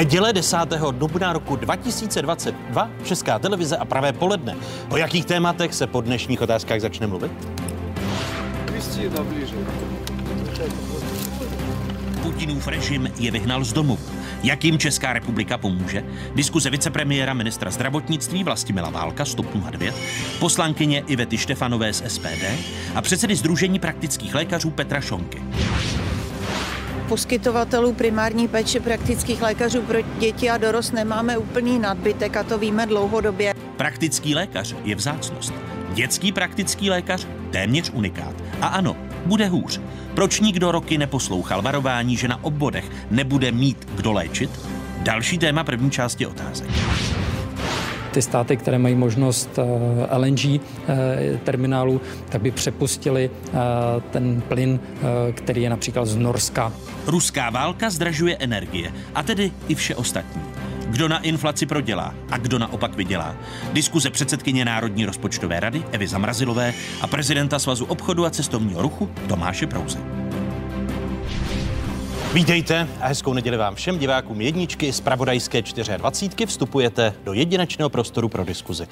Neděle 10. dubna roku 2022 Česká televize a pravé poledne. O jakých tématech se po dnešních otázkách začne mluvit? Putinův režim je vyhnal z domu. Jak jim Česká republika pomůže? Diskuze vicepremiéra ministra zdravotnictví Vlastimila Válka z TOP 09, poslankyně Ivety Štefanové z SPD a předsedy Združení praktických lékařů Petra Šonky poskytovatelů primární péče praktických lékařů pro děti a dorost nemáme úplný nadbytek a to víme dlouhodobě. Praktický lékař je vzácnost. Dětský praktický lékař téměř unikát. A ano, bude hůř. Proč nikdo roky neposlouchal varování, že na obvodech nebude mít kdo léčit? Další téma první části otázek ty státy, které mají možnost eh, LNG eh, terminálu, tak by přepustili eh, ten plyn, který je například z Norska. Ruská válka zdražuje energie a tedy i vše ostatní. Kdo na inflaci prodělá a kdo naopak vydělá. Diskuze předsedkyně Národní rozpočtové rady Evy Zamrazilové a prezidenta Svazu obchodu a cestovního ruchu Tomáše Prouze. Vítejte a hezkou neděli vám všem divákům jedničky z Pravodajské 24. Vstupujete do jedinečného prostoru pro diskuzi.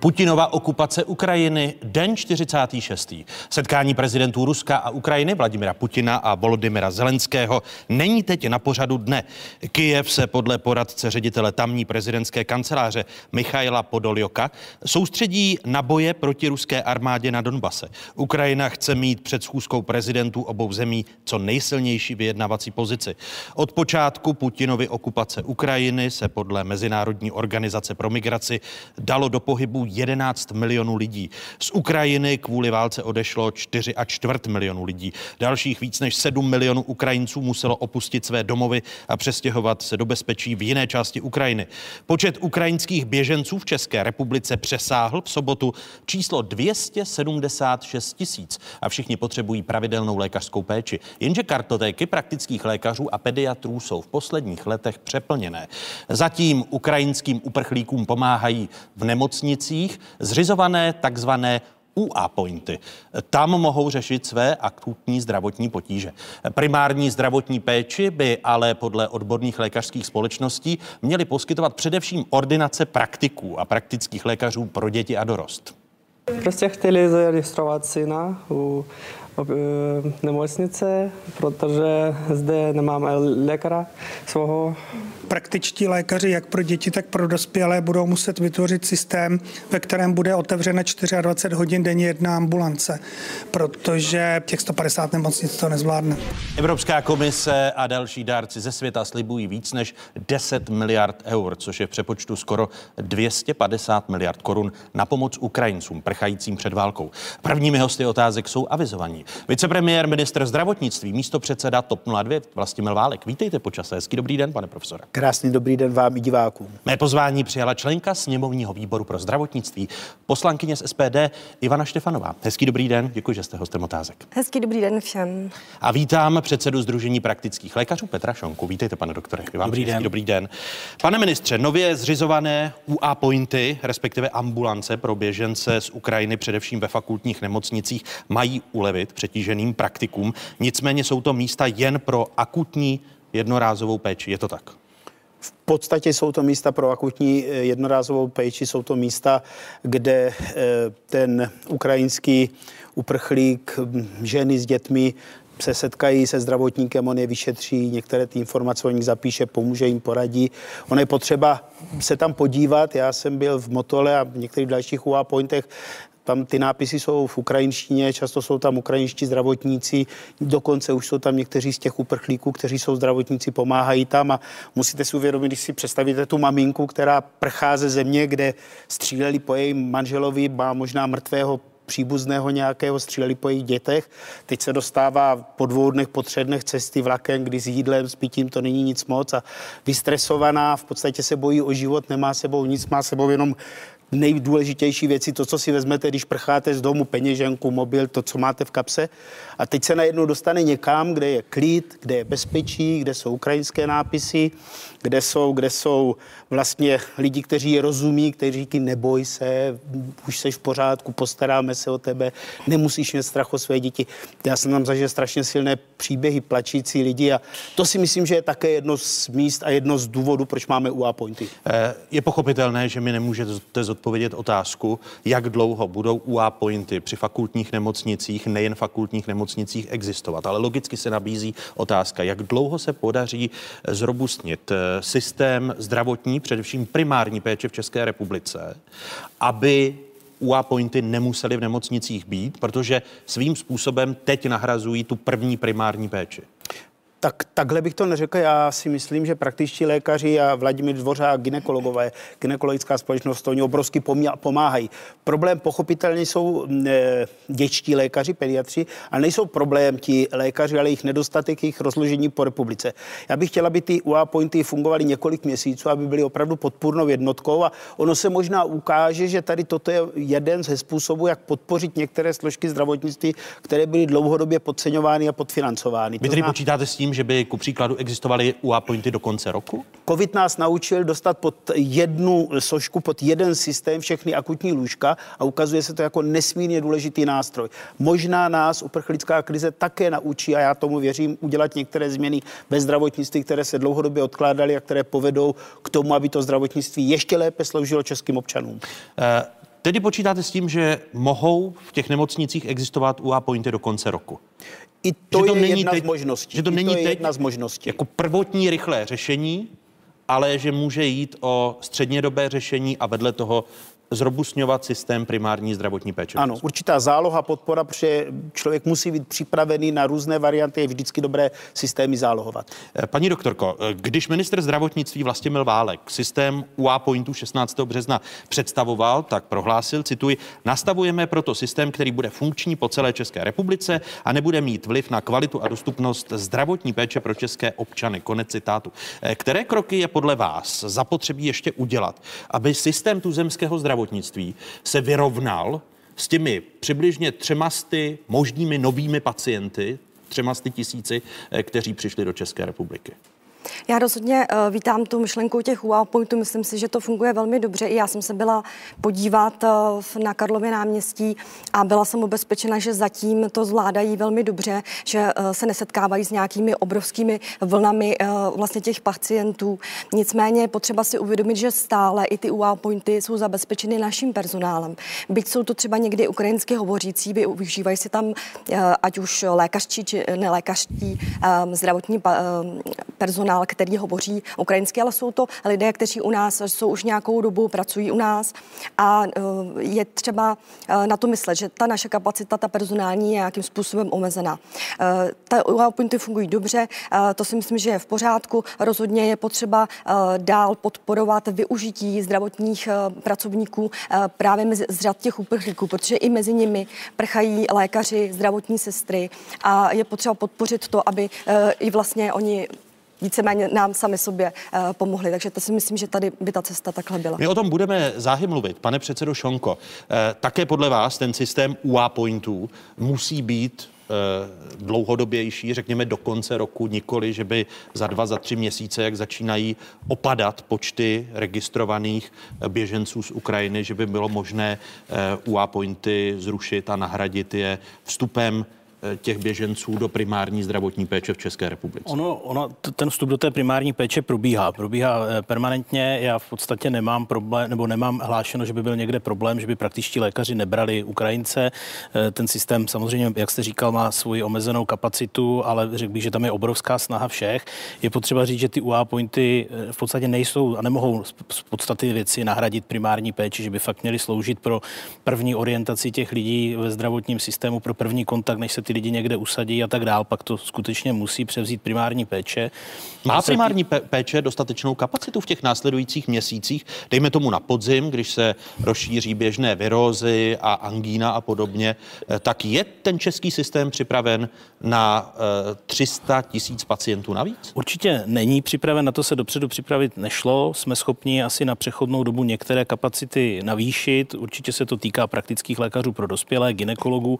Putinova okupace Ukrajiny, den 46. Setkání prezidentů Ruska a Ukrajiny Vladimira Putina a Volodymyra Zelenského není teď na pořadu dne. Kyjev se podle poradce ředitele tamní prezidentské kanceláře Michaila Podoljoka soustředí na boje proti ruské armádě na Donbase. Ukrajina chce mít před schůzkou prezidentů obou zemí co nejsilnější vyjednavací pozici. Od počátku Putinovy okupace Ukrajiny se podle Mezinárodní organizace pro migraci dalo do pohybu 11 milionů lidí. Z Ukrajiny kvůli válce odešlo 4 a čtvrt milionů lidí. Dalších víc než 7 milionů Ukrajinců muselo opustit své domovy a přestěhovat se do bezpečí v jiné části Ukrajiny. Počet ukrajinských běženců v České republice přesáhl v sobotu číslo 276 tisíc a všichni potřebují pravidelnou lékařskou péči. Jenže kartotéky praktických lékařů a pediatrů jsou v posledních letech přeplněné. Zatím ukrajinským uprchlíkům pomáhají v nemocnicích zřizované takzvané UA pointy. Tam mohou řešit své akutní zdravotní potíže. Primární zdravotní péči by ale podle odborných lékařských společností měly poskytovat především ordinace praktiků a praktických lékařů pro děti a dorost. Prostě chtěli zaregistrovat syna u nemocnice, protože zde nemáme lékaře svého. Praktičtí lékaři, jak pro děti, tak pro dospělé, budou muset vytvořit systém, ve kterém bude otevřena 24 hodin denně jedna ambulance, protože těch 150 nemocnic to nezvládne. Evropská komise a další dárci ze světa slibují víc než 10 miliard eur, což je v přepočtu skoro 250 miliard korun na pomoc Ukrajincům prchajícím před válkou. Prvními hosty otázek jsou avizovaní. Vicepremiér, ministr zdravotnictví, místo předseda TOP 02 Vlastimil Válek. Vítejte počase. Hezký dobrý den, pane profesore. Krásný dobrý den vám i divákům. Mé pozvání přijala členka sněmovního výboru pro zdravotnictví, poslankyně z SPD Ivana Štefanová. Hezký dobrý den, děkuji, že jste hostem otázek. Hezký dobrý den všem. A vítám předsedu Združení praktických lékařů Petra Šonku. Vítejte, pane doktore. Vám dobrý den. Dobrý den. Pane ministře, nově zřizované UA pointy, respektive ambulance pro běžence z Ukrajiny, především ve fakultních nemocnicích, mají ulevit přetíženým praktikům. Nicméně jsou to místa jen pro akutní jednorázovou péči. Je to tak? V podstatě jsou to místa pro akutní eh, jednorázovou péči, jsou to místa, kde eh, ten ukrajinský uprchlík, ženy s dětmi se setkají se zdravotníkem, on je vyšetří, některé ty informace o nich zapíše, pomůže jim, poradí. Ono je potřeba se tam podívat. Já jsem byl v Motole a v některých dalších UA pointech tam ty nápisy jsou v ukrajinštině, často jsou tam ukrajinští zdravotníci, dokonce už jsou tam někteří z těch uprchlíků, kteří jsou zdravotníci, pomáhají tam a musíte si uvědomit, když si představíte tu maminku, která prchá ze země, kde stříleli po jejím manželovi, má možná mrtvého příbuzného nějakého, stříleli po jejich dětech. Teď se dostává po dvou dnech, po třech dnech cesty vlakem, kdy s jídlem, s pitím to není nic moc a vystresovaná, v podstatě se bojí o život, nemá sebou nic, má sebou jenom nejdůležitější věci, to, co si vezmete, když prcháte z domu, peněženku, mobil, to, co máte v kapse. A teď se najednou dostane někam, kde je klid, kde je bezpečí, kde jsou ukrajinské nápisy, kde jsou, kde jsou vlastně lidi, kteří rozumí, kteří říkají, neboj se, už jsi v pořádku, postaráme se o tebe, nemusíš mít strach o své děti. Já jsem tam zažil strašně silné příběhy, plačící lidi a to si myslím, že je také jedno z míst a jedno z důvodů, proč máme UA pointy. Eh, je pochopitelné, že mi nemůžete zodpovědět otázku, jak dlouho budou UA pointy při fakultních nemocnicích, nejen fakultních nemocnicích existovat. Ale logicky se nabízí otázka, jak dlouho se podaří zrobustnit eh, systém zdravotní, především primární péče v České republice, aby UA pointy nemuseli v nemocnicích být, protože svým způsobem teď nahrazují tu první primární péči. Tak takhle bych to neřekl. Já si myslím, že praktičtí lékaři a Vladimír Dvořák, ginekologové, ginekologická společnost, to oni obrovsky pomáhají. Problém pochopitelně jsou e, dětští lékaři, pediatři, ale nejsou problém ti lékaři, ale jejich nedostatek, jejich rozložení po republice. Já bych chtěla, aby ty UA pointy fungovaly několik měsíců, aby byly opravdu podpůrnou jednotkou a ono se možná ukáže, že tady toto je jeden ze způsobů, jak podpořit některé složky zdravotnictví, které byly dlouhodobě podceňovány a podfinancovány. Vy tedy počítáte s tím, tím, že by ku příkladu existovaly UA pointy do konce roku? COVID nás naučil dostat pod jednu složku, pod jeden systém všechny akutní lůžka a ukazuje se to jako nesmírně důležitý nástroj. Možná nás uprchlická krize také naučí, a já tomu věřím, udělat některé změny ve zdravotnictví, které se dlouhodobě odkládaly a které povedou k tomu, aby to zdravotnictví ještě lépe sloužilo českým občanům. Uh... Tedy počítáte s tím, že mohou v těch nemocnicích existovat UA pointy do konce roku? I to, že to je není jedna teď, z možností. Že to I není to je teď jedna z možností. Jako prvotní rychlé řešení, ale že může jít o střednědobé řešení a vedle toho zrobusňovat systém primární zdravotní péče. Ano, určitá záloha, podpora, protože člověk musí být připravený na různé varianty, je vždycky dobré systémy zálohovat. Eh, paní doktorko, eh, když minister zdravotnictví Vlastimil Válek systém UA Pointu 16. března představoval, tak prohlásil, cituji, nastavujeme proto systém, který bude funkční po celé České republice a nebude mít vliv na kvalitu a dostupnost zdravotní péče pro české občany. Konec citátu. Eh, které kroky je podle vás zapotřebí ještě udělat, aby systém tuzemského zdravotnictví zdravotnictví se vyrovnal s těmi přibližně třemasty možnými novými pacienty, třemasty tisíci, eh, kteří přišli do České republiky. Já rozhodně uh, vítám tu myšlenku těch wow pointů. Myslím si, že to funguje velmi dobře. I já jsem se byla podívat uh, na Karlově náměstí a byla jsem ubezpečena, že zatím to zvládají velmi dobře, že uh, se nesetkávají s nějakými obrovskými vlnami vlastně těch pacientů. Nicméně je potřeba si uvědomit, že stále i ty wow pointy jsou zabezpečeny naším personálem. Byť jsou to třeba někdy ukrajinsky hovořící, využívají si tam ať už lékařští či nelékařští zdravotní personál personál, který hovoří ukrajinsky, ale jsou to lidé, kteří u nás jsou už nějakou dobu, pracují u nás a eh, je třeba eh, na to myslet, že ta naše kapacita, ta personální je nějakým způsobem omezená. Eh, ta UA pointy fungují dobře, to si myslím, že je v pořádku. Rozhodně je potřeba dál podporovat využití zdravotních pracovníků právě mezi, z řad těch uprchlíků, protože i mezi nimi prchají lékaři, zdravotní sestry a je potřeba podpořit to, aby i vlastně oni víceméně nám sami sobě uh, pomohli. Takže to si myslím, že tady by ta cesta takhle byla. My o tom budeme záhy mluvit. Pane předsedo Šonko, uh, také podle vás ten systém UA pointů musí být eh, dlouhodobější, řekněme do konce roku, nikoli, že by za dva, za tři měsíce, jak začínají opadat počty registrovaných běženců z Ukrajiny, že by bylo možné UA pointy zrušit a nahradit je vstupem Eh, těch běženců do primární zdravotní péče v České republice? Ono, ono, ten vstup do té primární péče probíhá. Probíhá eh, permanentně. Já v podstatě nemám problém, nebo nemám hlášeno, že by byl někde problém, že by praktičtí lékaři nebrali Ukrajince. Eh, ten systém samozřejmě, jak jste říkal, má svoji omezenou kapacitu, ale řekl bych, že tam je obrovská snaha všech. Je potřeba říct, že ty UA pointy v podstatě nejsou a nemohou z podstaty věci nahradit primární péči, že by fakt měly sloužit pro první orientaci těch lidí ve zdravotním systému, pro první kontakt, než se ty lidi někde usadí a tak dál, pak to skutečně musí převzít primární péče. Má primární péče dostatečnou kapacitu v těch následujících měsících, dejme tomu na podzim, když se rozšíří běžné virózy a angína a podobně, eh, tak je ten český systém připraven na 300 tisíc pacientů navíc? Určitě není připraven, na to se dopředu připravit nešlo. Jsme schopni asi na přechodnou dobu některé kapacity navýšit. Určitě se to týká praktických lékařů pro dospělé, ginekologů.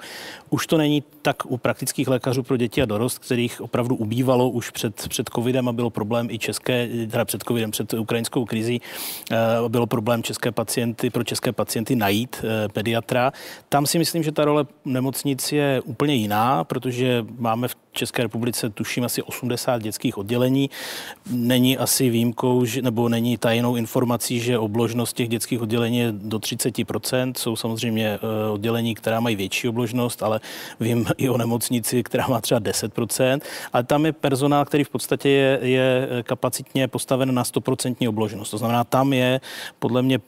Už to není tak u praktických lékařů pro děti a dorost, kterých opravdu ubývalo už před, před covidem a bylo problém i české, teda před covidem, před ukrajinskou krizí, eh, bylo problém české pacienty, pro české pacienty najít eh, pediatra. Tam si myslím, že ta role nemocnic je úplně jiná, protože máme v České republice tuším asi 80 dětských oddělení. Není asi výjimkou, nebo není tajnou informací, že obložnost těch dětských oddělení je do 30%. Jsou samozřejmě eh, oddělení, která mají větší obložnost, ale vím i o nemocnici, která má třeba 10%. Ale tam je personál, který v podstatě je, je kapacitně postaven na 100% obložnost. To znamená, tam je podle mě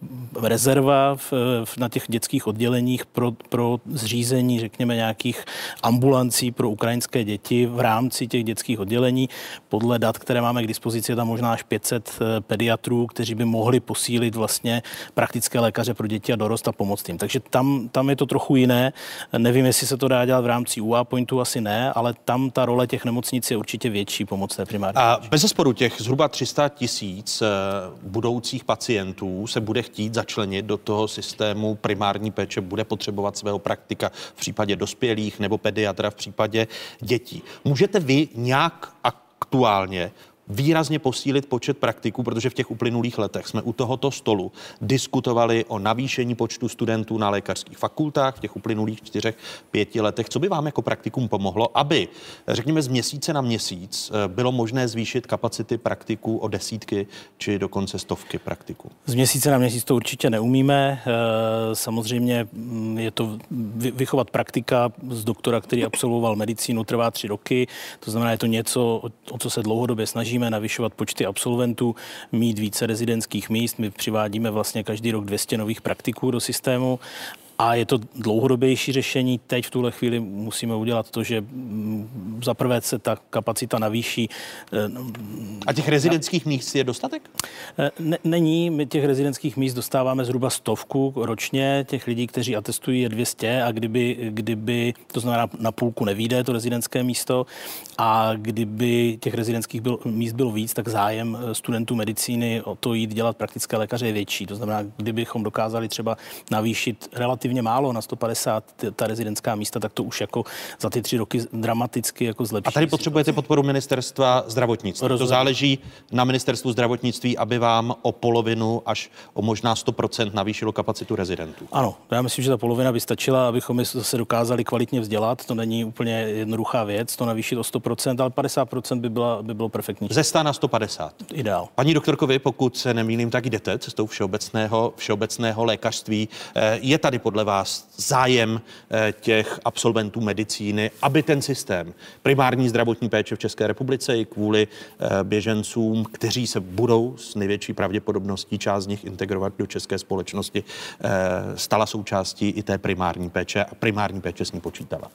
rezerva v, v, na těch dětských odděleních pro, pro zřízení, řekněme, nějakých ambulancí pro ukrajinské děti děti v rámci těch dětských oddělení. Podle dat, které máme k dispozici, je tam možná až 500 eh, pediatrů, kteří by mohli posílit vlastně praktické lékaře pro děti a dorost a pomoct jim. Takže tam, tam je to trochu jiné. Nevím, jestli se to dá dělat v rámci UA Pointu, asi ne, ale tam ta role těch nemocnic je určitě větší pomoc té primární. A bez zesporu těch zhruba 300 tisíc eh, budoucích pacientů se bude chtít začlenit do toho systému primární péče, bude potřebovat svého praktika v případě dospělých nebo pediatra v případě dětí. Můžete vy nějak aktuálně výrazně posílit počet praktiků, protože v těch uplynulých letech jsme u tohoto stolu diskutovali o navýšení počtu studentů na lékařských fakultách v těch uplynulých čtyřech, pěti letech. Co by vám jako praktikum pomohlo, aby, řekněme, z měsíce na měsíc eh, bylo možné zvýšit kapacity praktiků o desítky či dokonce stovky praktiků? Z měsíce na měsíc to určitě neumíme. Eh, samozřejmě mm, je to vychovat praktika z doktora, který absolvoval medicínu, trvá tři roky. To znamená, je to něco, o co se dlouhodobě snažíme snažíme navyšovat počty absolventů, mít více rezidentských míst. My přivádíme vlastně každý rok 200 nových praktiků do systému a je to dlouhodobější řešení. Teď v tuhle chvíli musíme udělat to, že mm, za prvé se ta kapacita navýší. Eh, a těch rezidentských míst je dostatek? Eh, ne, není. My těch rezidentských míst dostáváme zhruba stovku ročně. Těch lidí, kteří atestují, je 200 a kdyby, kdyby to znamená na půlku nevíde to rezidentské místo a kdyby těch rezidentských byl, míst bylo víc, tak zájem eh, studentů medicíny o to jít dělat praktické lékaře je větší. To znamená, kdybychom dokázali třeba navýšit relativně relativně málo, na 150 ta rezidentská místa, tak to už jako za ty tři roky dramaticky jako zlepší. A tady potřebujete situaci. podporu ministerstva zdravotnictví. Rozumím. To záleží na ministerstvu zdravotnictví, aby vám o polovinu až o možná 100% navýšilo kapacitu rezidentů. Ano, já myslím, že ta polovina by stačila, abychom se dokázali kvalitně vzdělat. To není úplně jednoduchá věc, to navýšit o 100%, ale 50% by, byla, by bylo perfektní. Ze 100 na 150. Ideál. Paní doktorkovi, pokud se nemýlím, tak jdete cestou všeobecného, všeobecného lékařství. Eh, je tady podle podle vás zájem eh, těch absolventů medicíny, aby ten systém primární zdravotní péče v České republice i kvůli eh, běžencům, kteří se budou s největší pravděpodobností část z nich integrovat do české společnosti, eh, stala součástí i té primární péče a primární péče s ní počítala?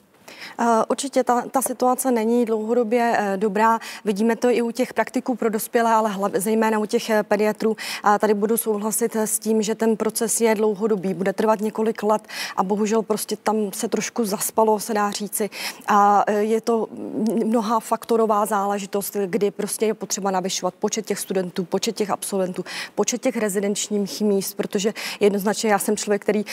Eh, určitě ta, ta situace není dlouhodobě eh, dobrá. Vidíme to i u těch praktiků pro dospělé, ale hlavně, zejména u těch eh, pediatrů. A tady budu souhlasit s tím, že ten proces je dlouhodobý, bude trvat několik let a bohužel prostě tam se trošku zaspalo, se dá říci. A je to mnoha faktorová záležitost, kdy prostě je potřeba navyšovat počet těch studentů, počet těch absolventů, počet těch rezidenčních míst, protože jednoznačně já jsem člověk, který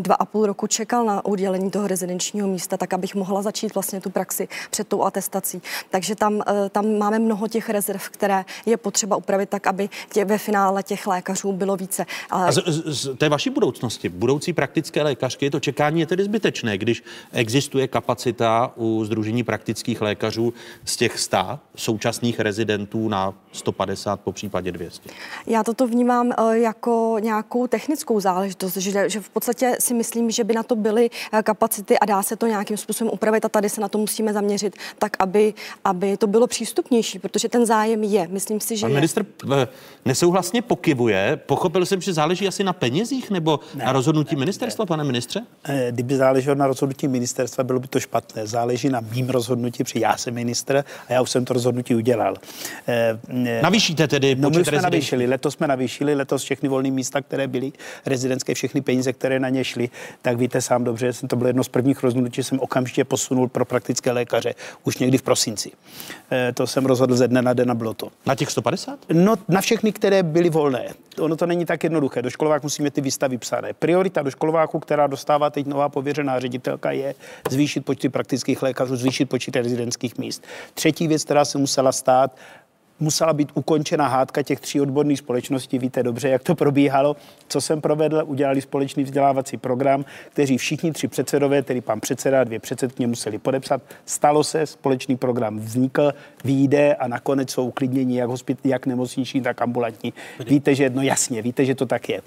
dva a půl roku čekal na udělení toho rezidenčního místa, tak abych mohla začít vlastně tu praxi před tou atestací. Takže tam, eh, tam máme mnoho těch rezerv, které je potřeba upravit tak, aby tě, ve finále těch lékařů bylo více. A z, z, z té vaší budoucnosti, budoucí praktické lékařky, to čekání je tedy zbytečné, když existuje kapacita u Združení praktických lékařů z těch 100 současných rezidentů na 150, po případě 200. Já toto vnímám eh, jako nějakou technickou záležitost, že, že v podstatě si myslím, že by na to byly eh, kapacity a dá se to nějakým způsobem upravit a tady se na to musíme zaměřit tak, aby, aby to bylo přístupnější, protože ten zájem je. Myslím si, že Pan je. ministr eh, nesouhlasně pokivuje. Pochopil jsem, že záleží asi na penězích nebo ne, na rozhodnutí ministerstva, pane ministře? Eh, Kdyby záleželo na rozhodnutí ministerstva, bylo by to špatné. Záleží na mým rozhodnutí, protože já jsem ministr a já už jsem to rozhodnutí udělal. Eh, Navýšíte tedy No, my jsme navýšili, letos jsme navýšili, letos všechny volné místa, které byly rezidentské, všechny peníze, které na ně šly, tak víte sám dobře, že to bylo jedno z prvních rozhodnutí, že jsem okamžitě posunul pro praktické lékaře už někdy v prosinci. Eh, To jsem rozhodl ze dne na den a bylo to. Na těch 150? No, na všechny, které byly volné. Ono to není tak jednoduché. Do školovák musíme ty výstavy psané. Priorita do školováku, která dostává teď nová pověřená ředitelka, je zvýšit počty praktických lékařů, zvýšit počty rezidentských míst. Třetí věc, která se musela stát, musela být ukončena hádka těch tří odborných společností. Víte dobře, jak to probíhalo. Co jsem provedl, udělali společný vzdělávací program, kteří všichni tři předsedové, tedy pan předseda a dvě předsedkyně museli podepsat. Stalo se, společný program vznikl, vyjde a nakonec jsou uklidnění jak, hospit, jak nemocniční, tak ambulantní. Víte, že no jasně, víte, že to tak je.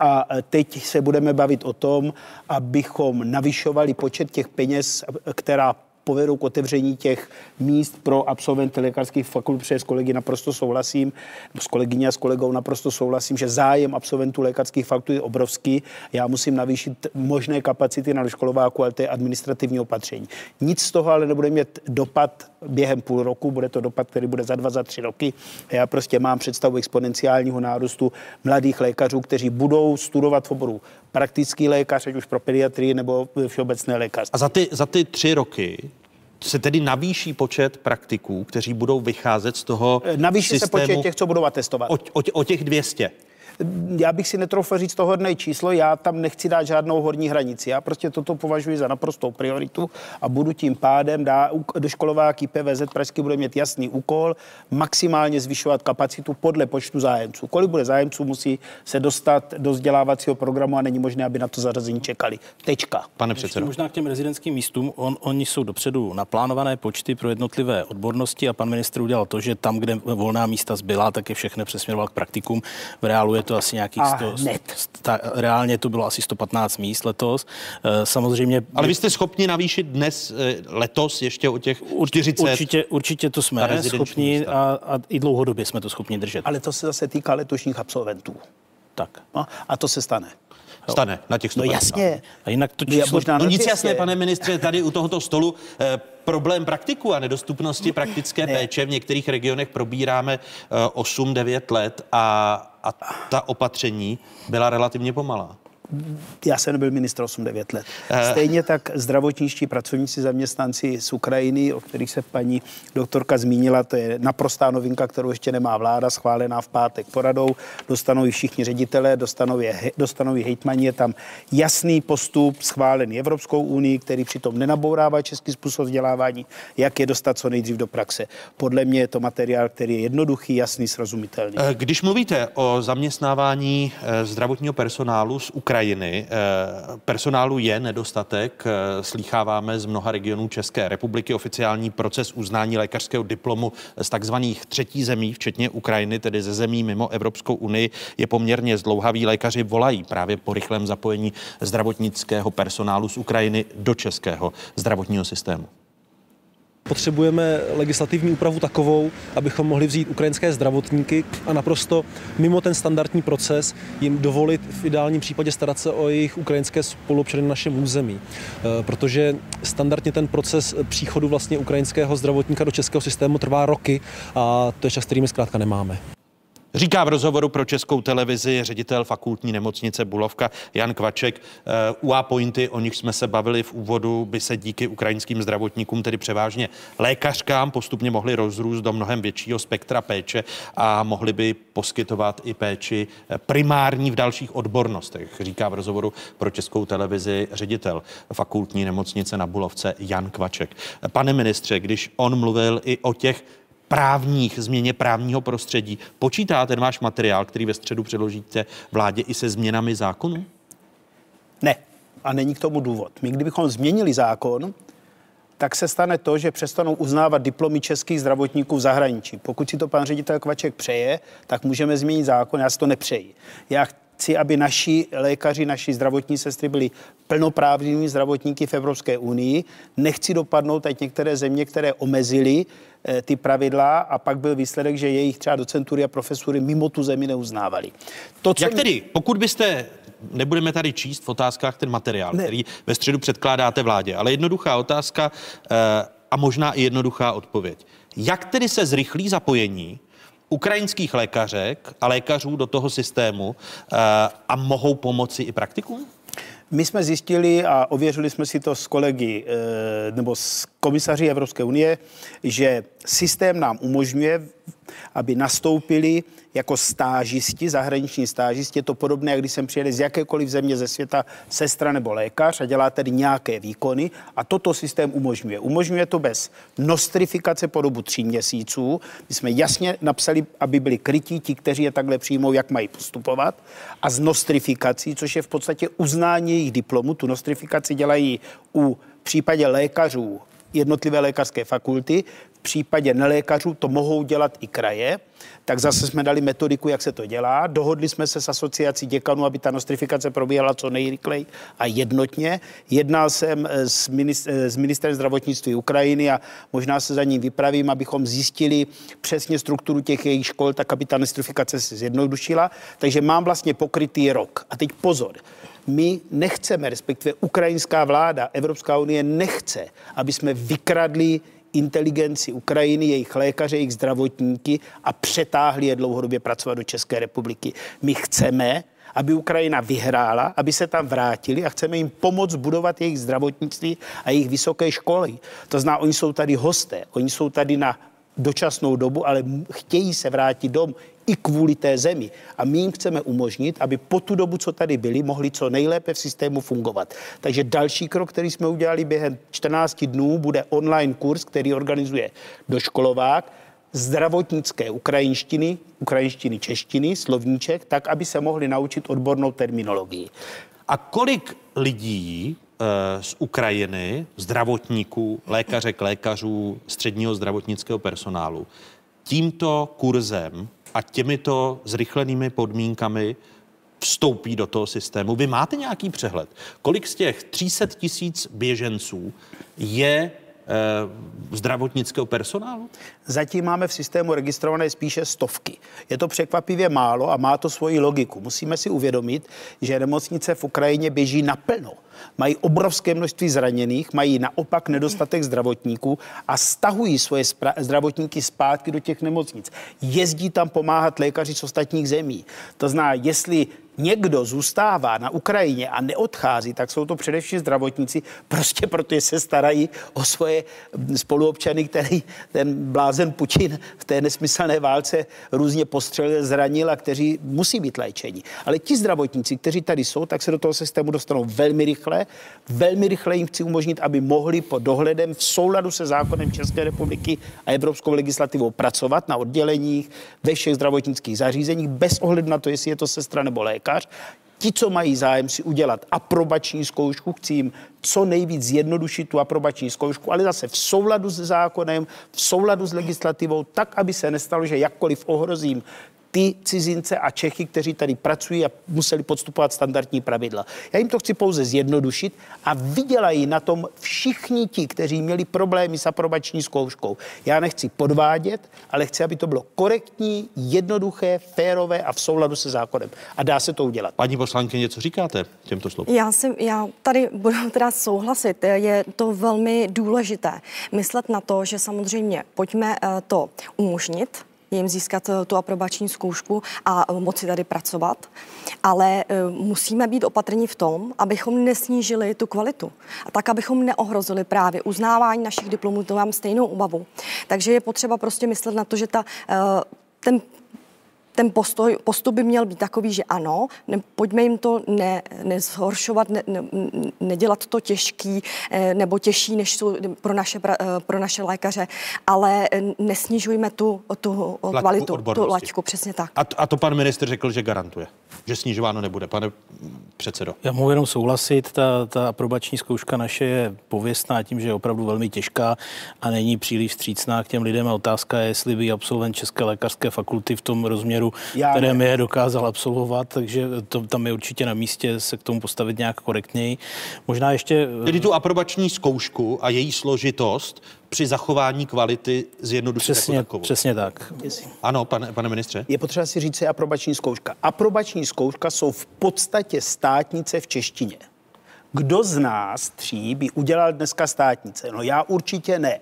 A teď se budeme bavit o tom, abychom navyšovali počet těch peněz, která povedou k otevření těch míst pro absolventy lékařských fakult, protože s kolegy naprosto souhlasím, s kolegyní a s kolegou naprosto souhlasím, že zájem absolventů lékařských fakult je obrovský. Já musím navýšit možné kapacity na doškolováku, ale to je administrativní opatření. Nic z toho ale nebude mít dopad během půl roku, bude to dopad, který bude za dva, za tři roky. Já prostě mám představu exponenciálního nárůstu mladých lékařů, kteří budou studovat v oboru praktický lékař, ať už pro pediatrii nebo všeobecné lékařství. A za ty, za ty tři roky se tedy navýší počet praktiků, kteří budou vycházet z toho Navýší se systému počet těch, co budou atestovat. o, o, o těch 200. já bych si netroufl říct to hodné číslo, já tam nechci dát žádnou horní hranici. Já prostě toto považuji za naprostou prioritu a budu tím pádem dá, do školováky PVZ Pražský bude mít jasný úkol maximálně zvyšovat kapacitu podle počtu zájemců. Kolik bude zájemců, musí se dostat do vzdělávacího programu a není možné, aby na to zařazení čekali. Tečka. Pane předsedo. možná k těm rezidentským místům. On, oni jsou dopředu naplánované počty pro jednotlivé odbornosti a pan ministr udělal to, že tam, kde volná místa zbyla, tak je všechny přesměroval k praktikům. V reálu je to asi nějakých A 100, hned. sta, reálně to bylo asi 115 míst letos. Eh, Samozřejmě Ale vy jste schopni navýšit dnes, eh, letos ještě o těch 40? určitě, určitě to jsme schopni a, a i dlouhodobě jsme to schopni držet. Ale to se zase týká letošních absolventů. Tak. No, a to se stane. Stane na těch No 150. jasně. A jinak to No, číslo... možná No nic 200. jasné, pane ministře, tady u tohoto stolu eh, problém praktiku a nedostupnosti praktické Ne. péče v některých regionech probíráme eh, 8-9 let a, a ta opatření byla relativně pomalá. Já jsem nebyl ministr 8-9 let. Eh. Stejně tak zdravotničtí pracovníci, zaměstnanci z Ukrajiny, o kterých se paní doktorka zmínila, to je naprostá novinka, kterou ještě nemá vláda, schválená v pátek poradou. Dostanou ji všichni ředitelé, dostanou, je, dostanou ji hejtmani. Je tam jasný postup schválený Evropskou unii, který přitom nenabourává český způsob vzdělávání, jak je dostat co nejdřív do praxe. Podle mě je to materiál, který je jednoduchý, jasný, srozumitelný. Eh, Když mluvíte o zaměstnávání eh, zdravotního personálu z Ukrajiny, eh, personálu je nedostatek, eh, slýcháváme z mnoha regionů České republiky oficiální proces uznání lékařského diplomu z takzvaných třetí zemí, včetně Ukrajiny, tedy ze zemí mimo Evropskou unii, je poměrně zdlouhavý. Lékaři volají právě po rychlém zapojení zdravotnického personálu z Ukrajiny do českého zdravotního systému. Potřebujeme legislativní úpravu takovou, abychom mohli vzít ukrajinské zdravotníky a naprosto mimo ten standardní proces jim dovolit v ideálním případě starat se o jejich ukrajinské spoluobčany na našem území. E, Protože standardně ten proces příchodu vlastně ukrajinského zdravotníka do českého systému trvá roky a to je čas, který my zkrátka nemáme. Říká v rozhovoru pro českou televizi ředitel fakultní nemocnice Bulovka Jan Kvaček. Eh, UA pointy, o nich jsme se bavili v úvodu, by se díky ukrajinským zdravotníkům, tedy převážně lékařkám, postupně mohly rozrůst do mnohem většího spektra péče a mohly by poskytovat i péči eh, primární v dalších odbornostech, říká v rozhovoru pro českou televizi ředitel fakultní nemocnice na Bulovce Jan Kvaček. Pane ministře, když on mluvil i o těch právních, změně právního prostředí. Počítá ten váš materiál, který ve středu předložíte vládě i se změnami zákonů? Ne. A není k tomu důvod. My kdybychom změnili zákon, tak se stane to, že přestanou uznávat diplomy českých zdravotníků v zahraničí. Pokud si to pan ředitel Kvaček přeje, tak můžeme změnit zákon, já si to nepřeji. Já chci, aby naši lékaři, naši zdravotní sestry byli plnoprávnými zdravotníky v Evropské unii. Nechci dopadnout teď některé země, které omezily ty pravidla a pak byl výsledek, že jejich třeba docentury a profesury mimo tu zemi neuznávali. To, Jak tedy, pokud byste nebudeme tady číst v otázkách ten materiál, ne. který ve středu předkládáte vládě, ale jednoduchá otázka eh, a možná i jednoduchá odpověď. Jak tedy se zrychlí zapojení ukrajinských lékařek a lékařů do toho systému eh, a mohou pomoci i praktikům? My jsme zjistili a ověřili jsme si to s kolegy eh, nebo s komisaři Evropské unie, že systém nám umožňuje, aby nastoupili jako stážisti, zahraniční stážisti. Je to podobné, jak když jsem přijeli z jakékoliv země ze světa sestra nebo lékař a dělá tedy nějaké výkony a toto systém umožňuje. Umožňuje to bez nostrifikace po dobu tří měsíců. My jsme jasně napsali, aby byli krytí ti, kteří je takhle přijmou, jak mají postupovat a z nostrifikací, což je v podstatě uznání jejich diplomu. Tu nostrifikaci dělají u případě lékařů jednotlivé lékařské fakulty. V případě nelékařů to mohou dělat i kraje. Tak zase jsme dali metodiku, jak se to dělá. Dohodli jsme se s asociací děkanů, aby ta nostrifikace probíhala co nejrychleji a jednotně. Jednal jsem s, ministr, s ministrem zdravotnictví Ukrajiny a možná se za ním vypravím, abychom zjistili přesně strukturu těch jejich škol, tak aby ta nostrifikace se zjednodušila. Takže mám vlastně pokrytý rok. A teď pozor my nechceme, respektive ukrajinská vláda, Evropská unie nechce, aby jsme vykradli inteligenci Ukrajiny, jejich lékaře, jejich zdravotníky a přetáhli je dlouhodobě pracovat do České republiky. My chceme, aby Ukrajina vyhrála, aby se tam vrátili a chceme jim pomoct budovat jejich zdravotnictví a jejich vysoké školy. To znamená, oni jsou tady hosté, oni jsou tady na dočasnou dobu, ale chtějí se vrátit dom i kvůli té zemi. A my jim chceme umožnit, aby po tu dobu, co tady byli, mohli co nejlépe v systému fungovat. Takže další krok, který jsme udělali během 14 dnů, bude online kurz, který organizuje doškolovák, zdravotnické ukrajinštiny, ukrajinštiny, češtiny, slovníček, tak, aby se mohli naučit odbornou terminologii. A kolik lidí eh, z Ukrajiny, zdravotníků, lékařek, lékařů, středního zdravotnického personálu, tímto kurzem a těmito zrychlenými podmínkami vstoupí do toho systému. Vy máte nějaký přehled, kolik z těch 300 tisíc běženců je Eh, zdravotnického personálu? Zatím máme v systému registrované spíše stovky. Je to překvapivě málo a má to svoji logiku. Musíme si uvědomit, že nemocnice v Ukrajině běží naplno. Mají obrovské množství zraněných, mají naopak nedostatek zdravotníků a stahují svoje zdravotníky zpátky do těch nemocnic. Jezdí tam pomáhat lékaři z ostatních zemí. To znamená, jestli někdo zůstává na Ukrajině a neodchází, tak jsou to především zdravotníci, prostě protože se starají o svoje spoluobčany, který ten blázen Putin v té nesmyslné válce různě postřelil, zranil a kteří musí být léčeni. Ale ti zdravotníci, kteří tady jsou, tak se do toho systému dostanou velmi rychle. Velmi rychle jim chci umožnit, aby mohli pod dohledem v souladu se zákonem České republiky a evropskou legislativou pracovat na odděleních ve všech zdravotnických zařízeních bez ohledu na to, jestli je to sestra nebo lékař. Ti, co mají zájem si udělat aprobační zkoušku, chci jim co nejvíc zjednodušit tu aprobační zkoušku, ale zase v souladu s zákonem, v souladu s legislativou, tak, aby se nestalo, že jakkoliv ohrozím ty cizince a Čechy, kteří tady pracují a museli podstupovat standardní pravidla. Já jim to chci pouze zjednodušit a vydělají na tom všichni ti, kteří měli problémy s aprobační zkouškou. Já nechci podvádět, ale chci, aby to bylo korektní, jednoduché, férové a v souladu se zákonem. A dá se to udělat. Paní poslankyně, co říkáte těmto slovům? Já, si, já tady budu teda souhlasit. Je to velmi důležité myslet na to, že samozřejmě pojďme eh, to umožnit, jim získat eh, tu aprobační zkoušku a eh, moci tady pracovat. Ale eh, musíme být opatrní v tom, abychom nesnížili tu kvalitu. A tak, abychom neohrozili právě uznávání našich diplomů, to mám stejnou obavu. Takže je potřeba prostě myslet na to, že ta, ten ten postoj, postup by měl být takový, že ano, ne, pojďme jim to ne, nezhoršovat, ne, ne, nedělat to těžký eh, nebo těžší, než jsou pro naše, eh, pro naše lékaře, ale nesnižujme tu, tu kvalitu, odbornosti. tu laťku, přesně tak. A, a to pan minister řekl, že garantuje, že snižováno nebude. Pane předsedo. Já mohu jenom souhlasit, ta, ta aprobační zkouška naše je pověstná tím, že je opravdu velmi těžká a není příliš střícná k těm lidem a otázka je, jestli by absolvent České lékařské fakulty v tom rozměru oboru, Já které mi je dokázal absolvovat, takže to, tam je určitě na místě se k tomu postavit nějak korektněji. Možná ještě... Tedy tu aprobační zkoušku a její složitost při zachování kvality zjednodušit přesně, jako takovou. Přesně tak. Ano, pane, pane ministře. Je potřeba si říct, je aprobační zkouška. Aprobační zkouška jsou v podstatě státnice v češtině. Kdo z nás tří by udělal dneska státnice? No já určitě ne.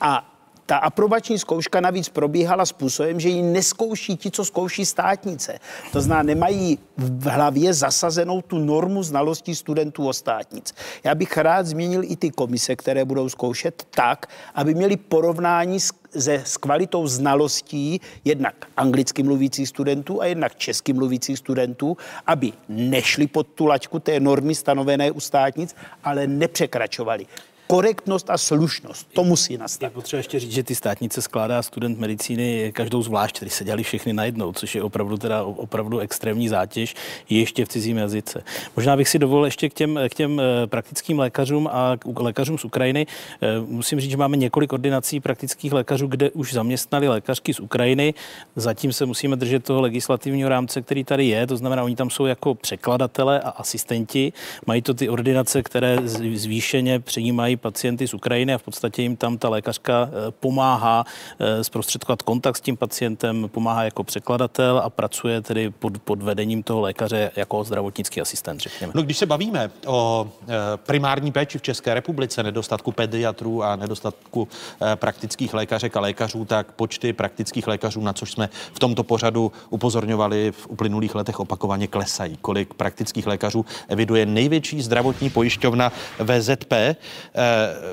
A ta aprobační zkouška navíc probíhala způsobem, že ji neskouší ti, co zkouší státnice. To znamená, nemají v hlavě zasazenou tu normu znalostí studentů o státnic. Já bych rád změnil i ty komise, které budou zkoušet tak, aby měli porovnání s se, s kvalitou znalostí jednak anglicky mluvících studentů a jednak česky mluvících studentů, aby nešli pod tu laťku té normy stanovené u státnic, ale nepřekračovali korektnost a slušnost. To musí nastat. Je potřeba ještě říct, že ty státnice skládá student medicíny každou zvlášť, který se dělali všechny najednou, což je opravdu teda opravdu extrémní zátěž, ještě v cizím jazyce. Možná bych si dovolil ještě k těm, k těm eh, praktickým lékařům a k lékařům z Ukrajiny. Eh, musím říct, že máme několik ordinací praktických lékařů, kde už zaměstnali lékařky z Ukrajiny. Zatím se musíme držet toho legislativního rámce, který tady je, to znamená, oni tam jsou jako překladatele a asistenti. Mají to ty ordinace, které zvýšeně přijímají pacienty z Ukrajiny a v podstatě jim tam ta lékařka eh, pomáhá eh, zprostředkovat kontakt s tím pacientem, pomáhá jako překladatel a pracuje tedy pod, pod vedením toho lékaře jako zdravotnický asistent, řekněme. No, když se bavíme o eh, primární péči v České republice, nedostatku pediatrů a nedostatku praktických lékařek a lékařů, tak počty praktických lékařů, na což jsme v tomto pořadu upozorňovali v uplynulých letech opakovaně klesají. Kolik praktických lékařů eviduje největší zdravotní pojišťovna VZP.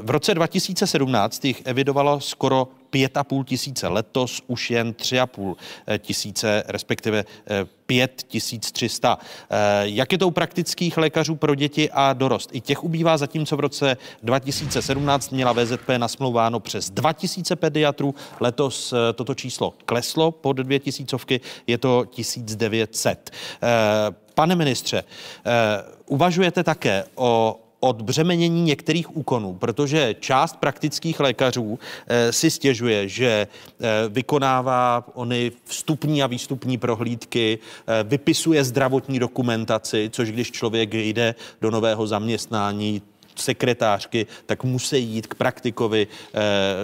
V roce 2017 jich evidovalo skoro 5,5 tisíce, letos už jen 3,5 tisíce, respektive 5300. Eh, jak je to u praktických lékařů pro děti a dorost? I těch ubývá, zatímco v roce 2017 měla VZP nasmlouváno přes 2000 pediatrů. Letos eh, toto číslo kleslo pod 2000, je to 1900. Eh, pane ministře, uvažujete také o odbřemenění některých úkonů, protože část praktických lékařů eh, si stěžuje, že eh, vykonává ony vstupní a výstupní prohlídky, eh, vypisuje zdravotní dokumentaci, což když člověk jde do nového zaměstnání, sekretářky, tak musí jít k praktikovi,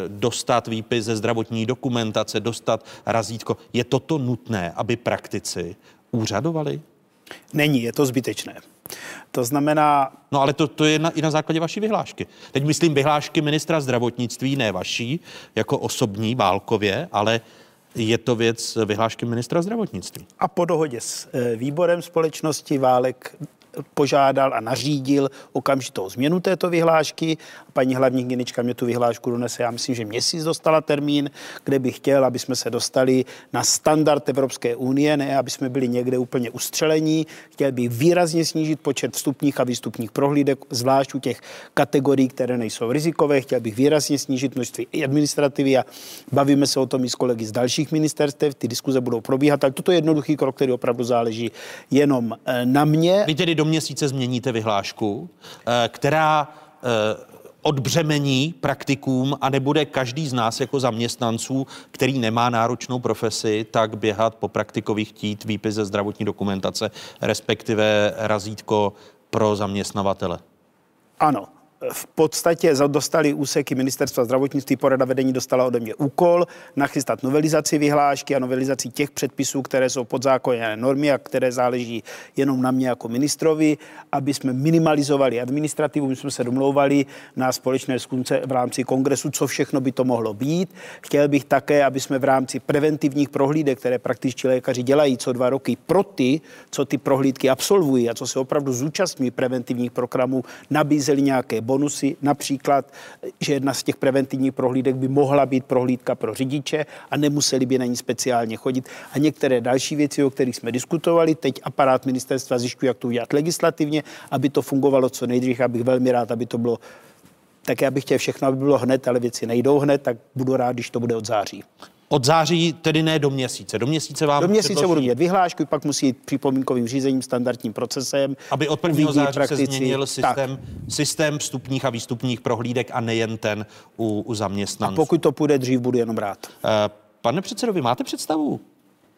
dostat výpis ze zdravotní dokumentace, dostat razítko. Je toto nutné, aby praktici úřadovali? Není, je to zbytečné. To znamená... No ale to, to je na, i na základě vaší vyhlášky. Teď myslím vyhlášky ministra zdravotnictví, ne vaší, jako osobní, válkově, ale je to věc vyhlášky ministra zdravotnictví. A po dohodě s eh, výborem společnosti Válek požádal a nařídil okamžitou změnu této vyhlášky. Paní hlavní hygienička mě tu vyhlášku donese, já myslím, že měsíc dostala termín, kde bych chtěl, aby jsme se dostali na standard Evropské unie, ne aby jsme byli někde úplně ustřelení. Chtěl bych výrazně snížit počet vstupních a výstupních prohlídek, zvlášť u těch kategorií, které nejsou rizikové. Chtěl bych výrazně snížit množství administrativy a bavíme se o tom i s kolegy z dalších ministerstev. Ty diskuze budou probíhat, tak toto je jednoduchý krok, který opravdu záleží jenom eh, na mě. Vy tedy do měsíce změníte vyhlášku, eh, která eh, odbřemení praktikům a nebude každý z nás jako zaměstnanců, který nemá náročnou profesi, tak běhat po praktikových chtít výpis ze zdravotní dokumentace, respektive razítko pro zaměstnavatele. Ano, v podstatě dostali úseky ministerstva zdravotnictví, porada vedení dostala ode mě úkol nachystat novelizaci vyhlášky a novelizaci těch předpisů, které jsou podzákonné normy a které záleží jenom na mě jako ministrovi, aby jsme minimalizovali administrativu. My jsme se domlouvali na společné zkunce v rámci kongresu, co všechno by to mohlo být. Chtěl bych také, aby jsme v rámci preventivních prohlídek, které praktičtí lékaři dělají co dva roky pro ty, co ty prohlídky absolvují a co se opravdu zúčastní preventivních programů, nabízeli nějaké bonusy, například, že jedna z těch preventivních prohlídek by mohla být prohlídka pro řidiče a nemuseli by na ní speciálně chodit. A některé další věci, o kterých jsme diskutovali, teď aparát ministerstva zjišťuje, jak to udělat legislativně, aby to fungovalo co nejdřív. Abych velmi rád, aby to bylo tak já bych chtěl všechno, aby bylo hned, ale věci nejdou hned, tak budu rád, když to bude od září. Od září tedy ne do měsíce. Do měsíce vám Do měsíce předloží... budu mít vyhlášku, pak musí jít připomínkovým řízením, standardním procesem. Aby od 1. září praktici. se změnil systém, systém vstupních a výstupních prohlídek a nejen ten u, u zaměstnanců. A pokud to půjde dřív, budu jenom rád. Uh, pane předsedo, vy máte představu,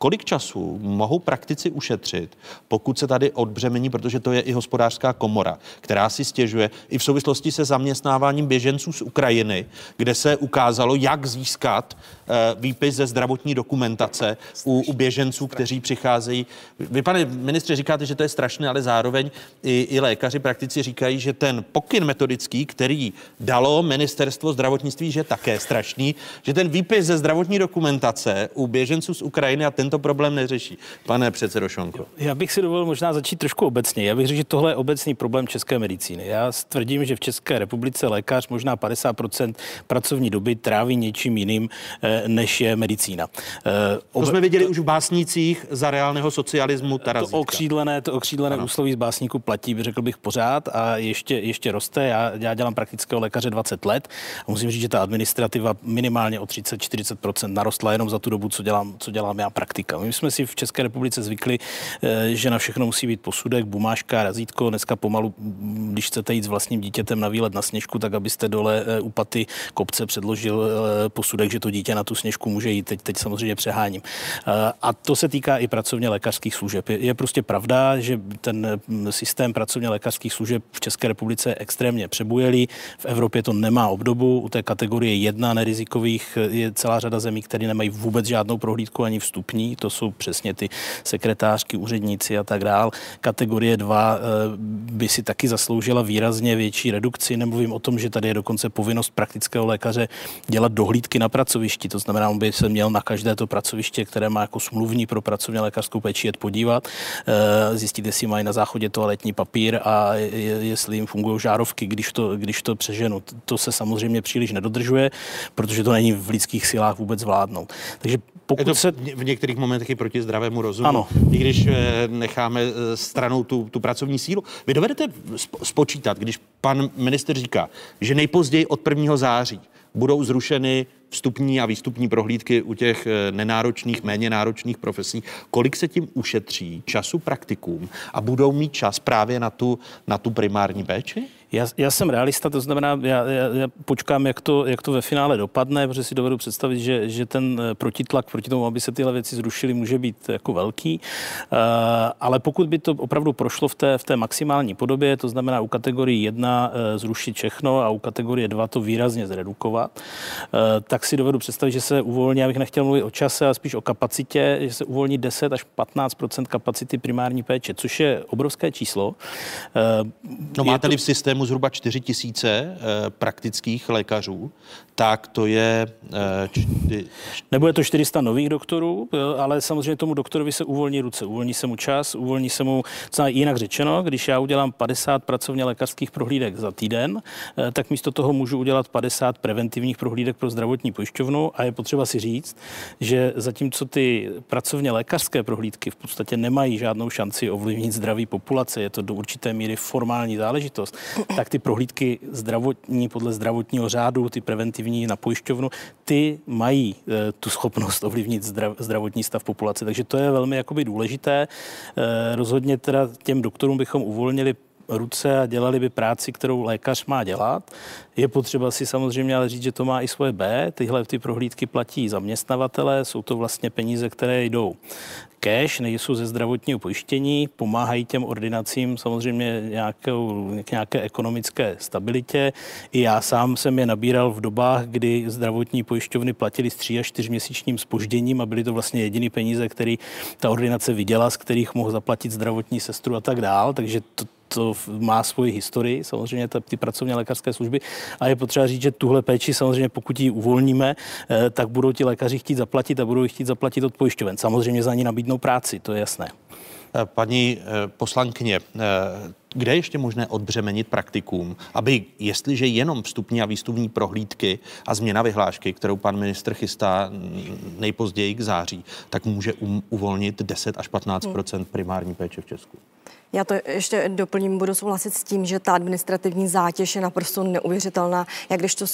kolik času mohou praktici ušetřit, pokud se tady odbřemení, protože to je i hospodářská komora, která si stěžuje i v souvislosti se zaměstnáváním běženců z Ukrajiny, kde se ukázalo, jak získat uh, výpis ze zdravotní dokumentace u, u běženců, kteří přicházejí. Vy, pane ministře, říkáte, že to je strašné, ale zároveň i, i lékaři praktici říkají, že ten pokyn metodický, který dalo ministerstvo zdravotnictví, že je také strašný, že ten výpis ze zdravotní dokumentace u běženců z Ukrajiny a tento problém neřeší. Pane předsedo Šonko. Já bych si dovolil možná začít trošku obecně. Já bych řekl, že tohle je obecný problém české medicíny. Já tvrdím, že v České republice lékař možná 50% pracovní doby tráví něčím jiným, eh, než je medicína. Eh, to jsme viděli to, už v básnících za reálného socialismu Tarazítka. To okřídlené, to okřídlené ano. úsloví z básníku platí, řekl bych pořád a ještě, ještě roste. Já, já dělám praktického lékaře 20 let a musím říct, že ta administrativa minimálně o 30-40% narostla jenom za tu dobu, co dělám, co dělám já praktika. My jsme si v České republice zvykli, eh, že na všechno musí být posudek, bumáška, razítko. Dneska pomalu, když chcete jít s vlastním dítětem na výlet na sněžku, tak abyste dole eh, u paty kopce předložil eh, posudek, že to dítě na tu sněžku může jít. Teď, teď samozřejmě přeháním. A to se týká i pracovně lékařských služeb. Je, je prostě pravda, že ten mm, systém pracovně lékařských služeb v České republice je extrémně přebujelý. V Evropě to nemá obdobu. U té kategorie jedna nerizikových je celá řada zemí, které nemají vůbec žádnou prohlídku ani vstupní. To jsou přesně ty sekretářky, úředníci a tak dál. Kategorie 2 eh, by si taky zasloužila výrazně větší redukci. Nemluvím o tom, že tady je dokonce povinnost praktického lékaře dělat dohlídky na pracovišti. To znamená, on by se měl na každé to pracoviště, které má jako smluvní pro pracovně lékařskou péči, jet podívat, eh, zjistit, jestli mají na záchodě toaletní papír a jestli jim fungují žárovky, když to, když to přeženu. To se samozřejmě příliš nedodržuje, protože to není v lidských silách vůbec zvládnout. Takže pokud je to se... v některých momentech i proti zdravému rozumu, ano. i když eh, necháme eh, stranou tu, tu pracovní sílu. Vy dovedete spočítat, když pan minister říká, že nejpozději od 1. září budou zrušeny vstupní a výstupní prohlídky u těch eh, nenáročných, méně náročných profesí, kolik se tím ušetří času praktikům a budou mít čas právě na tu, na tu primární péči? Já, já jsem realista, to znamená, já, já, já počkám, jak to, jak to ve finále dopadne, protože si dovedu představit, že, že ten eh, protitlak proti tomu, aby se tyhle věci zrušily, může být jako velký. Uh, ale pokud by to opravdu prošlo v té, v té maximální podobě, to znamená u kategorie 1 uh, zrušit všechno a u kategorie 2 to výrazně zredukovat, uh, tak si dovedu představit, že se uvolní, já bych nechtěl mluvit o čase, ale spíš o kapacitě, že se uvolní 10 až 15% kapacity primární péče, což je obrovské číslo. No máte-li v systému systému zhruba 4 tisíce eh, praktických lékařů, tak to je... Eh, čty... Nebude to 400 nových doktorů, ale samozřejmě tomu doktorovi se uvolní ruce, uvolní se mu čas, uvolní se mu, co jinak řečeno, když já udělám 50 pracovně lékařských prohlídek za týden, eh, tak místo toho můžu udělat 50 preventivních prohlídek pro zdravotní pojišťovnu a je potřeba si říct, že zatímco ty pracovně lékařské prohlídky v podstatě nemají žádnou šanci ovlivnit zdraví populace, je to do určité míry formální záležitost, tak ty prohlídky zdravotní podle zdravotního řádu, ty preventivní na pojišťovnu, ty mají e, tu schopnost ovlivnit zdrav, zdravotní stav populace. Takže to je velmi jakoby důležité. E, rozhodně teda těm doktorům bychom uvolnili ruce a dělali by práci, kterou lékař má dělat. Je potřeba si samozřejmě ale říct, že to má i svoje B. Tyhle ty prohlídky platí zaměstnavatele, jsou to vlastně peníze, které jdou cash, nejsou ze zdravotního pojištění, pomáhají těm ordinacím samozřejmě nějakou, nějaké ekonomické stabilitě. I já sám jsem je nabíral v dobách, kdy zdravotní pojišťovny platili s 3 až 4 měsíčním spožděním a byly to vlastně jediný peníze, který ta ordinace viděla, z kterých mohl zaplatit zdravotní sestru a tak dál. Takže to, to má svoji historii, samozřejmě ty pracovně lékařské služby. A je potřeba říct, že tuhle péči samozřejmě, pokud ji uvolníme, eh, tak budou ti lékaři chtít zaplatit a budou ji chtít zaplatit od pojišťoven. Samozřejmě za ní nabídnou práci, to je jasné. Eh, paní eh, poslankyně, kde je ještě možné odbřemenit praktikům, aby jestliže jenom vstupní a výstupní prohlídky a změna vyhlášky, kterou pan ministr chystá nejpozději k září, tak může um, uvolnit 10 až 15% primární péče v Česku? Já to ještě doplním, budu souhlasit s tím, že ta administrativní zátěž je naprosto neuvěřitelná. Jak když to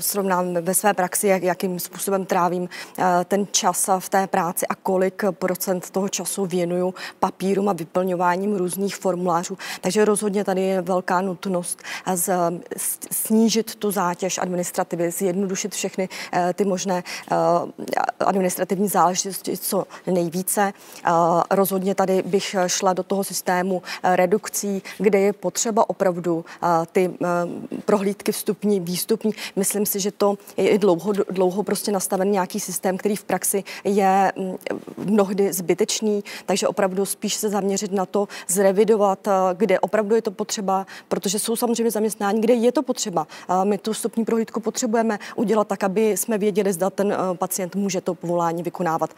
srovnám ve své praxi, jak, jakým způsobem trávím eh, ten čas v té práci a kolik procent toho času věnuju papírům a vyplňováním různých formulářů. Takže rozhodně tady je velká nutnost z, snížit tu zátěž administrativy, zjednodušit všechny eh, ty možné eh, administrativní záležitosti co nejvíce. Rozhodně tady bych šla do toho systému Eh, redukcí, kde je potřeba opravdu eh, ty eh, prohlídky vstupní, výstupní. Myslím si, že to je dlouho, dlouho prostě nastaven nějaký systém, který v praxi je mm, mnohdy zbytečný, takže opravdu spíš se zaměřit na to, zrevidovat, kde opravdu je to potřeba, protože jsou samozřejmě zaměstnání, kde je to potřeba. My tu vstupní prohlídku potřebujeme udělat tak, aby jsme věděli, zda ten pacient může to povolání vykonávat.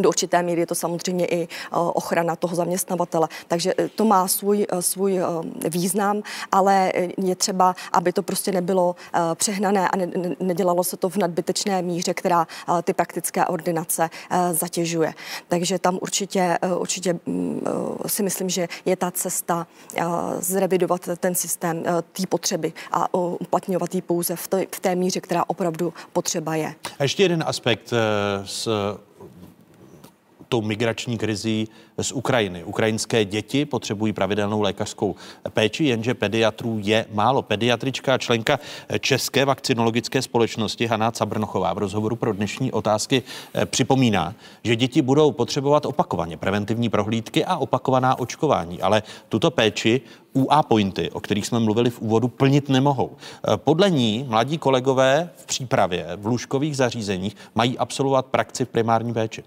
Do určité míry je to samozřejmě i eh, ochrana toho zaměstnavatele. Takže eh, to má svůj, eh, svůj význam, ale je třeba, aby to prostě nebylo přehnané a nedělalo se to v nadbytečné míře, která ty praktické ordinace zatěžuje. Takže tam určitě, určitě mm, si myslím, že je ta cesta zrevidovat ten systém té potřeby a uplatňovat ji pouze v té, míře, která opravdu potřeba je. A ještě jeden aspekt z tou migrační krizí z Ukrajiny. Ukrajinské děti potřebují pravidelnou lékařskou péči, jenže pediatrů je málo. Pediatrička členka České vakcinologické společnosti Haná Cabrnochová v rozhovoru pro dnešní otázky eh, připomíná, že děti budou potřebovat opakovaně preventivní prohlídky a opakovaná očkování, ale tuto péči UA pointy, o kterých jsme mluvili v úvodu, plnit nemohou. Eh, podle ní mladí kolegové v přípravě v lůžkových zařízeních mají absolvovat praxi v primární péči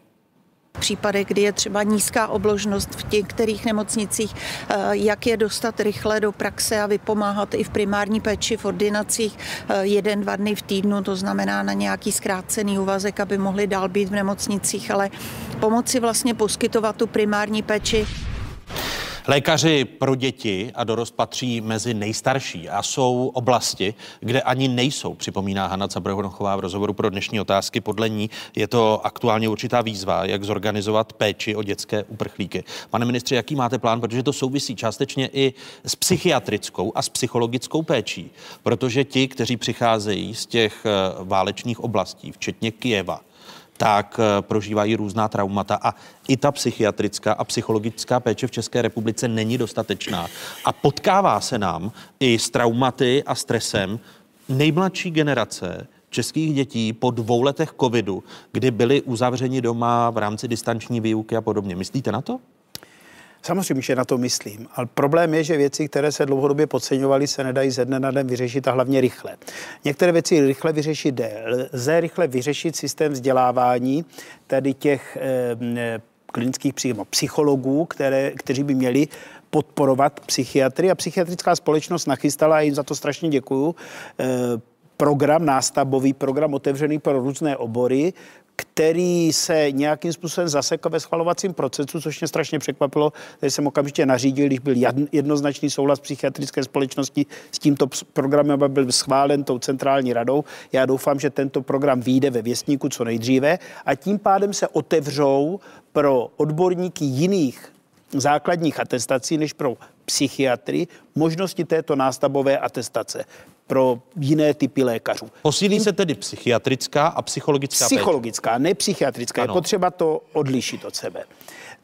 případech, kdy je třeba nízká obložnost v těch kterých nemocnicích, eh, jak je dostat rychle do praxe a vypomáhat i v primární péči v ordinacích eh, jeden, dva dny v týdnu, to znamená na nějaký zkrácený úvazek, aby mohli dál být v nemocnicích, ale pomoci vlastně poskytovat tu primární péči. Lékaři pro děti a dorost patří mezi nejstarší a jsou oblasti, kde ani nejsou, připomíná Hanna Cabrnochová v rozhovoru pro dnešní otázky. Podle ní je to aktuálně určitá výzva, jak zorganizovat péči o dětské uprchlíky. Pane ministře, jaký máte plán, protože to souvisí částečně i s psychiatrickou a s psychologickou péčí, protože ti, kteří přicházejí z těch eh, válečných oblastí, včetně Kijeva, tak eh, prožívají různá traumata a i ta psychiatrická a psychologická péče v České republice není dostatečná. A potkává se nám i s traumaty a stresem nejmladší generace českých dětí po dvou letech covidu, kdy byli uzavřeni doma v rámci distanční výuky a podobně. Myslíte na to? Samozřejmě, že na to myslím. Ale problém je, že věci, které se dlouhodobě podceňovaly, se nedají ze dne na den vyřešit a hlavně rychle. Některé věci rychle vyřešit jde. Lze rychle vyřešit systém vzdělávání, tedy těch eh, klinických psychologů, které, kteří by měli podporovat psychiatry a psychiatrická společnost nachystala, a jim za to strašně děkuju, eh, program, nástavbový program otevřený pro různé obory, který se nějakým způsobem zasekl ve schvalovacím procesu, což mě strašně překvapilo. Tady jsem okamžitě nařídil, když byl jednoznačný souhlas psychiatrické společnosti s tímto programem, aby byl schválen tou centrální radou. Já doufám, že tento program vyjde ve věstníku co nejdříve a tím pádem se otevřou pro odborníky jiných základních atestací než pro psychiatry možnosti této nástavbové atestace pro jiné typy lékařů. Posílí se tedy psychiatrická a psychologická Psychologická, péče. ne psychiatrická. Ano. Je potřeba to odlišit od sebe.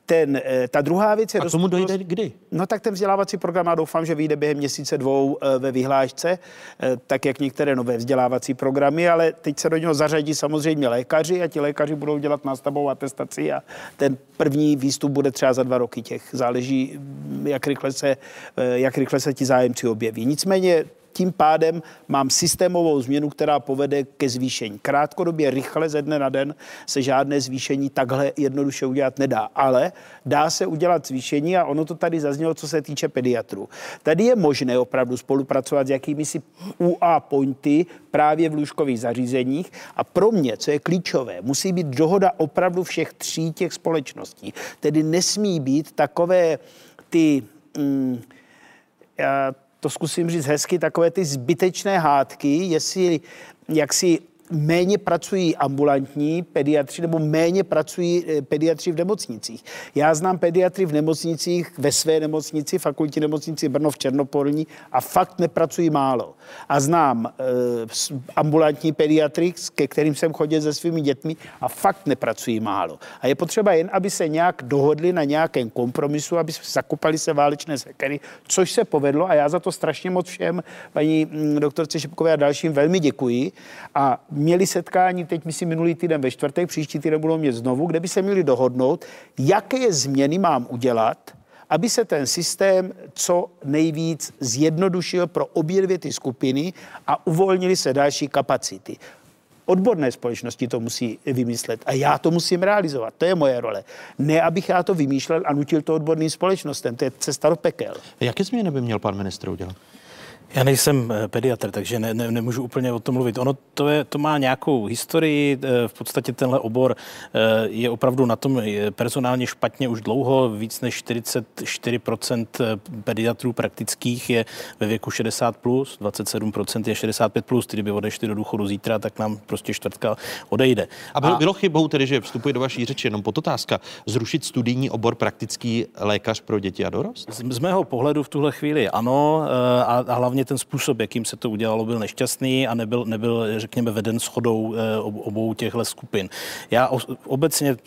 Ten, eh, ta druhá věc je... A tomu dojde kdy? No tak ten vzdělávací program, já doufám, že vyjde během měsíce dvou eh, ve vyhlášce, eh, tak jak některé nové vzdělávací programy, ale teď se do něho zařadí samozřejmě lékaři a ti lékaři budou dělat nástavovou atestaci a ten první výstup bude třeba za dva roky těch. Záleží, jak rychle se, jak rychle se ti zájemci objeví. Nicméně tím pádem mám systémovou změnu, která povede ke zvýšení. Krátkodobě, rychle ze dne na den se žádné zvýšení takhle jednoduše udělat nedá, ale dá se udělat zvýšení a ono to tady zaznělo, co se týče pediatrů. Tady je možné opravdu spolupracovat s jakými si UA pointy právě v lůžkových zařízeních a pro mě, co je klíčové, musí být dohoda opravdu všech tří těch společností. Tedy nesmí být takové ty mm, já to zkusím říct hezky, takové ty zbytečné hádky, jestli jak si méně pracují ambulantní pediatři nebo méně pracují eh, pediatři v nemocnicích. Já znám pediatry v nemocnicích, ve své nemocnici, fakultní nemocnici Brno v Černopolní a fakt nepracují málo. A znám uh, ambulantní pediatry, ke kterým jsem chodil se svými dětmi a fakt nepracují málo. A je potřeba jen, aby se nějak dohodli na nějakém kompromisu, aby zakopali se válečné sekery, což se povedlo a já za to strašně moc všem, paní mm, doktorce Šipkové a dalším velmi děkuji. A měli setkání teď, myslím, minulý týden ve čtvrtek, příští týden budou mít znovu, kde by se měli dohodnout, jaké změny mám udělat, aby se ten systém co nejvíc zjednodušil pro obě dvě ty skupiny a uvolnili se další kapacity. Odborné společnosti to musí vymyslet a já to musím realizovat. To je moje role. Ne, abych já to vymýšlel a nutil to odborným společnostem. To je cesta do pekel. Jaké změny by měl pan ministr udělat? Já nejsem eh, pediatr, takže ne, ne, nemůžu úplně o tom mluvit. Ono to, je, to má nějakou historii, eh, v podstatě tenhle obor eh, je opravdu na tom personálně špatně už dlouho. Víc než 44% pediatrů praktických je ve věku 60+, plus, 27% je 65+, plus. kdyby odešli do důchodu zítra, tak nám prostě čtvrtka odejde. A bylo, bylo chybou tedy, že vstupuje do vaší řeči jenom podotázka, zrušit studijní obor praktický lékař pro děti a dorost? Z, z mého pohledu v tuhle chvíli ano a, a hlavně hlavně ten způsob, jakým se to udělalo, byl nešťastný a nebyl, nebyl řekněme, veden shodou eh, obou těchto skupin. Já obecně,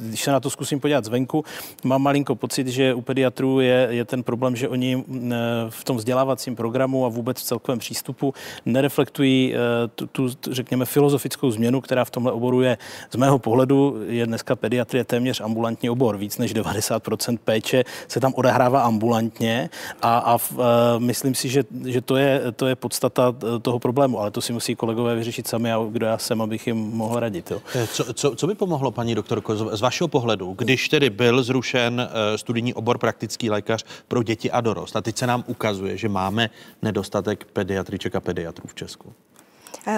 když se na to zkusím podívat zvenku, mám malinko pocit, že u pediatrů je, je ten problém, že oni eh, v tom vzdělávacím programu a vůbec v celkovém přístupu nereflektují eh, tu, tu řekněme, filozofickou změnu, která v tomhle oboru je z mého pohledu, je dneska pediatrie téměř ambulantní obor. Víc než 90% péče se tam odehrává ambulantně a, a v, myslím si, že, že že to je, to je podstata eh, toho problému, ale to si musí kolegové vyřešit sami a kdo já jsem, abych jim mohl radit. Jo. Eh, co, co, co by pomohlo, paní doktorko, z vašeho pohledu, když tedy byl zrušen eh, studijní obor praktický lékař pro děti a dorost a teď se nám ukazuje, že máme nedostatek pediatriček a pediatrů v Česku?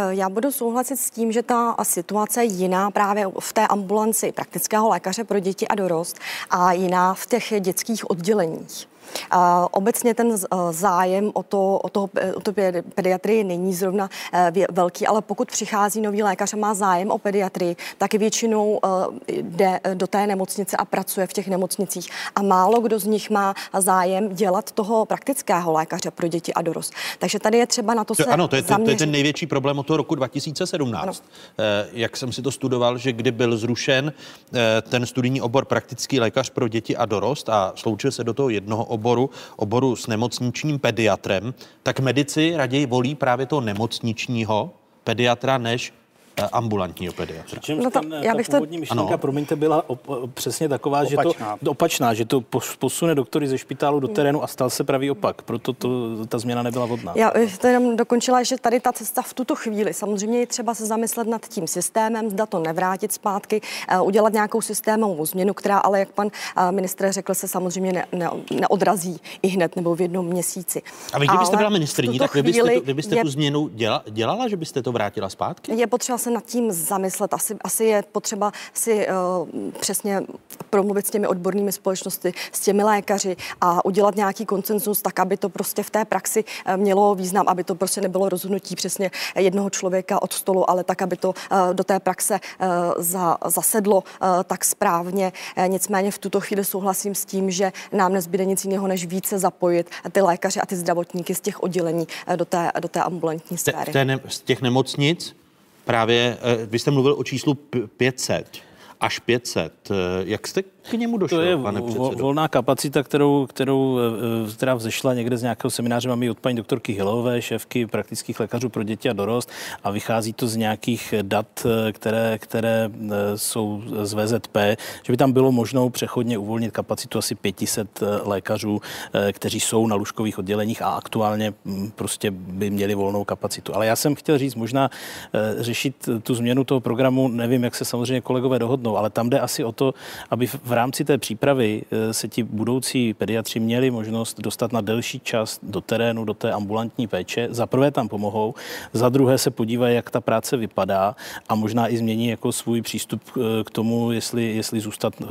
Já budu souhlasit s tím, že ta situace je jiná právě v té ambulanci praktického lékaře pro děti a dorost a jiná v těch dětských odděleních. Obecně ten eh, zájem o, to, o, toho, o to pediatrii není zrovna eh, velký, ale pokud přichází nový lékař a má zájem o pediatrii, tak většinou eh, jde do té nemocnice a pracuje v těch nemocnicích. A málo kdo z nich má zájem dělat toho praktického lékaře pro děti a dorost. Takže tady je třeba na to, to se Ano, to je, to, to je ten největší problém od toho roku 2017. Ano. Jak jsem si to studoval, že kdy byl zrušen ten studijní obor praktický lékař pro děti a dorost a sloučil se do toho jednoho oboru, oboru s nemocničním pediatrem, tak medici raději volí právě toho nemocničního pediatra než ambulantního pediatra. no to, ten, já bych ta původní to... myšlenka, ano. promiňte, byla op, přesně taková, opačná. že to opačná, že to posune doktory ze špitálu do terénu a stal se pravý opak. Proto to, ta změna nebyla vodná. Já to jenom dokončila, že tady ta cesta v tuto chvíli, samozřejmě je třeba se zamyslet nad tím systémem, zda to nevrátit zpátky, eh, udělat nějakou systémovou změnu, která ale, jak pan eh, ministr řekl, se samozřejmě ne, ne, neodrazí i hned nebo v jednom měsíci. A vy, kdybyste byla ministrní, tak vy byste, tu, vy byste je, tu změnu děla, dělala, že byste to vrátila zpátky? Je potřeba se nad tím zamyslet. Asi, asi je potřeba si uh, přesně promluvit s těmi odbornými společnosti, s těmi lékaři a udělat nějaký koncenzus tak, aby to prostě v té praxi uh, mělo význam, aby to prostě nebylo rozhodnutí přesně jednoho člověka od stolu, ale tak, aby to uh, do té praxe uh, za, zasedlo uh, tak správně. Nicméně v tuto chvíli souhlasím s tím, že nám nezbyde nic jiného, než více zapojit ty lékaře a ty zdravotníky z těch oddělení uh, do té, do té ambulantní sféry. Z těch nemocnic právě, eh, vy jste mluvil o číslu 500 až 500. Eh, jak jste k němu došlo, to je pane předsedo? volná kapacita, kterou, kterou, eh, která vzešla někde z nějakého semináře, máme od paní doktorky Hilové, šéfky praktických lékařů pro děti a dorost a vychází to z nějakých dat, eh, které, které jsou z VZP, že by tam bylo možno přechodně uvolnit kapacitu asi 500 lékařů, kteří jsou na lůžkových odděleních a aktuálně hm, prostě by měli volnou kapacitu. Ale já jsem chtěl říct, možná řešit tu změnu toho programu, nevím, jak se samozřejmě kolegové dohodnou, ale tam jde asi o to, aby v rámci té přípravy eh, se ti budoucí pediatři měli možnost dostat na delší čas do terénu, do té ambulantní péče. Za prvé tam pomohou, za druhé se podívají, jak ta práce vypadá a možná i změní jako svůj přístup eh, k tomu, jestli, jestli zůstat eh,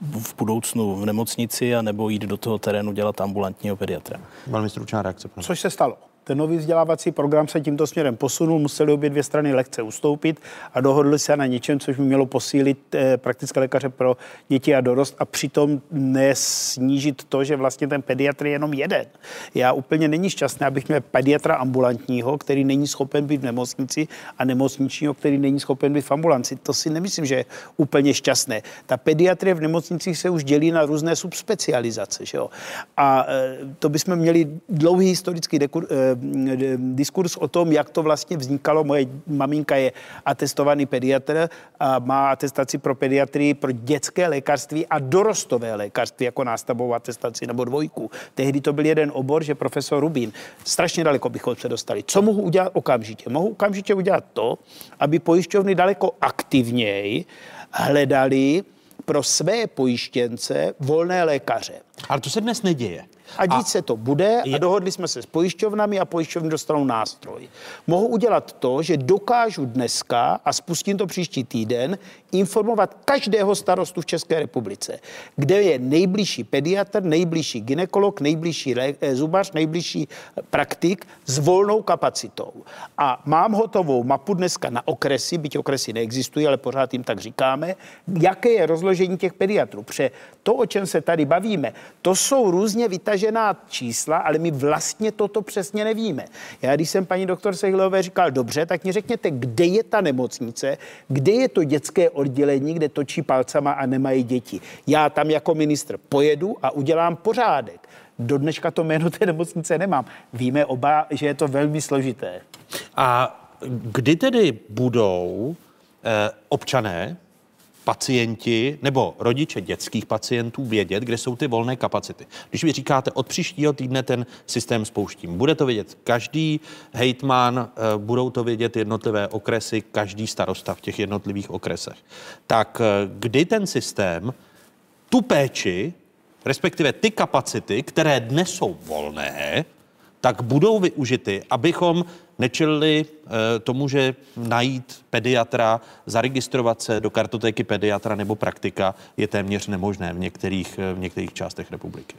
v budoucnu v nemocnici a nebo jít do toho terénu dělat ambulantního pediatra. Velmi stručná reakce. Což se stalo. Ten nový vzdělávací program se tímto směrem posunul, museli obě dvě strany lehce ustoupit a dohodli se na něčem, což by mělo posílit eh, praktické lékaře pro děti a dorost a přitom nesnížit to, že vlastně ten pediatr je jenom jeden. Já úplně není šťastné, abych měl pediatra ambulantního, který není schopen být v nemocnici a nemocničního, který není schopen být v ambulanci. To si nemyslím, že je úplně šťastné. Ta pediatrie v nemocnicích se už dělí na různé subspecializace. Že jo? A eh, to bychom měli dlouhý historický dekur, eh, diskurs o tom, jak to vlastně vznikalo. Moje maminka je atestovaný pediatr a má atestaci pro pediatrii pro dětské lékařství a dorostové lékařství jako nástavovou atestaci nebo dvojku. Tehdy to byl jeden obor, že profesor Rubín. Strašně daleko bychom se dostali. Co mohu udělat okamžitě? Mohu okamžitě udělat to, aby pojišťovny daleko aktivněji hledali pro své pojištěnce volné lékaře. Ale to se dnes neděje. A dít a se to bude a dohodli jsme se s pojišťovnami a pojišťovny dostanou nástroj. Mohu udělat to, že dokážu dneska a spustím to příští týden informovat každého starostu v České republice, kde je nejbližší pediatr, nejbližší ginekolog, nejbližší eh, zubař, nejbližší praktik s volnou kapacitou. A mám hotovou mapu dneska na okresy, byť okresy neexistují, ale pořád jim tak říkáme, jaké je rozložení těch pediatrů. Pře to, o čem se tady bavíme, to jsou různě vytažená čísla, ale my vlastně toto přesně nevíme. Já, když jsem paní doktor Sehlové říkal, dobře, tak mi řekněte, kde je ta nemocnice, kde je to dětské oddělení, kde točí palcama a nemají děti. Já tam jako ministr pojedu a udělám pořádek. Do dneška to jméno té nemocnice nemám. Víme oba, že je to velmi složité. A kdy tedy budou eh, občané pacienti nebo rodiče dětských pacientů vědět, kde jsou ty volné kapacity. Když vy říkáte, od příštího týdne ten systém spouštím, bude to vědět každý hejtman, eh, budou to vědět jednotlivé okresy, každý starosta v těch jednotlivých okresech. Tak eh, kdy ten systém tu péči, respektive ty kapacity, které dnes jsou volné, tak budou využity, abychom nečelili e, tomu, že najít pediatra, zaregistrovat se do kartotéky pediatra nebo praktika je téměř nemožné v některých, eh, v některých částech republiky.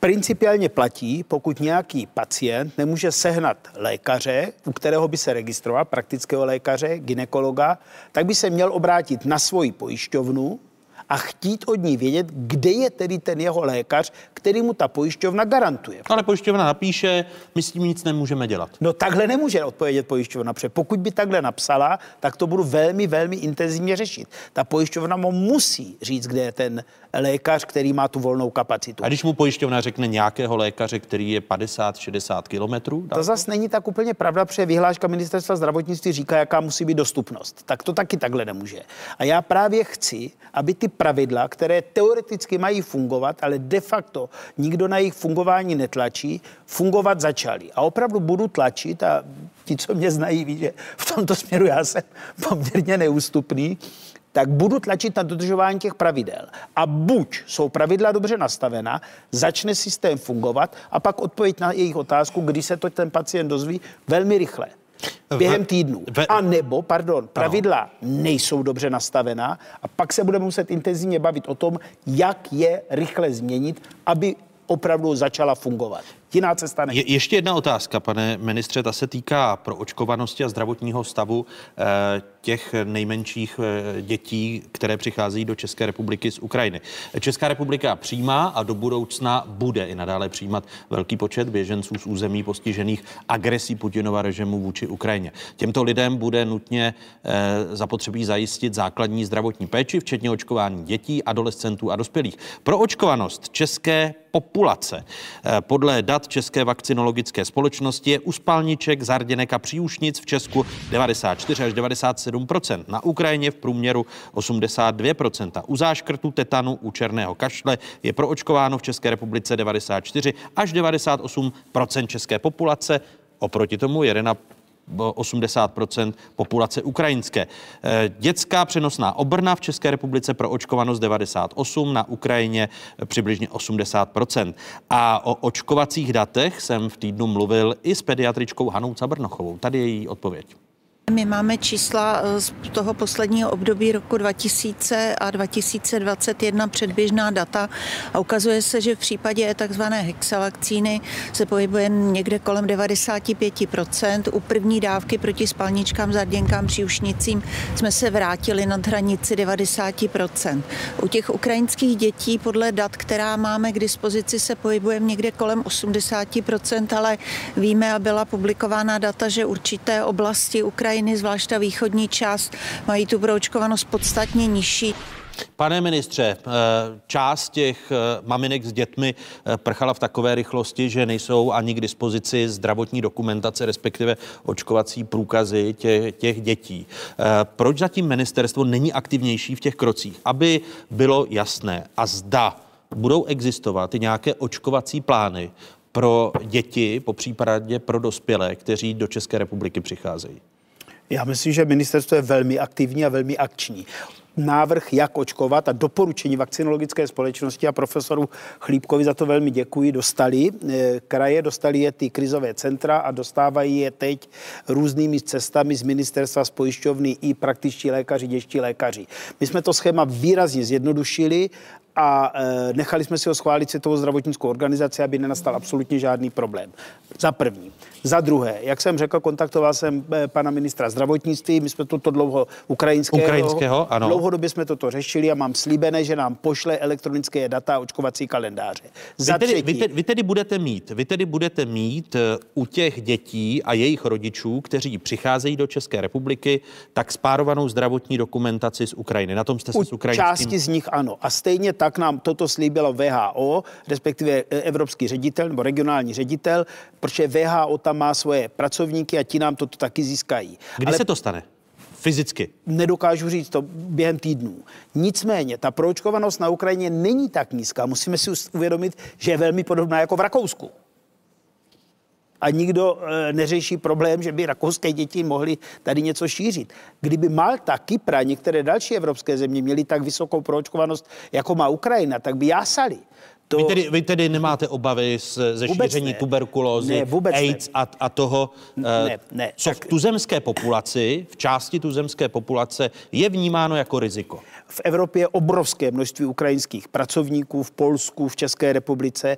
Principiálně platí, pokud nějaký pacient nemůže sehnat lékaře, u kterého by se registroval, praktického lékaře, ginekologa, tak by se měl obrátit na svoji pojišťovnu, a chtít od ní vědět, kde je tedy ten jeho lékař, který mu ta pojišťovna garantuje. Ale pojišťovna napíše, my s tím nic nemůžeme dělat. No takhle nemůže odpovědět pojišťovna, protože pokud by takhle napsala, tak to budu velmi, velmi intenzivně řešit. Ta pojišťovna mu musí říct, kde je ten lékař, který má tu volnou kapacitu. A když mu pojišťovna řekne nějakého lékaře, který je 50-60 kilometrů? To zase není tak úplně pravda, protože vyhláška ministerstva zdravotnictví říká, jaká musí být dostupnost. Tak to taky takhle nemůže. A já právě chci, aby ty pravidla, které teoreticky mají fungovat, ale de facto nikdo na jejich fungování netlačí, fungovat začaly. A opravdu budu tlačit a ti, co mě znají, ví, že v tomto směru já jsem poměrně neústupný, tak budu tlačit na dodržování těch pravidel. A buď jsou pravidla dobře nastavena, začne systém fungovat a pak odpověď na jejich otázku, kdy se to ten pacient dozví, velmi rychle během týdnů. A nebo, pardon, pravidla nejsou dobře nastavená a pak se budeme muset intenzivně bavit o tom, jak je rychle změnit, aby opravdu začala fungovat. Jiná cesta Je, ještě jedna otázka, pane ministře, ta se týká pro očkovanosti a zdravotního stavu eh, těch nejmenších eh, dětí, které přicházejí do České republiky z Ukrajiny. Česká republika přijímá a do budoucna bude i nadále přijímat velký počet běženců z území postižených agresí Putinova režimu vůči Ukrajině. Těmto lidem bude nutně eh, zapotřebí zajistit základní zdravotní péči, včetně očkování dětí, adolescentů a dospělých. Pro očkovanost české populace podle dat dat České vakcinologické společnosti je u spalniček, zarděnek a příušnic v Česku 94 až 97% na Ukrajině v průměru 82% U záškrtu tetanu u černého kašle je proočkováno v České republice 94 až 98% české populace. Oproti tomu 1 80% populace ukrajinské. Eh, dětská přenosná obrna v České republice pro očkovanost 98, na Ukrajině přibližně 80% A o očkovacích datech jsem v týdnu mluvil i s pediatričkou Hanou Cabrnochovou. Tady je její odpověď. My máme čísla eh, z toho posledního období roku 2000 a 2021 předběžná data a ukazuje se, že v případě takzvané hexalakcíny se pohybuje někde kolem 95%. U první dávky proti spalničkám, zarděnkám, příušnicím jsme se vrátili nad hranici 90%. U těch ukrajinských dětí podle dat, která máme k dispozici, se pohybujeme někde kolem 80%, ale víme a byla publikována data, že určité oblasti Ukrajiny Ukrajiny, zvlášť ta východní část, mají tu proočkovanost podstatně nižší. Pane ministře, eh, část těch eh, maminek s dětmi eh, prchala v takové rychlosti, že nejsou ani k dispozici zdravotní dokumentace, respektive očkovací průkazy těch, těch dětí. Proč zatím ministerstvo není aktivnější v těch krocích, aby bylo jasné a zda budou existovat nějaké očkovací plány pro děti, po případě pro dospělé, kteří do České republiky přicházejí? Já myslím, že ministerstvo je velmi aktivní a velmi akční návrh, jak očkovat a doporučení vakcinologické společnosti a profesoru Chlípkovi za to velmi děkuji, dostali. Eh, kraje dostali je ty krizové centra a dostávají je teď různými cestami z ministerstva, z pojišťovny i praktičtí lékaři, děští lékaři. My jsme to schéma výrazně zjednodušili a e, nechali jsme si ho schválit Světovou zdravotnickou organizaci, aby nenastal absolutně žádný problém. Za první. Za druhé, jak jsem řekl, kontaktoval jsem e, pana ministra zdravotnictví, my jsme toto dlouho ukrajinského, ukrajinského ano. dlouhodobě jsme toto řešili a mám slíbené, že nám pošle elektronické data a očkovací kalendáře. Za vy, tedy, vy, tedy, vy tedy budete mít, vy tedy budete mít e, u těch dětí a jejich rodičů, kteří přicházejí do České republiky, tak spárovanou zdravotní dokumentaci z Ukrajiny. Na tom jste se s ukrajinským... Části z nich ano. A stejně tak tak nám toto slíbilo VHO, respektive e, evropský ředitel nebo regionální ředitel, protože VHO tam má svoje pracovníky a ti nám toto taky získají. Kdy Ale... se to stane? Fyzicky? Nedokážu říct to během týdnů. Nicméně, ta proočkovanost na Ukrajině není tak nízká. Musíme si uvědomit, že je velmi podobná jako v Rakousku a nikdo e, neřeší problém, že by rakouské děti mohly tady něco šířit. Kdyby Malta, Kypra, některé další evropské země měly tak vysokou proočkovanost, jako má Ukrajina, tak by jásali. To... Vy, tedy, vy tedy nemáte obavy z, ze vůbec šíření ne. tuberkulózy, ne, vůbec AIDS a, a toho, ne, ne, co tak... v tuzemské populaci, v části tuzemské populace je vnímáno jako riziko? V Evropě je obrovské množství ukrajinských pracovníků, v Polsku, v České republice,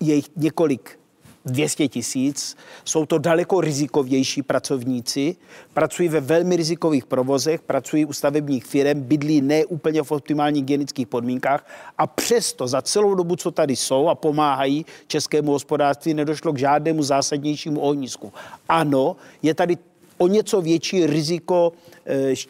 je jich několik 200 tisíc. Jsou to daleko rizikovější pracovníci, pracují ve velmi rizikových provozech, pracují u stavebních firm, bydlí ne úplně v optimálních hygienických podmínkách a přesto za celou dobu, co tady jsou a pomáhají českému hospodářství, nedošlo k žádnému zásadnějšímu ohnisku. Ano, je tady o něco větší riziko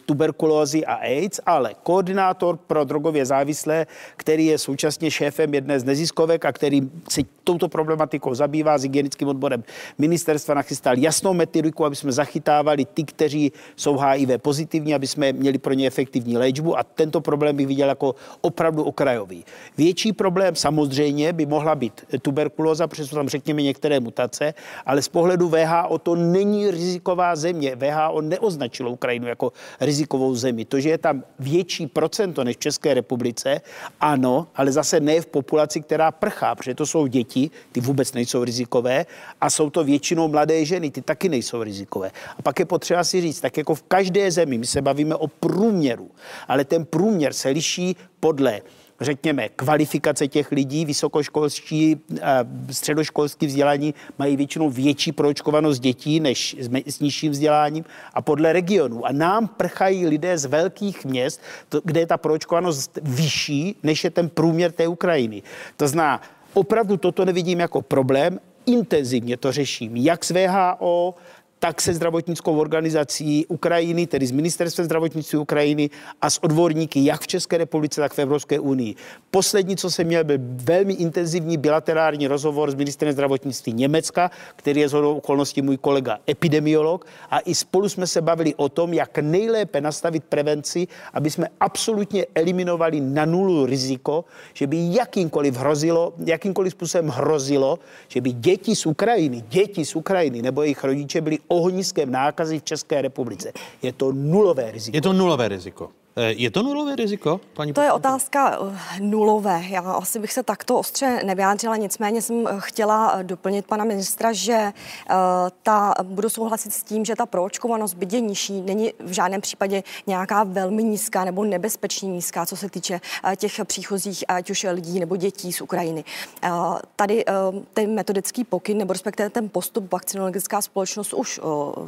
tuberkulózy a AIDS, ale koordinátor pro drogově závislé, který je současně šéfem jedné z neziskovek a který se touto problematikou zabývá s hygienickým odborem ministerstva, nachystal jasnou metodiku, aby jsme zachytávali ty, kteří jsou HIV pozitivní, aby jsme měli pro ně efektivní léčbu a tento problém bych viděl jako opravdu okrajový. Větší problém samozřejmě by mohla být tuberkulóza, protože jsou tam řekněme některé mutace, ale z pohledu VHO to není riziková země. VHO neoznačilo Ukrajinu jako jako rizikovou zemi. To, že je tam větší procento než v České republice, ano, ale zase ne v populaci, která prchá, protože to jsou děti, ty vůbec nejsou rizikové a jsou to většinou mladé ženy, ty taky nejsou rizikové. A pak je potřeba si říct, tak jako v každé zemi, my se bavíme o průměru, ale ten průměr se liší podle řekněme, kvalifikace těch lidí, vysokoškolští, středoškolský vzdělání mají většinou větší proočkovanost dětí než s nižším vzděláním a podle regionu. A nám prchají lidé z velkých měst, kde je ta proočkovanost vyšší, než je ten průměr té Ukrajiny. To zná, opravdu toto nevidím jako problém, intenzivně to řeším, jak s VHO, tak se zdravotnickou organizací Ukrajiny, tedy s ministerstvem zdravotnictví Ukrajiny a s odborníky jak v České republice, tak v Evropské unii. Poslední, co jsem měl, byl velmi intenzivní bilaterální rozhovor s ministrem zdravotnictví Německa, který je zhodou okolností můj kolega epidemiolog a i spolu jsme se bavili o tom, jak nejlépe nastavit prevenci, aby jsme absolutně eliminovali na nulu riziko, že by jakýmkoliv hrozilo, jakýmkoliv způsobem hrozilo, že by děti z Ukrajiny, děti z Ukrajiny nebo jejich rodiče byli ohniskem nákazy v České republice. Je to nulové riziko. Je to nulové riziko. Eh, je to nulové riziko, paní To je otázka eh, nulové. Já asi bych se takto ostře nevyjádřila, nicméně jsem eh, chtěla doplnit pana ministra, že ta, budu souhlasit s tím, že ta proočkovanost, byť je nižší, není v žádném případě nějaká velmi nízká nebo nebezpečně nízká, co se týče těch příchozích, ať už lidí nebo dětí z Ukrajiny. Tady ten metodický pokyn, nebo respektive ten postup vakcinologická společnost už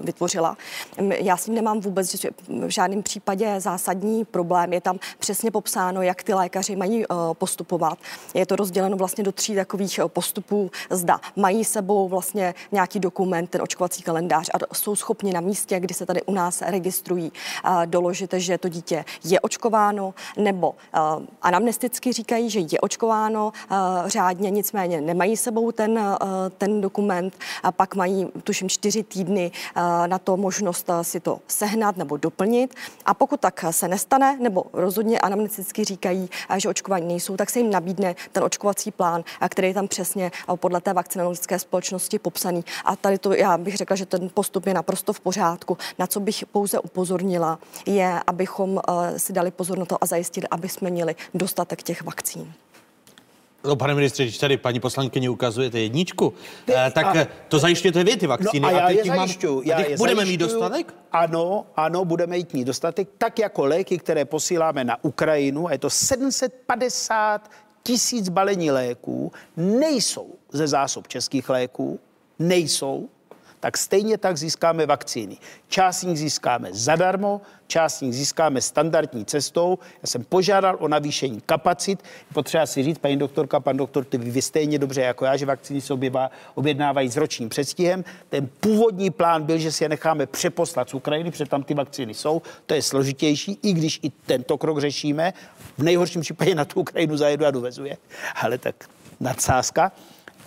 vytvořila. Já s tím nemám vůbec v žádném případě zásadní problém. Je tam přesně popsáno, jak ty lékaři mají uh, postupovat. Je to rozděleno vlastně do tří takových uh, postupů. Zda mají sebou vlastně nějaký dokument, ten očkovací kalendář a jsou schopni na místě, kdy se tady u nás registrují, doložit, že to dítě je očkováno, nebo anamnesticky říkají, že je očkováno řádně, nicméně nemají sebou ten, ten dokument a pak mají, tuším, čtyři týdny na to možnost si to sehnat nebo doplnit. A pokud tak se nestane, nestane, nebo rozhodně anamnesticky říkají, že očkování nejsou, tak se jim nabídne ten očkovací plán, který je tam přesně podle té vakcinologické společnosti popsaný. A tady to já bych řekla, že ten postup je naprosto v pořádku. Na co bych pouze upozornila, je, abychom si dali pozor na to a zajistili, aby jsme měli dostatek těch vakcín. No, pane ministře, když tady paní poslankyně ukazujete jedničku, ty, eh, tak a, to zajišťujete vy, ty vakcíny. No a já a je zajišťuju. Já je budeme zajišťuju, mít dostatek? Ano, ano, budeme mít dostatek, tak jako léky, které posíláme na Ukrajinu, a je to 750 tisíc balení léků, nejsou ze zásob českých léků, nejsou, tak stejně tak získáme vakcíny. Část nich získáme zadarmo, část nich získáme standardní cestou. Já jsem požádal o navýšení kapacit. Potřeba si říct, paní doktorka, pan doktor, ty vy stejně dobře jako já, že vakcíny se oběvá, objednávají s ročním předstihem. Ten původní plán byl, že si je necháme přeposlat z Ukrajiny, protože tam ty vakcíny jsou. To je složitější, i když i tento krok řešíme. V nejhorším případě na tu Ukrajinu zajedu a dovezu je. Ale tak nadsázka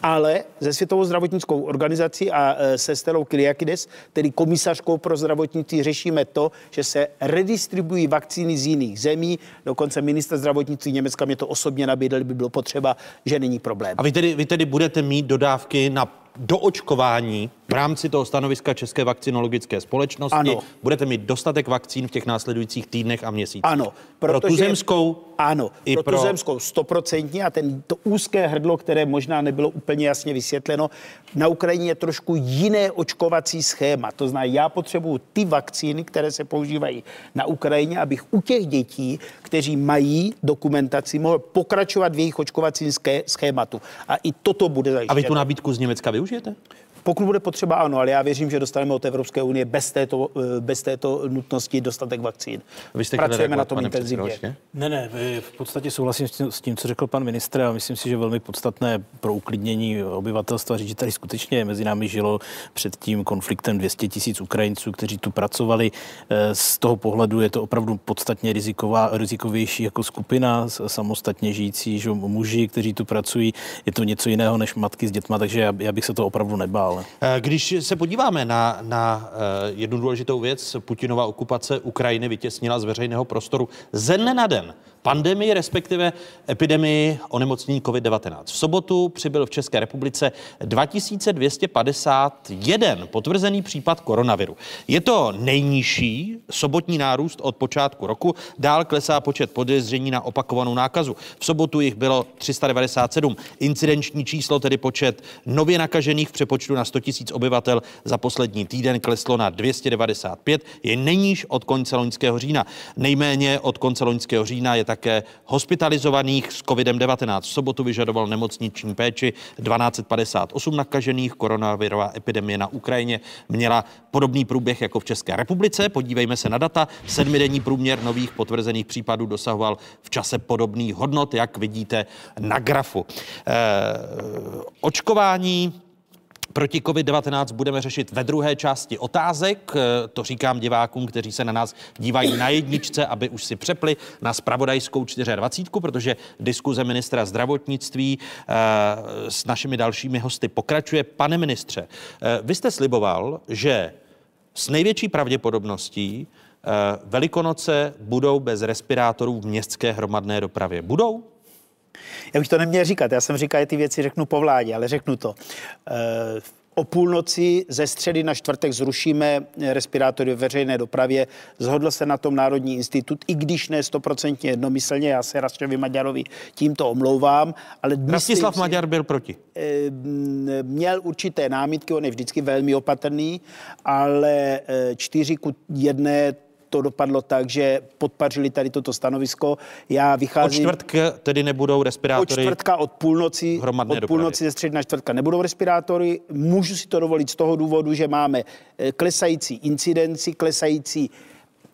ale ze Světovou zdravotnickou organizací a e, se Stelou Kyriakides, tedy komisařkou pro zdravotnictví, řešíme to, že se redistribuují vakcíny z jiných zemí. Dokonce minister zdravotnictví Německa mě to osobně nabídl, by bylo potřeba, že není problém. A vy tedy, vy tedy budete mít dodávky na doočkování v rámci toho stanoviska České vakcinologické společnosti ano. budete mít dostatek vakcín v těch následujících týdnech a měsících. Ano. Protože, pro tuzemskou ano, i pro, pro tuzemskou stoprocentně a ten, to úzké hrdlo, které možná nebylo úplně jasně vysvětleno, na Ukrajině je trošku jiné očkovací schéma. To znamená, já potřebuju ty vakcíny, které se používají na Ukrajině, abych u těch dětí, kteří mají dokumentaci, mohl pokračovat v jejich očkovacím schématu. A i toto bude zajištěno. A vy tu nabídku z Německa využijete? tecnologia. Pokud bude potřeba, ano, ale já věřím, že dostaneme od Evropské unie bez této, eh, bez této nutnosti dostatek vakcín. Vy jste Pracujeme na tom intenzivně. Ne, ne, v podstatě souhlasím s tím, co řekl pan ministr a myslím si, že velmi podstatné pro uklidnění obyvatelstva říct, že tady skutečně mezi námi žilo před tím konfliktem 200 tisíc Ukrajinců, kteří tu pracovali. Eh, z toho pohledu je to opravdu podstatně riziková, rizikovější jako skupina, samostatně žijící že muži, kteří tu pracují. Je to něco jiného než matky s dětma, takže já, já bych se to opravdu nebál dále. Eh, když se podíváme na, na eh, jednu důležitou věc, Putinova okupace Ukrajiny vytěsnila z veřejného prostoru ze dne na den pandemii, respektive epidemii onemocnění COVID-19. V sobotu přibyl v České republice 2251 potvrzený případ koronaviru. Je to nejnižší sobotní nárůst od počátku roku. Dál klesá počet podezření na opakovanou nákazu. V sobotu jich bylo 397. Incidenční číslo, tedy počet nově nakažených v přepočtu na 100 000 obyvatel za poslední týden kleslo na 295. Je nejníž od konce loňského října. Nejméně od konce loňského října je také hospitalizovaných s COVID-19. V sobotu vyžadoval nemocniční péči 1258 nakažených. Koronavirová epidemie na Ukrajině měla podobný průběh jako v České republice. Podívejme se na data. Sedmidenní průměr nových potvrzených případů dosahoval v čase podobných hodnot, jak vidíte na grafu. E, očkování Proti COVID-19 budeme řešit ve druhé části otázek. Eh, to říkám divákům, kteří se na nás dívají na jedničce, aby už si přepli na spravodajskou 24, protože diskuze ministra zdravotnictví eh, s našimi dalšími hosty pokračuje. Pane ministře, eh, vy jste sliboval, že s největší pravděpodobností Velikonoce budou bez respirátorů v městské hromadné dopravě. Budou? Já bych to neměl říkat, já jsem říkal, že ty věci řeknu po vládě, ale řeknu to. Eh, O půlnoci ze středy na čtvrtek zrušíme respirátory v veřejné dopravě. Zhodl se na tom Národní institut, i když ne stoprocentně jednomyslně. Já se Rastovi Maďarovi tímto omlouvám. Ale Rastislav si, Maďar byl proti. Eh, měl určité námitky, on je vždycky velmi opatrný, ale eh, čtyři ku jedné to dopadlo tak, že podpařili tady toto stanovisko. Já vycházím... Od čtvrtka tedy nebudou respirátory? Od čtvrtka od půlnoci, od půlnoci ze střední na čtvrtka nebudou respirátory. Můžu si to dovolit z toho důvodu, že máme eh, klesající incidenci, klesající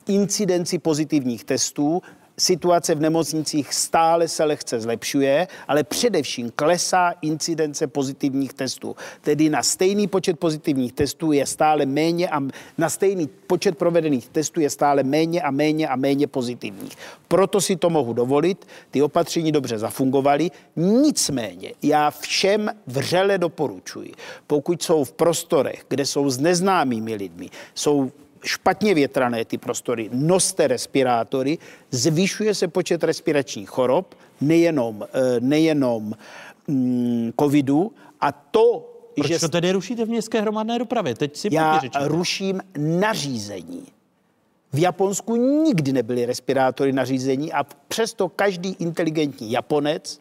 incidenci pozitivních testů situace v nemocnicích stále se lehce zlepšuje, ale především klesá incidence pozitivních testů. Tedy na stejný počet pozitivních testů je stále méně a na stejný počet provedených testů je stále méně a méně a méně pozitivních. Proto si to mohu dovolit, ty opatření dobře zafungovaly, nicméně já všem vřele doporučuji, pokud jsou v prostorech, kde jsou s neznámými lidmi, jsou špatně větrané ty prostory, noste respirátory, zvyšuje se počet respiračních chorob, nejenom, eh, nejenom mm, covidu a to, Proč že... to tedy rušíte v městské hromadné dopravě? Teď si Já ruším nařízení. V Japonsku nikdy nebyly respirátory nařízení a přesto každý inteligentní Japonec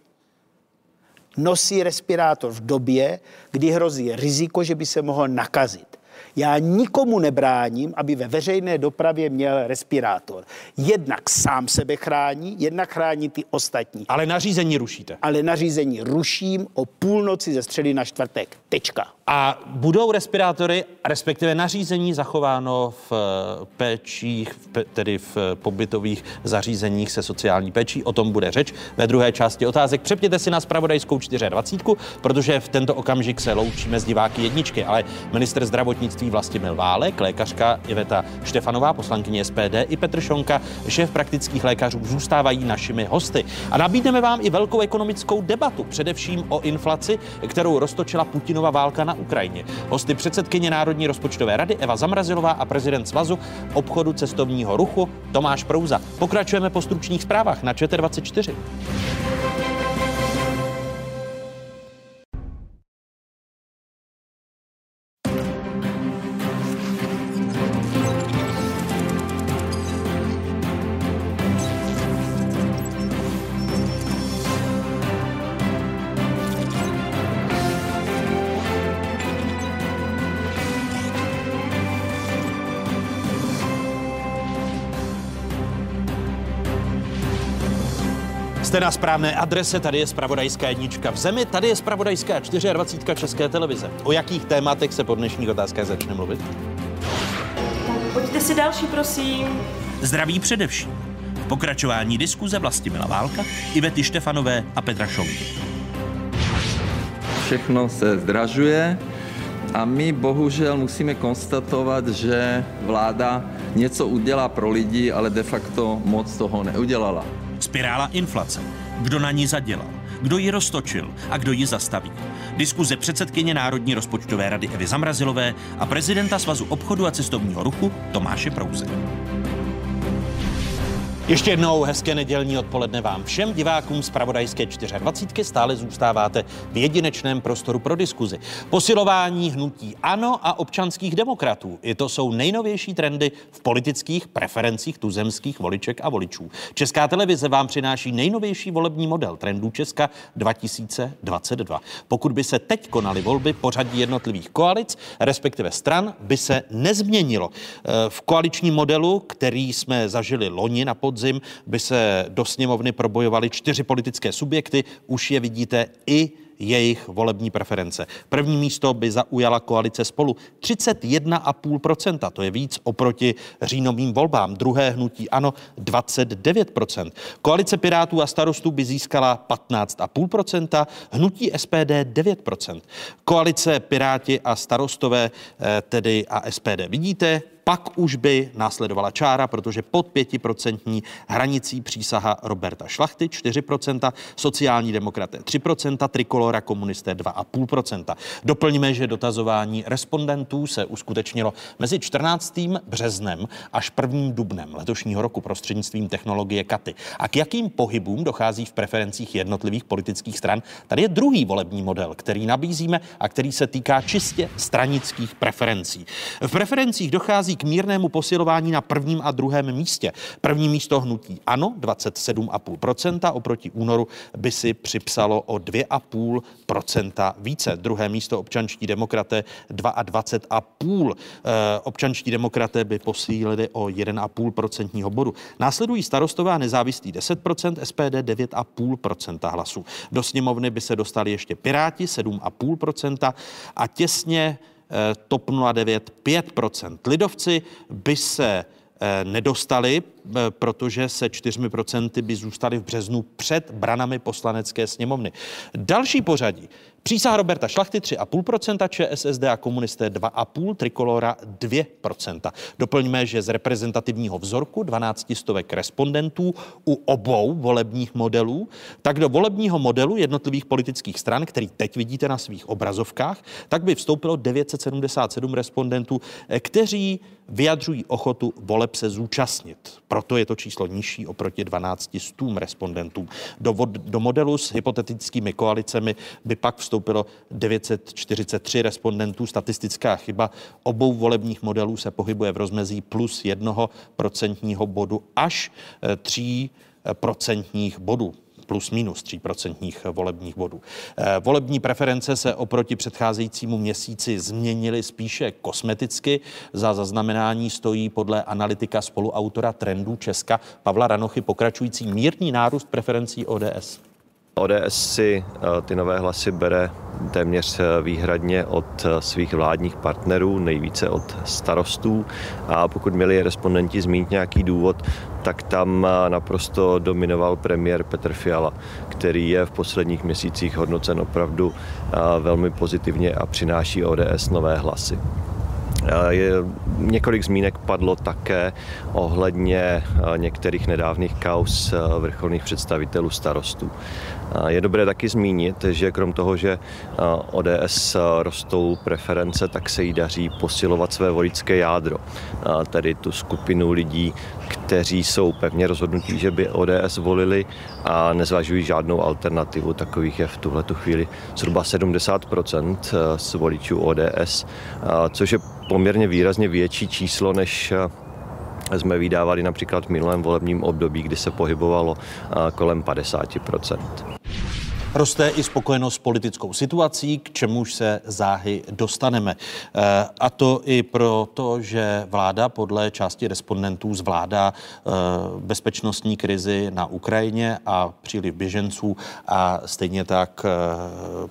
nosí respirátor v době, kdy hrozí riziko, že by se mohl nakazit. Já nikomu nebráním, aby ve veřejné dopravě měl respirátor. Jednak sám sebe chrání, jednak chrání ty ostatní. Ale nařízení rušíte. Ale nařízení ruším o půlnoci ze středy na čtvrtek. Tečka. A budou respirátory, respektive nařízení zachováno v eh, péčích, tedy v pobytových zařízeních se sociální péčí. O tom bude řeč ve druhé části otázek. Přepněte si na spravodajskou 24, protože v tento okamžik se loučíme s diváky jedničky, ale minister zdravotnictví Vlastimil Válek, lékařka Iveta Štefanová, poslankyně SPD i Petr Šonka, šéf praktických lékařů, zůstávají našimi hosty. A nabídneme vám i velkou ekonomickou debatu, především o inflaci, kterou roztočila Putinova válka na Ukrajině. Hosty předsedkyně Národní rozpočtové rady Eva Zamrazilová a prezident Svazu obchodu cestovního ruchu Tomáš Prouza. Pokračujeme po stručných zprávách na ČT24. Jste na správné adrese, tady je Spravodajská jednička v zemi, tady je Spravodajská 24 České televize. O jakých tématech se po dnešních otázkách začne mluvit? Pojďte si další, prosím. Zdraví především. V pokračování diskuze Vlastimila Válka, Ivety Štefanové a Petra Šonky. Všechno se zdražuje a my bohužel musíme konstatovat, že vláda něco udělá pro lidi, ale de facto moc toho neudělala. Spirála inflace. Kdo na ní zadělal? Kdo ji roztočil a kdo ji zastaví? Diskuze předsedkyně Národní rozpočtové rady Evy Zamrazilové a prezidenta Svazu obchodu a cestovního ruchu Tomáše Prouze. Ještě jednou hezké nedělní odpoledne vám všem divákům z Pravodajské 24. Stále zůstáváte v jedinečném prostoru pro diskuzi. Posilování hnutí ANO a občanských demokratů. I to jsou nejnovější trendy v politických preferencích tuzemských voliček a voličů. Česká televize vám přináší nejnovější volební model trendů Česka 2022. Pokud by se teď konaly volby pořadí jednotlivých koalic, respektive stran, by se nezměnilo. V koaličním modelu, který jsme zažili loni na podzim, podzim by se do sněmovny probojovaly čtyři politické subjekty. Už je vidíte i jejich volební preference. První místo by zaujala koalice spolu 31,5%, to je víc oproti říjnovým volbám. Druhé hnutí ano 29%. Koalice Pirátů a starostů by získala 15,5%, hnutí SPD 9%. Koalice Piráti a starostové, eh, tedy a SPD vidíte, pak už by následovala čára, protože pod 5% hranicí přísaha Roberta Šlachty 4%, sociální demokraté 3%, trikolora komunisté 2,5%. Doplňme, že dotazování respondentů se uskutečnilo mezi 14. březnem až 1. dubnem letošního roku prostřednictvím technologie Katy. A k jakým pohybům dochází v preferencích jednotlivých politických stran? Tady je druhý volební model, který nabízíme a který se týká čistě stranických preferencí. V preferencích dochází k mírnému posilování na prvním a druhém místě. První místo hnutí ano, 27,5%, oproti únoru by si připsalo o 2,5% více. Druhé místo občanští demokraté 22,5%. Eh, občanští demokraté by posílili o 1,5% bodu. Následují starostové a nezávislí 10%, SPD 9,5% hlasů. Do sněmovny by se dostali ještě Piráti 7,5% a těsně TOP 09 5%. Lidovci by se eh, nedostali, eh, protože se 4% by zůstali v březnu před branami poslanecké sněmovny. Další pořadí Přísaha Roberta Šlachty 3,5%, ČSSD a komunisté 2,5%, Trikolora 2%. Doplňme, že z reprezentativního vzorku 12 stovek respondentů u obou volebních modelů, tak do volebního modelu jednotlivých politických stran, který teď vidíte na svých obrazovkách, tak by vstoupilo 977 respondentů, eh, kteří vyjadřují ochotu voleb se zúčastnit. Proto je to číslo nižší oproti 12 stům respondentům. Do, do modelu s hypotetickými koalicemi by pak vstoupilo 943 respondentů. Statistická chyba obou volebních modelů se pohybuje v rozmezí plus jednoho procentního bodu až 3 procentních bodů plus minus 3% volebních bodů. Eh, volební preference se oproti předcházejícímu měsíci změnily spíše kosmeticky. Za zaznamenání stojí podle analytika spoluautora trendů Česka Pavla Ranochy pokračující mírný nárůst preferencí ODS. ODS si eh, ty nové hlasy bere téměř eh, výhradně od svých vládních partnerů, nejvíce od starostů. A pokud měli respondenti zmínit nějaký důvod, tak tam naprosto dominoval premiér Petr Fiala, který je v posledních měsících hodnocen opravdu velmi pozitivně a přináší ODS nové hlasy. Je, několik zmínek padlo také ohledně některých nedávných kaus vrcholných představitelů starostů. Je dobré taky zmínit, že krom toho, že ODS rostou preference, tak se jí daří posilovat své voličské jádro, tedy tu skupinu lidí, kteří jsou pevně rozhodnutí, že by ODS volili a nezvažují žádnou alternativu. Takových je v tuhle chvíli zhruba 70 z voličů ODS, což je poměrně výrazně větší číslo než jsme vydávali například v minulém volebním období, kdy se pohybovalo kolem 50 Roste i spokojenost s politickou situací, k čemuž se záhy dostaneme. Eh, a to i proto, že vláda podle části respondentů zvládá eh, bezpečnostní krizi na Ukrajině a příliv běženců a stejně tak eh,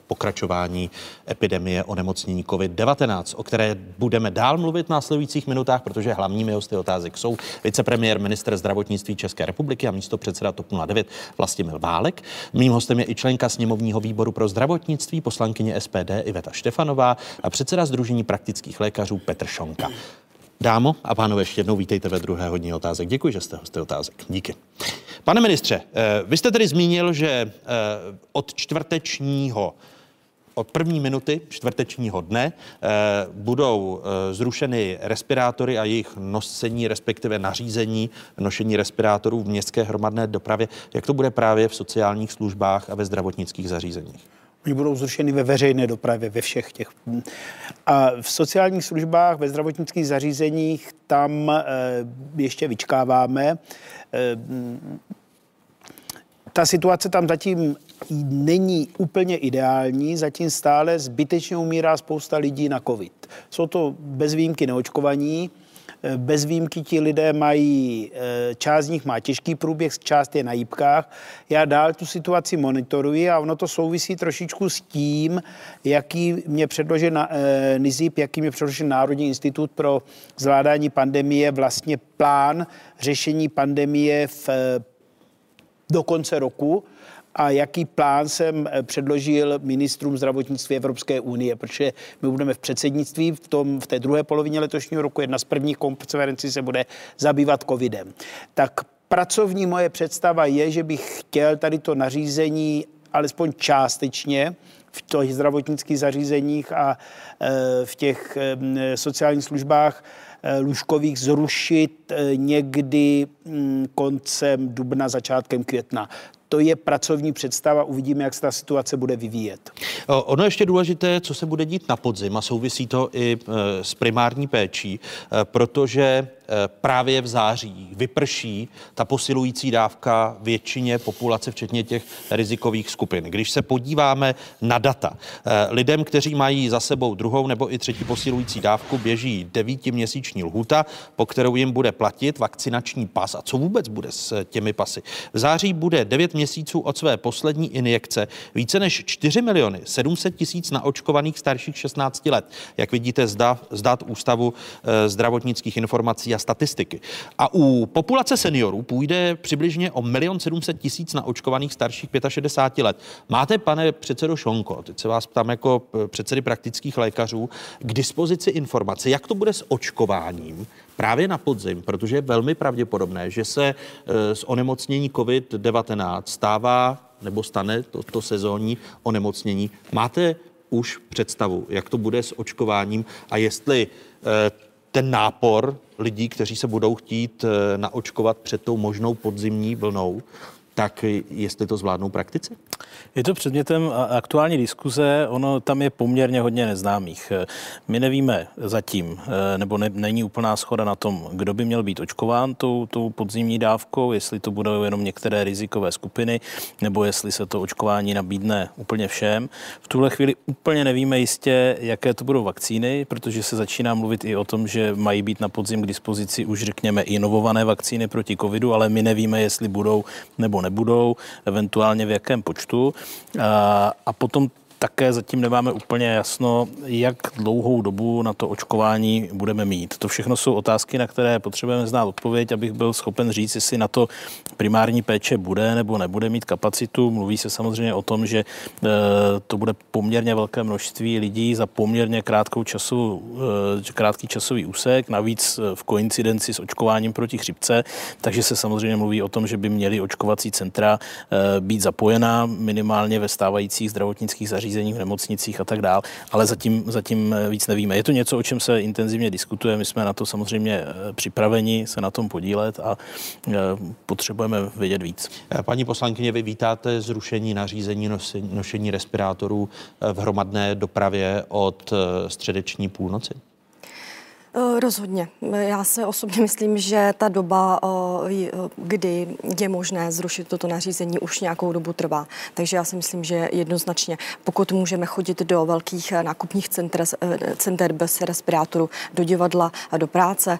pokračování epidemie onemocnění COVID-19, o které budeme dál mluvit v následujících minutách, protože hlavními hosty otázek jsou vicepremiér, minister zdravotnictví České republiky a místo předseda TOP 09 Vlastimil Válek. Mým hostem je i členka sněmovního výboru pro zdravotnictví, poslankyně SPD Iveta Štefanová a předseda Združení praktických lékařů Petr Šonka. Dámo a pánové, ještě jednou vítejte ve druhé hodně otázek. Děkuji, že jste hosty otázek. Díky. Pane ministře, eh, vy jste tedy zmínil, že eh, od čtvrtečního od první minuty čtvrtečního dne eh, budou eh, zrušeny respirátory a jejich nosení, respektive nařízení nošení respirátorů v městské hromadné dopravě. Jak to bude právě v sociálních službách a ve zdravotnických zařízeních? Oni budou zrušeny ve veřejné dopravě, ve všech těch. A v sociálních službách, ve zdravotnických zařízeních, tam e, ještě vyčkáváme. Ta situace tam zatím není úplně ideální, zatím stále zbytečně umírá spousta lidí na covid. Jsou to bez výjimky neočkovaní, bez výjimky ti lidé mají, eh, část z nich má těžký průběh, část je na jípkách. Já dál tu situaci monitoruji a ono to souvisí trošičku s tím, jaký mě předložil na, eh, NIZIP, jaký mě předložil Národní institut pro zvládání pandemie, vlastně plán řešení pandemie v, do konce roku a jaký plán jsem eh, předložil ministrům zdravotnictví Evropské unie, protože my budeme v předsednictví v, tom, v té druhé polovině letošního roku. Jedna z prvních konferencí se bude zabývat covidem. Tak pracovní moje představa je, že bych chtěl tady to nařízení alespoň částečně v těch zdravotnických zařízeních a e, v těch sociálních službách e, lůžkových zrušit někdy mm, koncem dubna, začátkem května to je pracovní představa, uvidíme, jak se ta situace bude vyvíjet. Ono ještě důležité, co se bude dít na podzim a souvisí to i s primární péčí, protože Eh, právě v září vyprší ta posilující dávka většině populace, včetně těch rizikových skupin. Když se podíváme na data, eh, lidem, kteří mají za sebou druhou nebo i třetí posilující dávku, běží devítiměsíční lhuta, po kterou jim bude platit vakcinační pas. A co vůbec bude s těmi pasy? V září bude 9 měsíců od své poslední injekce více než 4 miliony 700 tisíc naočkovaných starších 16 let. Jak vidíte, zda, zdat Ústavu eh, zdravotnických informací a statistiky. A u populace seniorů půjde přibližně o 1 700 tisíc naočkovaných starších 65 let. Máte, pane předsedo Šonko, teď se vás ptám jako eh, předsedy praktických lékařů, k dispozici informace, jak to bude s očkováním právě na podzim, protože je velmi pravděpodobné, že se eh, z onemocnění COVID-19 stává nebo stane to, to sezónní onemocnění. Máte už představu, jak to bude s očkováním a jestli eh, ten nápor lidí, kteří se budou chtít eh, naočkovat před tou možnou podzimní vlnou, tak jestli to zvládnou praktici? Je to předmětem aktuální diskuze, ono tam je poměrně hodně neznámých. My nevíme zatím, eh, nebo ne, není úplná schoda na tom, kdo by měl být očkován tou, tou podzimní dávkou, jestli to budou jenom některé rizikové skupiny, nebo jestli se to očkování nabídne úplně všem. V tuhle chvíli úplně nevíme jistě, jaké to budou vakcíny, protože se začíná mluvit i o tom, že mají být na podzim k dispozici už řekněme inovované vakcíny proti covidu, ale my nevíme, jestli budou nebo nebudou, eventuálně v jakém počtu. A potom také zatím nemáme úplně jasno, jak dlouhou dobu na to očkování budeme mít. To všechno jsou otázky, na které potřebujeme znát odpověď, abych byl schopen říct, jestli na to primární péče bude nebo nebude mít kapacitu. Mluví se samozřejmě o tom, že e, to bude poměrně velké množství lidí za poměrně krátkou času, e, krátký časový úsek, navíc v koincidenci s očkováním proti chřipce, takže se samozřejmě mluví o tom, že by měly očkovací centra e, být zapojená minimálně ve stávajících zdravotnických zařízeních zařízeních, v nemocnicích a tak dál, ale zatím, zatím eh, víc nevíme. Je to něco, o čem se intenzivně diskutuje, my jsme na to samozřejmě eh, připraveni se na tom podílet a eh, potřebujeme vědět víc. Paní poslankyně, vy vítáte zrušení nařízení nošení respirátorů v hromadné dopravě od středeční půlnoci? Eh, rozhodně. Já se osobně myslím, že ta doba, eh, kdy je možné zrušit toto nařízení, už nějakou dobu trvá. Takže já si myslím, že jednoznačně, pokud můžeme chodit do velkých eh, nákupních center, center bez respirátoru, do divadla, do práce,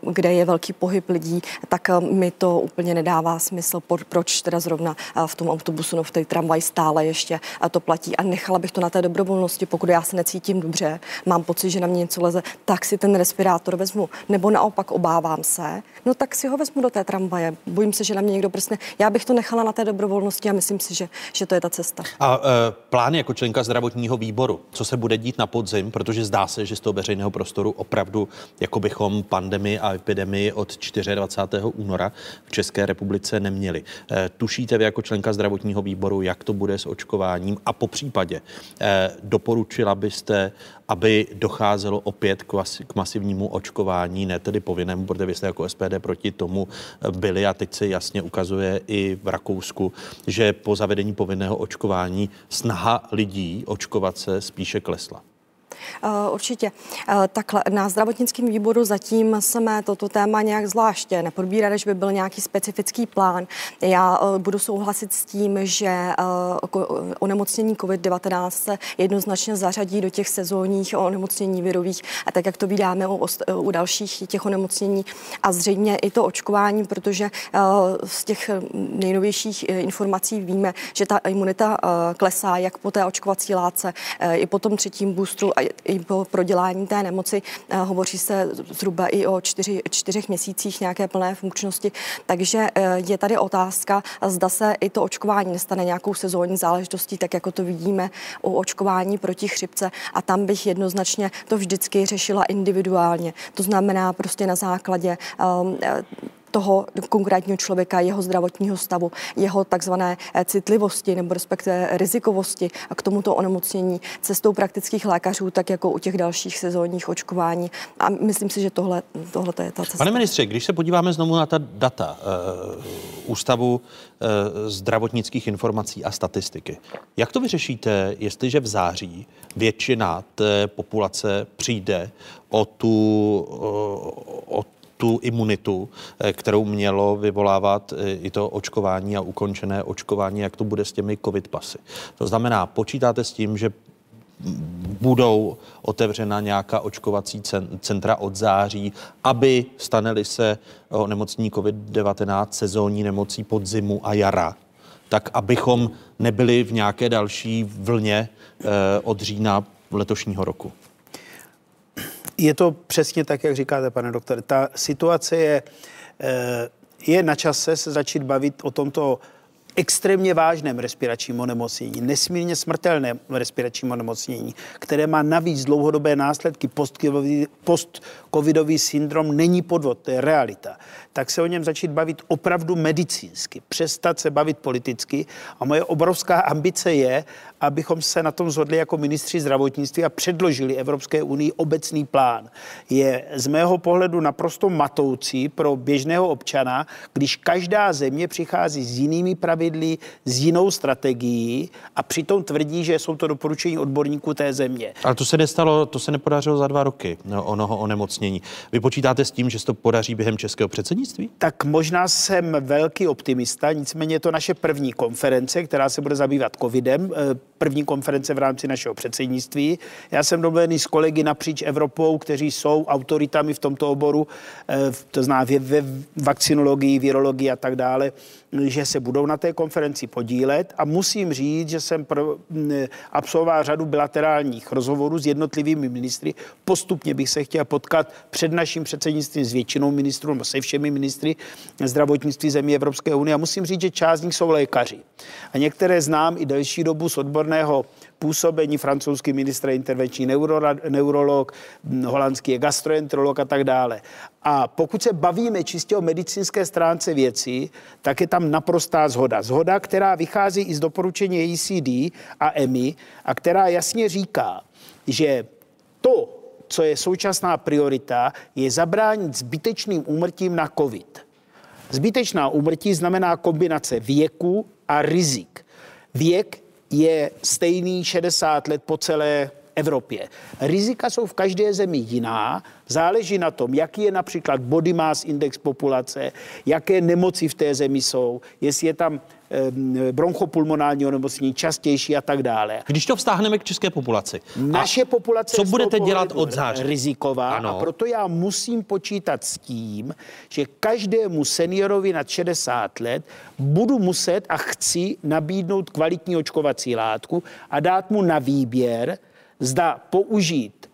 kde je velký pohyb lidí, tak mi to úplně nedává smysl, proč teda zrovna v tom autobusu, no v té tramvaj stále ještě to platí. A nechala bych to na té dobrovolnosti, pokud já se necítím dobře, mám pocit, že na mě něco leze, tak si ten respirátor vezmu, nebo naopak obávám se, no tak si ho vezmu do té tramvaje. Bojím se, že na mě někdo prsne. Já bych to nechala na té dobrovolnosti a myslím si, že, že to je ta cesta. A e, plán jako členka zdravotního výboru, co se bude dít na podzim, protože zdá se, že z toho veřejného prostoru opravdu, jako bychom pandemii a epidemii od 24. února v České republice neměli. E, tušíte vy jako členka zdravotního výboru, jak to bude s očkováním a po případě e, doporučila byste, aby docházelo opět k, k masivnímu očkování, ne tedy povinnému, protože vy jste jako SPD proti tomu byli a teď se jasně ukazuje i v Rakousku, že po zavedení povinného očkování snaha lidí očkovat se spíše klesla. Eh, určitě. Eh, takhle, na zdravotnickém výboru zatím jsme toto téma nějak zvláště neprobírali, že by byl nějaký specifický plán. Já eh, budu souhlasit s tím, že onemocnění COVID-19 se jednoznačně zařadí do těch sezónních onemocnění virových, a tak jak to vydáme u, u dalších těch onemocnění a zřejmě i to očkování, protože z těch nejnovějších informací víme, že ta imunita klesá jak po té očkovací látce, i po tom třetím boostru a i po prodělání té nemoci. Hovoří se zhruba i o čtyři, čtyřech měsících nějaké plné funkčnosti. Takže je tady otázka, zda se i to očkování nestane nějakou sezónní záležitostí, tak jako to vidíme u očkování proti chřipce. A tam bych jednoznačně to vždycky řešila individuálně. To znamená prostě na základě um, toho konkrétního člověka, jeho zdravotního stavu, jeho takzvané eh, citlivosti nebo respektive rizikovosti k tomuto onemocnění cestou praktických lékařů, tak jako u těch dalších sezónních očkování. A myslím si, že tohle, tohle je ta cesta. Pane ministře, když se podíváme znovu na ta data uh, Ústavu uh, zdravotnických informací a statistiky, jak to vyřešíte, jestliže v září většina té populace přijde o tu, o tu imunitu, eh, kterou mělo vyvolávat eh, i to očkování a ukončené očkování, jak to bude s těmi covid pasy. To znamená, počítáte s tím, že budou otevřena nějaká očkovací centra od září, aby staneli se o nemocní COVID-19 sezónní nemocí podzimu a jara, tak abychom nebyli v nějaké další vlně eh, od října letošního roku. Je to přesně tak, jak říkáte, pane doktore. Ta situace je, eh, je na čase se začít bavit o tomto extrémně vážném respiračním onemocnění, nesmírně smrtelném respiračním onemocnění, které má navíc dlouhodobé následky, post-covidový syndrom není podvod, to je realita, tak se o něm začít bavit opravdu medicínsky, přestat se bavit politicky. A moje obrovská ambice je, abychom se na tom zhodli jako ministři zdravotnictví a předložili Evropské unii obecný plán. Je z mého pohledu naprosto matoucí pro běžného občana, když každá země přichází s jinými pravidly, s jinou strategií a přitom tvrdí, že jsou to doporučení odborníků té země. Ale to se nestalo, to se nepodařilo za dva roky, no, onoho onemocnění. Vy počítáte s tím, že se to podaří během českého předsednictví? Tak možná jsem velký optimista, nicméně je to naše první konference, která se bude zabývat covidem. Eh, první konference v rámci našeho předsednictví. Já jsem domluvený s kolegy napříč Evropou, kteří jsou autoritami v tomto oboru, eh, to znamená ve vakcinologii, virologii a tak dále, že se budou na té konferenci podílet a musím říct, že jsem pro, absolvoval řadu bilaterálních rozhovorů s jednotlivými ministry. Postupně bych se chtěl potkat před naším předsednictvím s většinou ministrů nebo se všemi ministry zdravotnictví zemí Evropské unie a musím říct, že část z nich jsou lékaři. A některé znám i delší dobu z odborného působení, francouzský ministr intervenční neuro, neurolog, holandský je gastroenterolog a tak dále. A pokud se bavíme čistě o medicínské stránce věci, tak je tam naprostá zhoda. Zhoda, která vychází i z doporučení ACD a EMI a která jasně říká, že to, co je současná priorita, je zabránit zbytečným úmrtím na COVID. Zbytečná úmrtí znamená kombinace věku a rizik. Věk je stejný 60 let po celé Evropě. Rizika jsou v každé zemi jiná, záleží na tom, jaký je například body mass index populace, jaké nemoci v té zemi jsou, jestli je tam bronchopulmonální onemocnění častější a tak dále. Když to vztáhneme k české populaci. Naše populace co budete dělat od září? Riziková ano. a proto já musím počítat s tím, že každému seniorovi nad 60 let budu muset a chci nabídnout kvalitní očkovací látku a dát mu na výběr, zda použít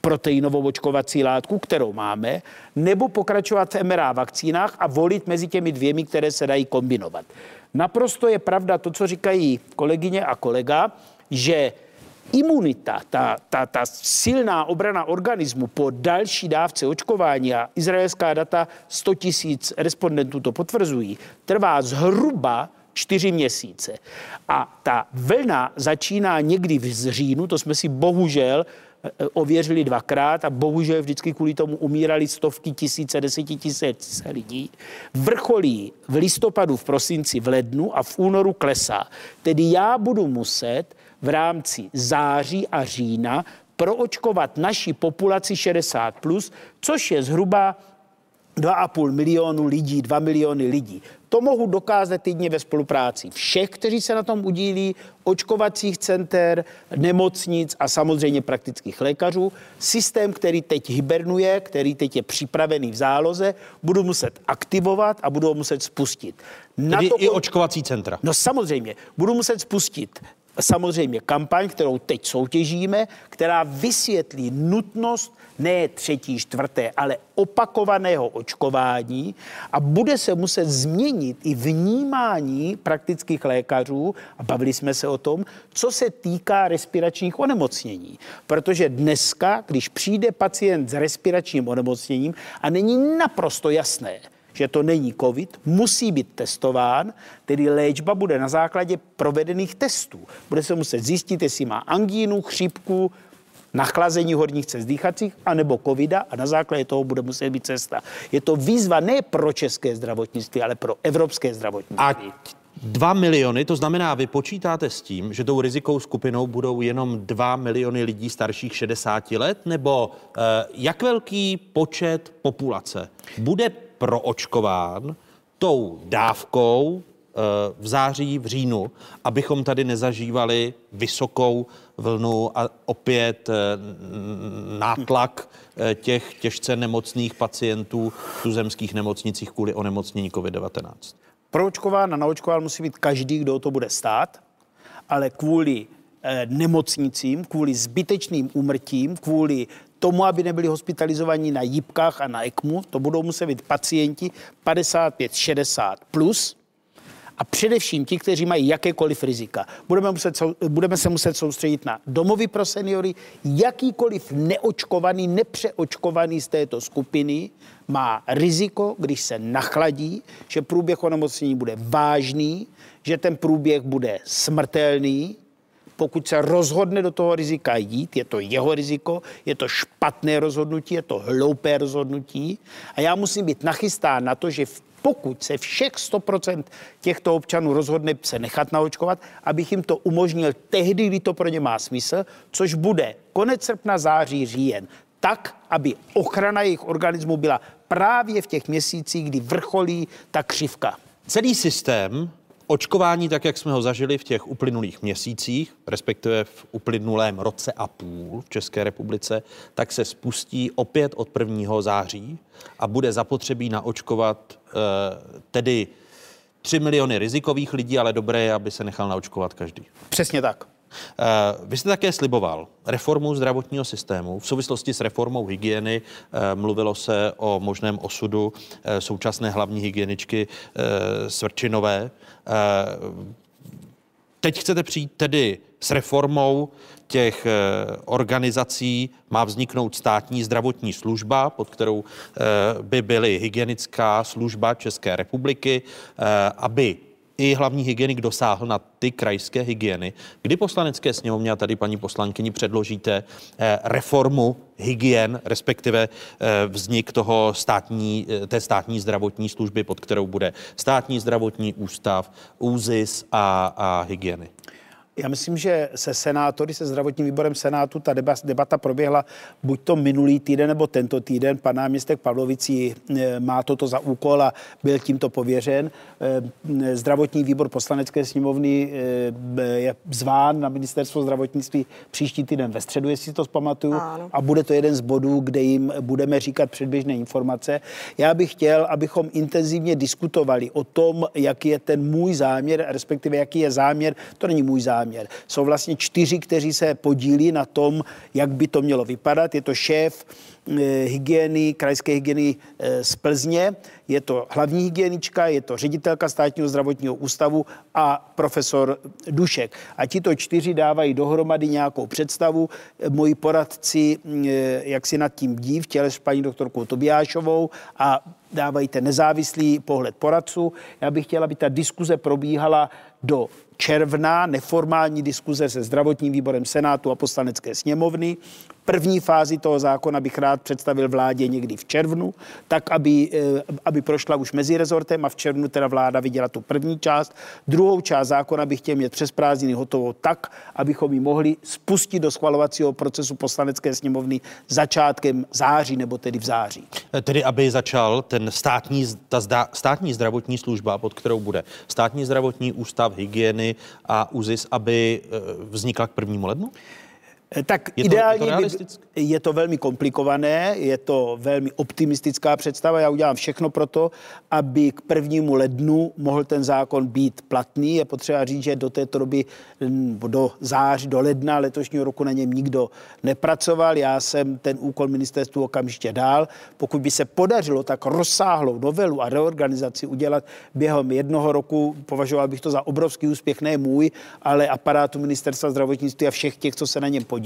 proteinovou očkovací látku, kterou máme, nebo pokračovat v mRNA vakcínách a volit mezi těmi dvěmi, které se dají kombinovat. Naprosto je pravda to, co říkají kolegyně a kolega, že imunita, ta, ta, ta silná obrana organismu po další dávce očkování, a izraelská data 100 tisíc respondentů to potvrzují, trvá zhruba čtyři měsíce. A ta vlna začíná někdy v říjnu, to jsme si bohužel eh, ověřili dvakrát a bohužel vždycky kvůli tomu umírali stovky tisíce, desetitisíce lidí. Vrcholí v listopadu, v prosinci, v lednu a v únoru klesá. Tedy já budu muset v rámci září a října proočkovat naši populaci 60+, plus, což je zhruba 2,5 milionu lidí, 2 miliony lidí. To mohu dokázat jedině ve spolupráci všech, kteří se na tom udílí, očkovacích center, nemocnic a samozřejmě praktických lékařů. Systém, který teď hibernuje, který teď je připravený v záloze, budu muset aktivovat a budu ho muset spustit. Na Tedy to, i očkovací centra. No samozřejmě, budu muset spustit samozřejmě kampaň, kterou teď soutěžíme, která vysvětlí nutnost ne třetí, čtvrté, ale opakovaného očkování a bude se muset změnit i vnímání praktických lékařů, a bavili jsme se o tom, co se týká respiračních onemocnění. Protože dneska, když přijde pacient s respiračním onemocněním a není naprosto jasné, že to není COVID, musí být testován, tedy léčba bude na základě provedených testů. Bude se muset zjistit, jestli má angínu, chřipku, nachlazení horních cest dýchacích, anebo covida a na základě toho bude muset být cesta. Je to výzva ne pro české zdravotnictví, ale pro evropské zdravotnictví. A 2 miliony, to znamená, vy počítáte s tím, že tou rizikou skupinou budou jenom 2 miliony lidí starších 60 let, nebo uh, jak velký počet populace bude proočkován tou dávkou eh, v září, v říjnu, abychom tady nezažívali vysokou vlnu a opět eh, nátlak eh, těch těžce nemocných pacientů v tuzemských nemocnicích kvůli onemocnění COVID-19. Proočkován a naočkován musí být každý, kdo to bude stát, ale kvůli nemocnicím, kvůli zbytečným úmrtím, kvůli tomu, aby nebyli hospitalizovaní na jípkách a na ECMu, to budou muset být pacienti 55-60 plus, a především ti, kteří mají jakékoliv rizika. Budeme, muset, budeme se muset soustředit na domovy pro seniory. Jakýkoliv neočkovaný, nepřeočkovaný z této skupiny má riziko, když se nachladí, že průběh onemocnění bude vážný, že ten průběh bude smrtelný pokud se rozhodne do toho rizika jít, je to jeho riziko, je to špatné rozhodnutí, je to hloupé rozhodnutí a já musím být nachystán na to, že pokud se všech 100% těchto občanů rozhodne se nechat naočkovat, abych jim to umožnil tehdy, kdy to pro ně má smysl, což bude konec srpna, září, říjen, tak, aby ochrana jejich organismu byla právě v těch měsících, kdy vrcholí ta křivka. Celý systém Očkování, tak jak jsme ho zažili v těch uplynulých měsících, respektive v uplynulém roce a půl v České republice, tak se spustí opět od 1. září a bude zapotřebí naočkovat eh, tedy 3 miliony rizikových lidí, ale dobré je, aby se nechal naočkovat každý. Přesně tak. Eh, vy jste také sliboval reformu zdravotního systému. V souvislosti s reformou hygieny eh, mluvilo se o možném osudu eh, současné hlavní hygieničky Svrčinové. Teď chcete přijít tedy s reformou těch organizací má vzniknout státní zdravotní služba, pod kterou by byly hygienická služba České republiky, aby i hlavní hygienik dosáhl na ty krajské hygieny. Kdy poslanecké sněmovně a tady paní poslankyni předložíte eh, reformu hygien, respektive eh, vznik toho státní, eh, té státní zdravotní služby, pod kterou bude státní zdravotní ústav, úzis a, a hygieny? Já myslím, že se senátory, se zdravotním výborem Senátu, ta debata proběhla buď to minulý týden nebo tento týden. Pan náměstek Pavlovicí eh, má toto za úkol a byl tímto pověřen. Eh, zdravotní výbor poslanecké sněmovny je zván na ministerstvo zdravotnictví příští týden ve středu, jestli si to zpamatuju. A bude to jeden z bodů, kde jim budeme říkat předběžné informace. Já bych chtěl, abychom intenzivně diskutovali o tom, jaký je ten můj záměr, respektive jaký je záměr, to není můj záměr, záměr. Jsou vlastně čtyři, kteří se podílí na tom, jak by to mělo vypadat. Je to šéf eh, hygieny, krajské hygieny eh, z Plzně, je to hlavní hygienička, je to ředitelka státního zdravotního ústavu a profesor Dušek. A tito čtyři dávají dohromady nějakou představu. Moji poradci, eh, jak si nad tím dí, v těle s paní doktorkou Tobiášovou a dávají ten nezávislý pohled poradců. Já bych chtěla, aby ta diskuze probíhala do června neformální diskuze se zdravotním výborem Senátu a poslanecké sněmovny. První fázi toho zákona bych rád představil vládě někdy v červnu, tak aby, eh, aby prošla už mezi rezortem a v červnu teda vláda viděla tu první část. Druhou část zákona bych chtěl mít přes prázdniny hotovou tak, abychom ji mohli spustit do schvalovacího procesu poslanecké sněmovny začátkem září nebo tedy v září. Eh, tedy aby začal ten státní, ta zda, státní zdravotní služba, pod kterou bude státní zdravotní ústav, hygieny a ÚZIS, aby eh, vznikla k prvnímu lednu? Tak Je to- ideálně je to by- je to velmi komplikované, je to velmi optimistická představa. Já udělám všechno pro to, aby k prvnímu lednu mohl ten zákon být platný. Je potřeba říct, že do této doby, do září, do ledna letošního roku na něm nikdo nepracoval. Já jsem ten úkol ministerstvu okamžitě dál. Pokud by se podařilo tak rozsáhlou novelu a reorganizaci udělat během jednoho roku, považoval bych to za obrovský úspěch, ne můj, ale aparátu ministerstva zdravotnictví a všech těch, co se na něm podílí.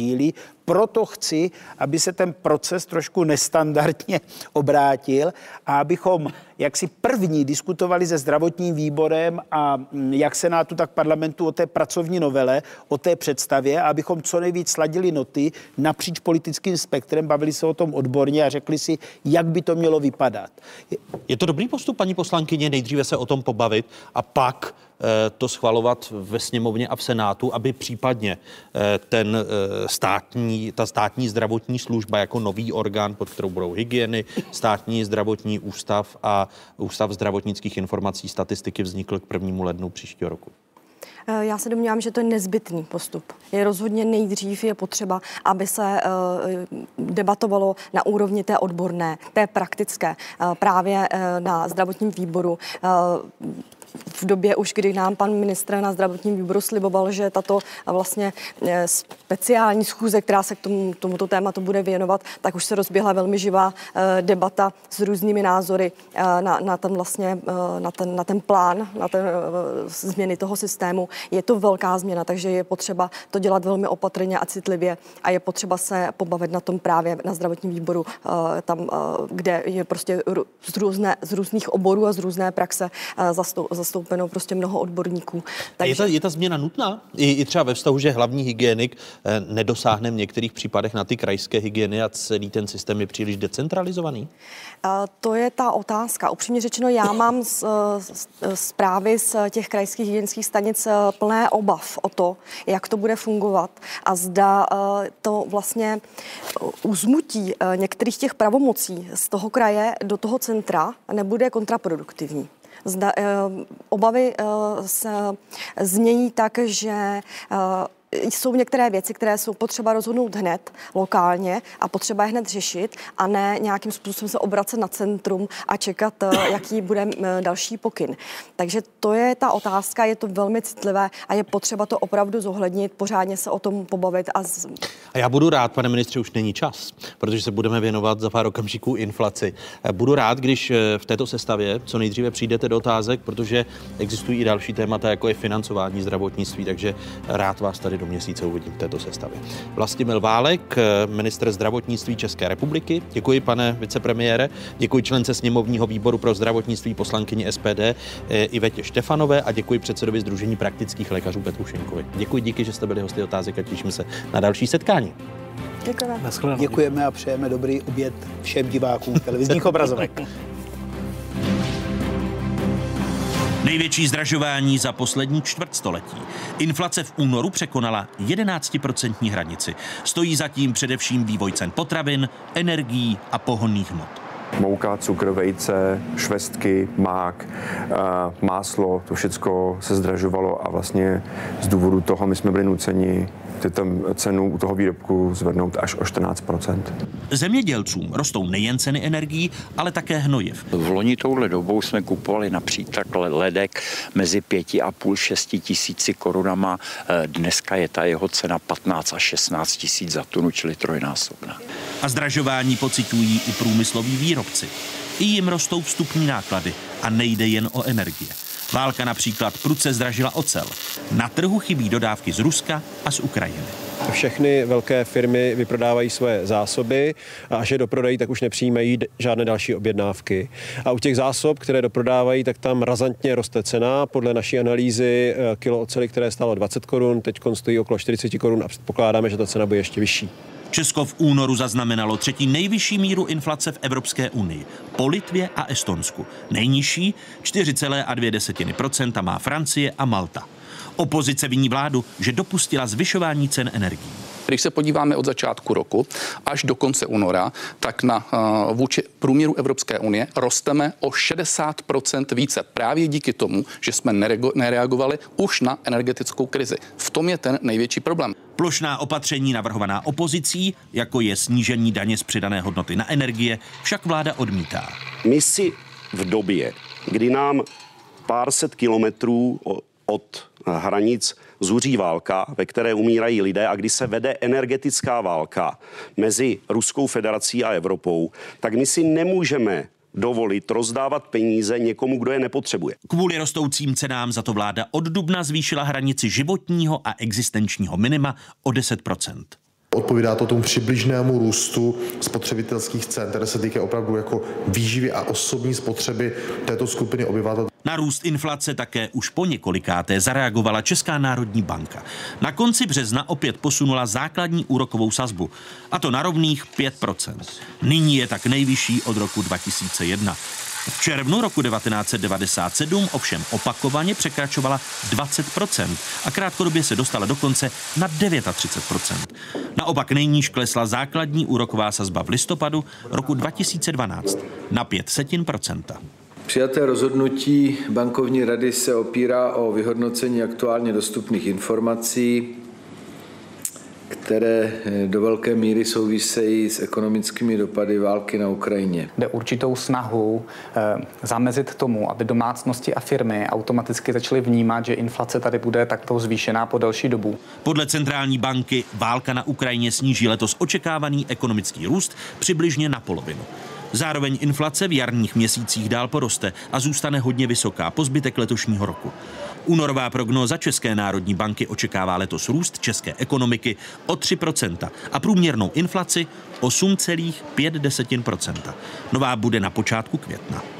Proto chci, aby se ten proces trošku nestandardně obrátil a abychom jaksi první diskutovali se zdravotním výborem a mm, jak Senátu, tak parlamentu o té pracovní novele, o té představě, abychom co nejvíc sladili noty napříč politickým spektrem, bavili se o tom odborně a řekli si, jak by to mělo vypadat. Je to dobrý postup, paní poslankyně, nejdříve se o tom pobavit a pak eh, to schvalovat ve sněmovně a v Senátu, aby případně eh, ten eh, státní, ta státní zdravotní služba jako nový orgán, pod kterou budou hygieny, státní zdravotní ústav a ústav zdravotnických informací statistiky vznikl k 1. lednu příštího roku. Eh, Já se domnívám, že to je nezbytný postup. Je rozhodně nejdřív je potřeba, aby se eh, debatovalo na úrovni té odborné, té praktické, eh, právě na zdravotním výboru v době už, kdy nám pan ministr na zdravotním výboru sliboval, že tato vlastně eh, speciální schůze, která se k tomu, tomuto tématu bude věnovat, tak už se rozběhla velmi živá eh, debata s různými názory eh, na, na, ten vlastně, na, ten, na ten plán, na ten změny toho systému. Je to velká změna, takže je potřeba to dělat velmi opatrně a citlivě a je potřeba se pobavit na tom právě na zdravotním výboru, tam, kde je prostě z, různé, z různých oborů a z různé praxe zastou, zastoupeno prostě mnoho odborníků. A je ta, je ta změna nutná? I, I třeba ve vztahu, že hlavní hygienik eh, nedosáhne v některých případech na ty krajské hygieny a celý ten systém je příliš decentralizovaný? A To je ta otázka. Upřímně řečeno, já mám z, z, zprávy z těch krajských hygienických stanic eh, plné obav o to, jak to bude fungovat a zda eh, to vlastně uzmutí eh, některých těch pravomocí z toho kraje do toho centra nebude kontraproduktivní. Zda, eh, obavy eh, se změní tak, že eh, jsou některé věci, které jsou potřeba rozhodnout hned, lokálně a potřeba je hned řešit a ne nějakým způsobem se obracet na centrum a čekat, eh, jaký bude eh, další pokyn. Takže to je ta otázka, je to velmi citlivé a je potřeba to opravdu zohlednit, pořádně se o tom pobavit a z, A já budu rád, pane ministře, už není čas, protože se budeme věnovat za pár okamžiků inflaci. Eh, Budu rád, když v této sestavě co nejdříve přijdete do otázek, protože existují i další témata, jako je financování zdravotnictví, takže rád vás tady do měsíce uvidím v této sestavě. Vlastimil Válek, ministr zdravotnictví České republiky. Děkuji, pane vicepremiére. Děkuji člence sněmovního výboru pro zdravotnictví poslankyni SPD eh, Ivetě Štefanové a děkuji předsedovi Združení praktických lékařů Petru Šenkovi. Děkuji, díky, že jste byli hosty otázek a těším se na další setkání. Děkujeme. Děkujeme a přejeme dobrý oběd všem divákům televizních obrazovek. Největší zdražování za poslední čtvrtstoletí. Inflace v únoru překonala 11% hranici. Stojí zatím především vývoj cen potravin, energií a pohonných hmot. Mouka, cukr, vejce, švestky, mák, eh, máslo, to všechno se zdražovalo a vlastně z důvodu toho my jsme byli nuceni tyto cenu u toho výrobku zvednout až o 14 Zemědělcům rostou nejen ceny energií, ale také hnojiv. V loni touhle dobou jsme kupovali například ledek mezi 5,5 6 tisíci korunama. Eh, Dneska je ta jeho cena 15 až 16 tisíc za tunu, čili trojnásobná. A zdražování pocitují i průmysloví výrobci. I jim rostou vstupní náklady a nejde jen o energie. Válka například prudce zdražila ocel. Na trhu chybí dodávky z Ruska a z Ukrajiny. Všechny velké firmy vyprodávají svoje zásoby a až je doprodají, tak už nepřijímají žádné další objednávky. A u těch zásob, které doprodávají, tak tam razantně roste cena. Podle naší analýzy eh, kilo oceli, které stálo 20 korun, teď stojí okolo 40 korun a předpokládáme, že ta cena bude ještě vyšší. Česko v únoru zaznamenalo třetí nejvyšší míru inflace v Evropské unii. Po Litvě a Estonsku. Nejnižší 4,2% má Francie a Malta. Opozice viní vládu, že dopustila zvyšování cen energií. Když se podíváme od začátku roku až do konce února, tak na uh, vůči průměru Evropské unie rosteme o 60% více. Právě díky tomu, že jsme nereagovali už na energetickou krizi. V tom je ten největší problém. Plošná opatření navrhovaná opozicí, jako je snížení daně z přidané hodnoty na energie, však vláda odmítá. My si v době, kdy nám pár set kilometrů od hranic zuří válka, ve které umírají lidé a kdy se vede energetická válka mezi Ruskou federací a Evropou, tak my si nemůžeme dovolit rozdávat peníze někomu, kdo je nepotřebuje. Kvůli rostoucím cenám za to vláda od dubna zvýšila hranici životního a existenčního minima o 10 Odpovídá to tomu přibližnému růstu spotřebitelských cen, které se týká opravdu jako výživy a osobní spotřeby této skupiny obyvatel. Na růst inflace také už po několikáté zareagovala Česká národní banka. Na konci března opět posunula základní úrokovou sazbu, a to na rovných 5%. Nyní je tak nejvyšší od roku 2001. V červnu roku 1997 ovšem opakovaně překračovala 20% a krátkodobě se dostala dokonce na 39%. Naopak nejníž klesla základní úroková sazba v listopadu roku 2012 na 5 setin procenta. Přijaté rozhodnutí bankovní rady se opírá o vyhodnocení aktuálně dostupných informací, které eh, do velké míry souvisejí s ekonomickými dopady války na Ukrajině. Jde určitou snahu eh, zamezit tomu, aby domácnosti a firmy automaticky začaly vnímat, že inflace tady bude takto zvýšená po delší dobu. Podle centrální banky válka na Ukrajině sníží letos očekávaný ekonomický růst přibližně na polovinu. Zároveň inflace v jarních měsících dál poroste a zůstane hodně vysoká po zbytek letošního roku. Únorová prognóza České národní banky očekává letos růst české ekonomiky o 3% a průměrnou inflaci 8,5%. Nová bude na počátku května.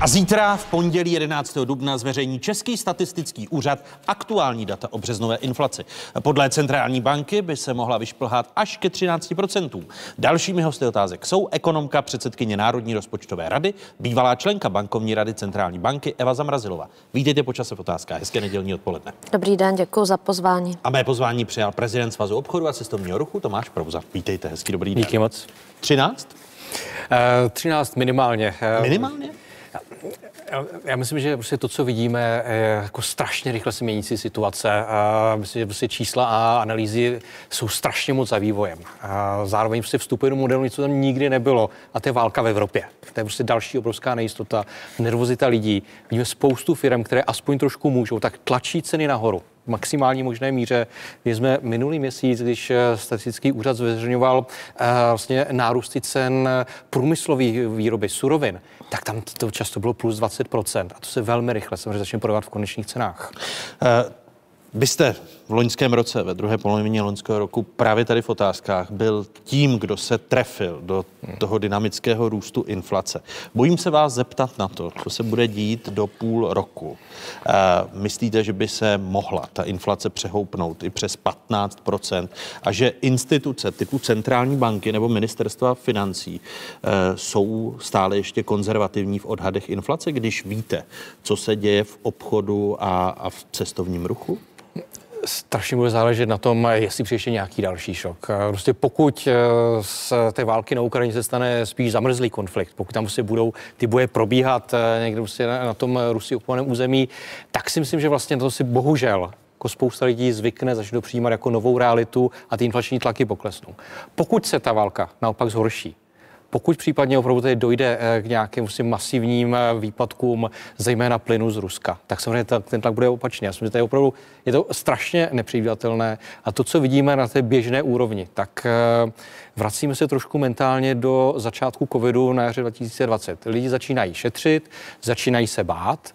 A zítra v pondělí 11. dubna zveřejní Český statistický úřad aktuální data o březnové inflaci. Podle centrální banky by se mohla vyšplhat až ke 13%. Dalšími hosty otázek jsou ekonomka předsedkyně Národní rozpočtové rady, bývalá členka bankovní rady centrální banky Eva Zamrazilová. Vítejte po čase v otázkách. Hezké nedělní odpoledne. Dobrý den, děkuji za pozvání. A mé pozvání přijal prezident Svazu obchodu a cestovního ruchu Tomáš Prouza. Vítejte, hezký dobrý den. Díky moc. 13? Uh, 13 minimálně. Minimálně? Já myslím, že prostě to, co vidíme, je jako strašně rychle se měnící situace. A myslím, že prostě čísla a analýzy jsou strašně moc za vývojem. A zároveň prostě vstupuje do modelu, co tam nikdy nebylo, a to je válka v Evropě. To je prostě další obrovská nejistota, nervozita lidí. Vidíme spoustu firm, které aspoň trošku můžou, tak tlačí ceny nahoru maximální možné míře. My jsme minulý měsíc, když eh, statistický úřad zveřejňoval eh, vlastně nárůsty cen průmyslových výroby surovin, tak tam to často bylo plus 20%. A to se velmi rychle samozřejmě začne prodávat v konečných cenách. Uh, vy jste v loňském roce, ve druhé polovině loňského roku, právě tady v otázkách byl tím, kdo se trefil do toho dynamického růstu inflace. Bojím se vás zeptat na to, co se bude dít do půl roku. E, myslíte, že by se mohla ta inflace přehoupnout i přes 15% a že instituce typu centrální banky nebo ministerstva financí e, jsou stále ještě konzervativní v odhadech inflace, když víte, co se děje v obchodu a, a v cestovním ruchu? Strašně bude záležet na tom, jestli přijde nějaký další šok. Prostě pokud eh, z té války na Ukrajině se stane spíš zamrzlý konflikt, pokud tam prostě budou ty boje probíhat eh, někde prostě na tom Rusii okupovaném území, tak si myslím, že vlastně to si bohužel jako spousta lidí zvykne, začne to přijímat jako novou realitu a ty inflační tlaky poklesnou. Pokud se ta válka naopak zhorší, pokud případně opravdu tady dojde eh, k nějakým vlastně masivním eh, výpadkům, zejména plynu z Ruska, tak samozřejmě ten tlak bude opačný. Já myslím, že to je opravdu je to strašně nepředvídatelné. A to, co vidíme na té běžné úrovni, tak eh, vracíme se trošku mentálně do začátku covidu na jaře 2020. Lidi začínají šetřit, začínají se bát.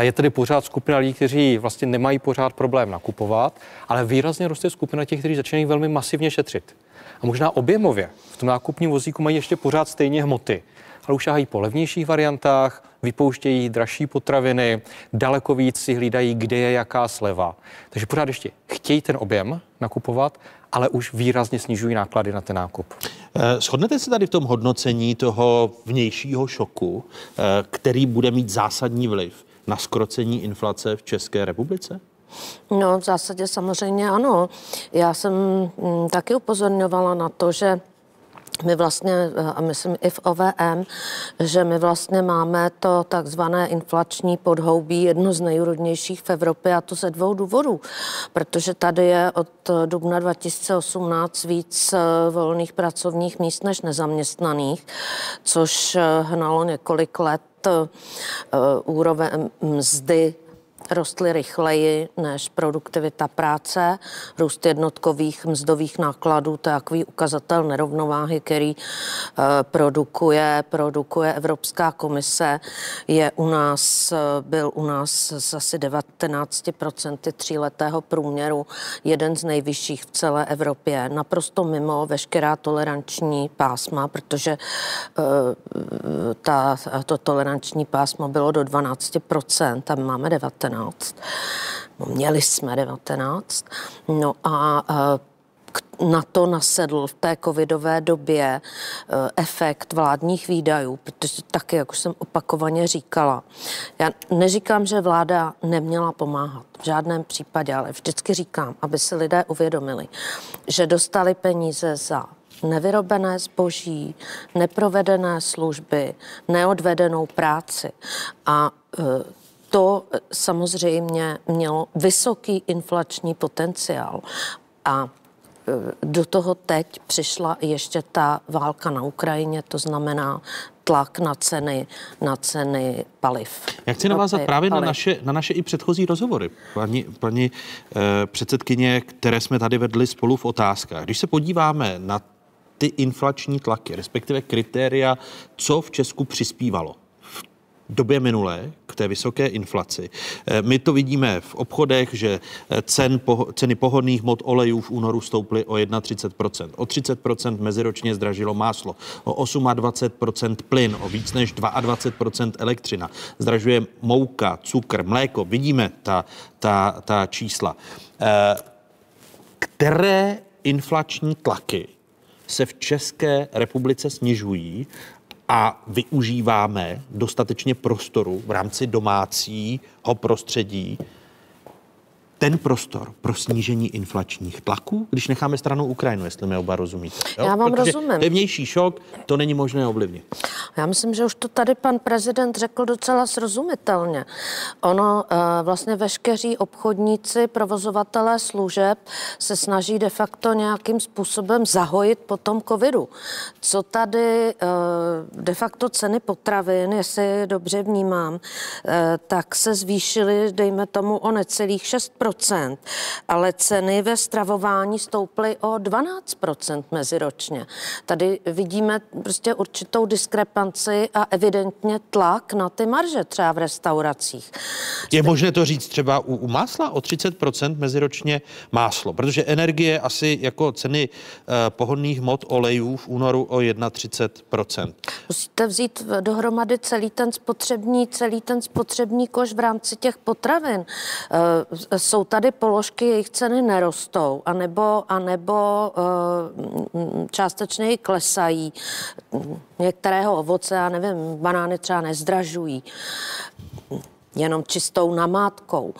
Je tedy pořád skupina lidí, kteří vlastně nemají pořád problém nakupovat, ale výrazně roste skupina těch, kteří začínají velmi masivně šetřit a možná objemově v tom nákupním vozíku mají ještě pořád stejně hmoty, ale už po levnějších variantách, vypouštějí dražší potraviny, daleko víc si hlídají, kde je jaká sleva. Takže pořád ještě chtějí ten objem nakupovat, ale už výrazně snižují náklady na ten nákup. Eh, shodnete se tady v tom hodnocení toho vnějšího šoku, eh, který bude mít zásadní vliv na skrocení inflace v České republice? No, v zásadě samozřejmě ano. Já jsem mm, taky upozorňovala na to, že my vlastně, a myslím i v OVM, že my vlastně máme to takzvané inflační podhoubí, jedno z nejúrodnějších v Evropě a to ze dvou důvodů. Protože tady je od dubna 2018 víc eh, volných pracovních míst než nezaměstnaných, což eh, hnalo několik let eh, úroveň mzdy rostly rychleji než produktivita práce. Růst jednotkových mzdových nákladů, to je takový ukazatel nerovnováhy, který uh, produkuje, produkuje Evropská komise, je u nás, byl u nás z asi 19% tříletého průměru jeden z nejvyšších v celé Evropě, naprosto mimo veškerá toleranční pásma, protože uh, ta, to toleranční pásmo bylo do 12%, tam máme 19. 19. No, měli jsme 19. No a na to nasedl v té covidové době e, efekt vládních výdajů, protože taky, jak už jsem opakovaně říkala, já neříkám, že vláda neměla pomáhat v žádném případě, ale vždycky říkám, aby si lidé uvědomili, že dostali peníze za nevyrobené zboží, neprovedené služby, neodvedenou práci. A e, to samozřejmě mělo vysoký inflační potenciál. A e, do toho teď přišla ještě ta válka na Ukrajině, to znamená tlak na ceny, na ceny paliv. Já chci navázat právě na naše, na naše i předchozí rozhovory, paní, paní eh, předsedkyně, které jsme tady vedli spolu v otázkách. Když se podíváme na ty inflační tlaky, respektive kritéria, co v Česku přispívalo době minulé k té vysoké inflaci. Eh, my to vidíme v obchodech, že eh, cen, ceny pohodných mod olejů v únoru stouply o 31%. O 30% meziročně zdražilo máslo, o 28% plyn, o víc než 22% elektřina. Zdražuje mouka, cukr, mléko. Vidíme ta, ta, ta čísla. Eh, které inflační tlaky se v České republice snižují a využíváme dostatečně prostoru v rámci domácího prostředí ten prostor pro snížení inflačních tlaků, když necháme stranou Ukrajinu, jestli mi oba rozumíte. Jo? Já vám Protože rozumím. Pevnější šok, to není možné ovlivnit. Já myslím, že už to tady pan prezident řekl docela srozumitelně. Ono eh, vlastně veškeří obchodníci, provozovatelé služeb se snaží de facto nějakým způsobem zahojit po tom covidu. Co tady eh, de facto ceny potravin, jestli dobře vnímám, eh, tak se zvýšily, dejme tomu, o necelých 6 ale ceny ve stravování stouply o 12% meziročně. Tady vidíme prostě určitou diskrepanci a evidentně tlak na ty marže třeba v restauracích. Je možné to říct třeba u, u másla o 30% meziročně máslo, protože energie asi jako ceny uh, pohodných mod olejů v únoru o 31% Musíte vzít dohromady celý ten spotřební, celý ten spotřební koš v rámci těch potravin. Uh, jsou jsou tady položky, jejich ceny nerostou, anebo, anebo uh, částečně klesají. Některého ovoce, já nevím, banány třeba nezdražují jenom čistou namátkou.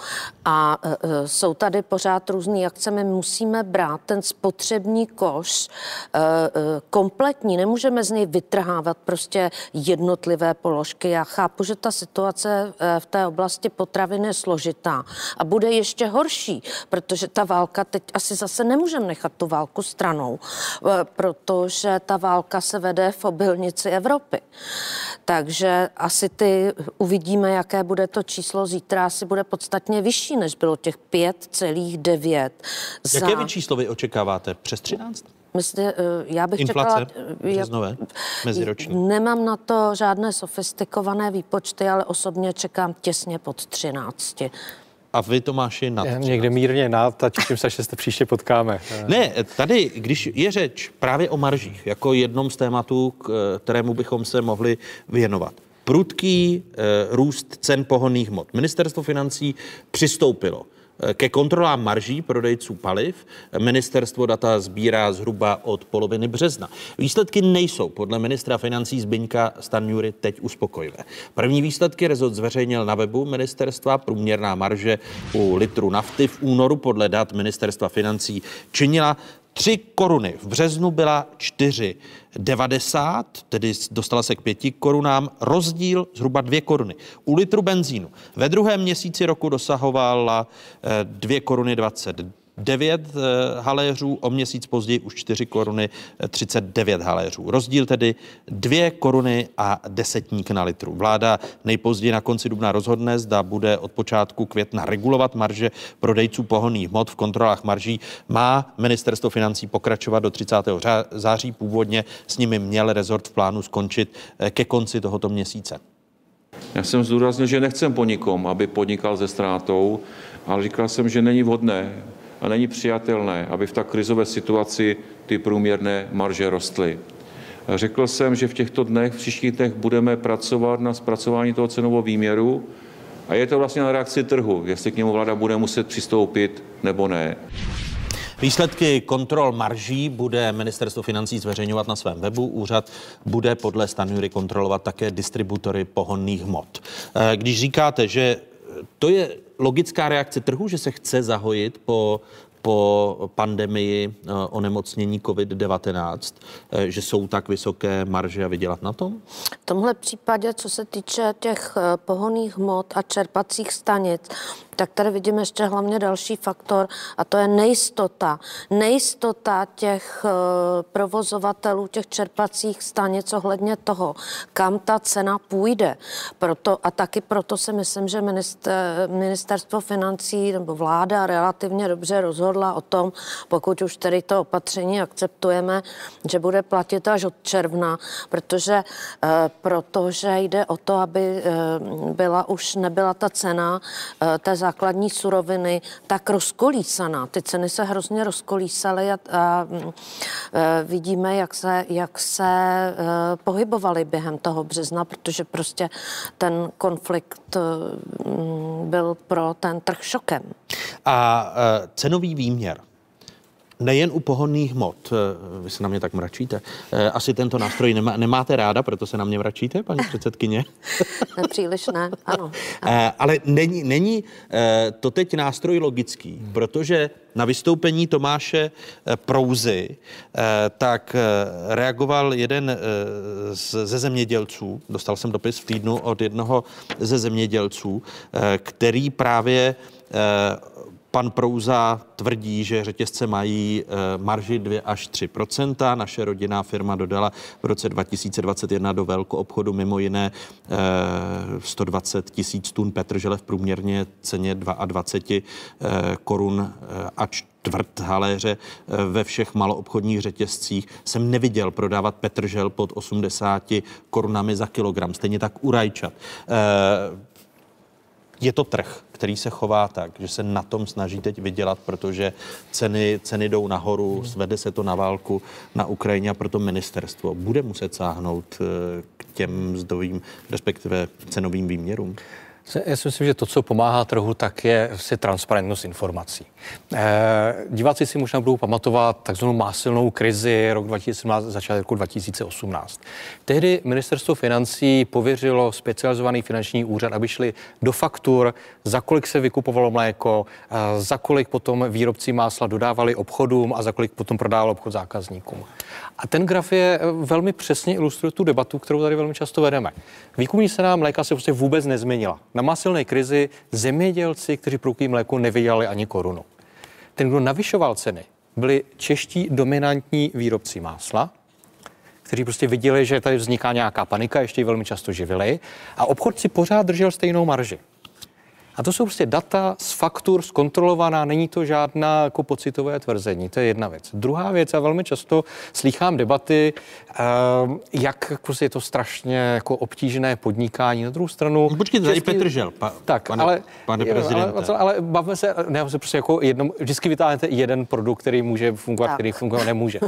A e, e, jsou tady pořád různé akce. My musíme brát ten spotřební koš e, e, kompletní. Nemůžeme z něj vytrhávat prostě jednotlivé položky. Já chápu, že ta situace e, v té oblasti potravin je složitá a bude ještě horší, protože ta válka teď asi zase nemůžeme nechat tu válku stranou, protože ta válka se vede v obilnici Evropy. Takže asi ty uvidíme, jaké bude to číslo zítra, asi bude podstatně vyšší, než bylo těch 5,9. Za... Jaké vy číslo vy očekáváte? Přes 13? Myslím, eh, já bych Inflace čekala... březnové, meziroční. Nemám na to žádné sofistikované výpočty, ale osobně čekám těsně pod 13. A vy, Tomáši, nad. Někde mírně nad a těším se, že se příště potkáme. Ne, tady, když je řeč právě o maržích, jako jednom z tématů, kterému bychom se mohli věnovat. Prudký e, růst cen pohonných hmot. Ministerstvo financí přistoupilo ke kontrolám marží prodejců paliv ministerstvo data sbírá zhruba od poloviny března. Výsledky nejsou podle ministra financí Zbyňka Stanjury teď uspokojivé. První výsledky rezort zveřejnil na webu ministerstva. Průměrná marže u litru nafty v únoru podle dat ministerstva financí činila 3 koruny. V březnu byla 4,90, tedy dostala se k 5 korunám, rozdíl zhruba 2 koruny. U litru benzínu ve druhém měsíci roku dosahovala 2 eh, koruny 20 9 eh, haléřů, o měsíc později už 4 koruny 39 eh, haléřů. Rozdíl tedy 2 koruny a desetník na litru. Vláda nejpozději na konci dubna rozhodne, zda bude od počátku května regulovat marže prodejců pohonných hmot v kontrolách marží. Má ministerstvo financí pokračovat do 30. září. Původně s nimi měl rezort v plánu skončit eh, ke konci tohoto měsíce. Já jsem zdůraznil, že nechcem po nikom, aby podnikal ze ztrátou, ale říkal jsem, že není vhodné a není přijatelné, aby v tak krizové situaci ty průměrné marže rostly. Řekl jsem, že v těchto dnech, v příštích dnech budeme pracovat na zpracování toho cenového výměru a je to vlastně na reakci trhu, jestli k němu vláda bude muset přistoupit nebo ne. Výsledky kontrol marží bude ministerstvo financí zveřejňovat na svém webu. Úřad bude podle Stanury kontrolovat také distributory pohonných hmot. Eh, když říkáte, že to je logická reakce trhu, že se chce zahojit po po pandemii eh, onemocnění COVID-19, eh, že jsou tak vysoké marže a vydělat na tom? V tomhle případě, co se týče těch eh, pohoných hmot a čerpacích stanic, tak tady vidíme ještě hlavně další faktor a to je nejistota. Nejistota těch provozovatelů těch čerpacích stanic ohledně toho, kam ta cena půjde. Proto, a taky proto si myslím, že minister, ministerstvo financí nebo vláda relativně dobře rozhodla rozhodla o tom, pokud už tedy to opatření akceptujeme, že bude platit až od června, protože, eh, protože jde o to, aby eh, byla už nebyla ta cena eh, té základní suroviny tak rozkolísaná. Ty ceny se hrozně rozkolísaly a, a vidíme, jak se, jak se pohybovaly během toho března, protože prostě ten konflikt byl pro ten trh šokem. A cenový výměr. Nejen u pohonných hmot, eh, vy se na mě tak mračíte, eh, asi tento nástroj nemá, nemáte ráda, proto se na mě mračíte, paní předsedkyně? ne, příliš ne, ano. Eh, ale není, není to teď nástroj logický, protože na vystoupení Tomáše Prouzy tak reagoval jeden ze zemědělců, dostal jsem dopis v týdnu od jednoho ze zemědělců, který právě Pan Prouza tvrdí, že řetězce mají eh, marži 2 až 3% Naše rodinná firma dodala v roce 2021 do velkou obchodu mimo jiné 120 eh, tisíc tun petržele v průměrně ceně 22 eh, korun a čtvrt haléře ve všech maloobchodních řetězcích jsem neviděl prodávat petržel pod 80 korunami za kilogram. Stejně tak u rajčat. Je to trh který se chová tak, že se na tom snaží teď vydělat, protože ceny, ceny jdou nahoru, svede se to na válku na Ukrajině a proto ministerstvo bude muset sáhnout eh, k těm mzdovým, respektive cenovým výměrům. Já si myslím, že to, co pomáhá trhu, tak je si transparentnost informací. Eh, diváci si možná budou pamatovat takzvanou másilnou krizi rok 2017, začátek roku 2018. Tehdy ministerstvo financí pověřilo specializovaný finanční úřad, aby šli do faktur, za kolik se vykupovalo mléko, eh, za kolik potom výrobci másla dodávali obchodům a za kolik potom prodával obchod zákazníkům. A ten graf je eh, velmi přesně ilustruje tu debatu, kterou tady velmi často vedeme. Výkupní cena mléka se prostě vůbec nezměnila. Na másilné krizi zemědělci, kteří produkují mléko, nevydělali ani korunu. Ten, kdo navyšoval ceny, byli čeští dominantní výrobci másla, kteří prostě viděli, že tady vzniká nějaká panika, ještě ji velmi často živili, a obchod si pořád držel stejnou marži. A to jsou prostě data z faktur, zkontrolovaná, není to žádná jako pocitové tvrzení, to je jedna věc. Druhá věc, a velmi často slýchám debaty, uh, jak prostě je to strašně jako obtížné podnikání. Na druhou stranu... No, počkejte, tady Petr Žel, pa, tak, pane, ale, pane prezidente. Ale, ale bavme se, ne, se prostě jako jedno, vždycky vytáhnete jeden produkt, který může fungovat, tak. který fungovat nemůže.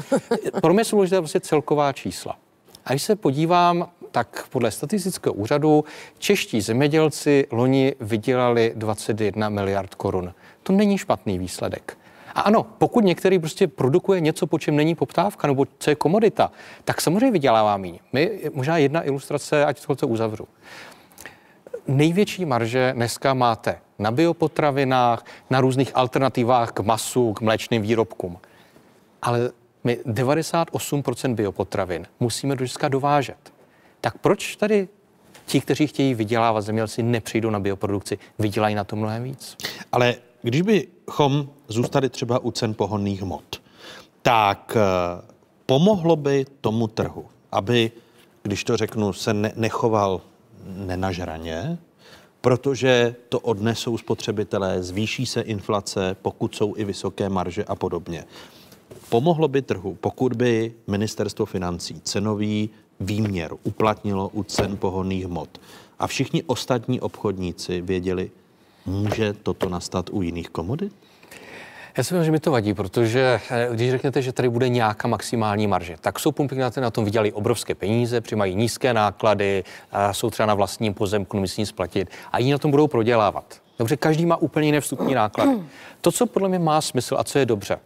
Pro mě jsou důležité prostě celková čísla. A když se podívám tak podle statistického úřadu čeští zemědělci loni vydělali 21 miliard korun. To není špatný výsledek. A ano, pokud některý prostě produkuje něco, po čem není poptávka, nebo co je komodita, tak samozřejmě vydělává méně. My, možná jedna ilustrace, ať to uzavřu. Největší marže dneska máte na biopotravinách, na různých alternativách k masu, k mléčným výrobkům. ale my 98% biopotravin musíme do Česka dovážet. Tak proč tady ti, kteří chtějí vydělávat zemědělci, nepřijdou na bioprodukci, vydělají na to mnohem víc? Ale když bychom zůstali třeba u cen pohonných hmot, tak eh, pomohlo by tomu trhu, aby, když to řeknu, se ne- nechoval nenažraně, protože to odnesou spotřebitelé, zvýší se inflace, pokud jsou i vysoké marže a podobně. Pomohlo by trhu, pokud by ministerstvo financí cenový výměr uplatnilo u cen pohonných hmot a všichni ostatní obchodníci věděli, může toto nastat u jiných komodit? Já si myslím, že mi to vadí, protože eh, když řeknete, že tady bude nějaká maximální marže, tak jsou pumpy, které na tom vydělali obrovské peníze, přimají nízké náklady, jsou třeba na vlastním pozemku, musí splatit a jiní na tom budou prodělávat. Dobře, každý má úplně jiné vstupní náklady. To, co podle mě má smysl a co je dobře,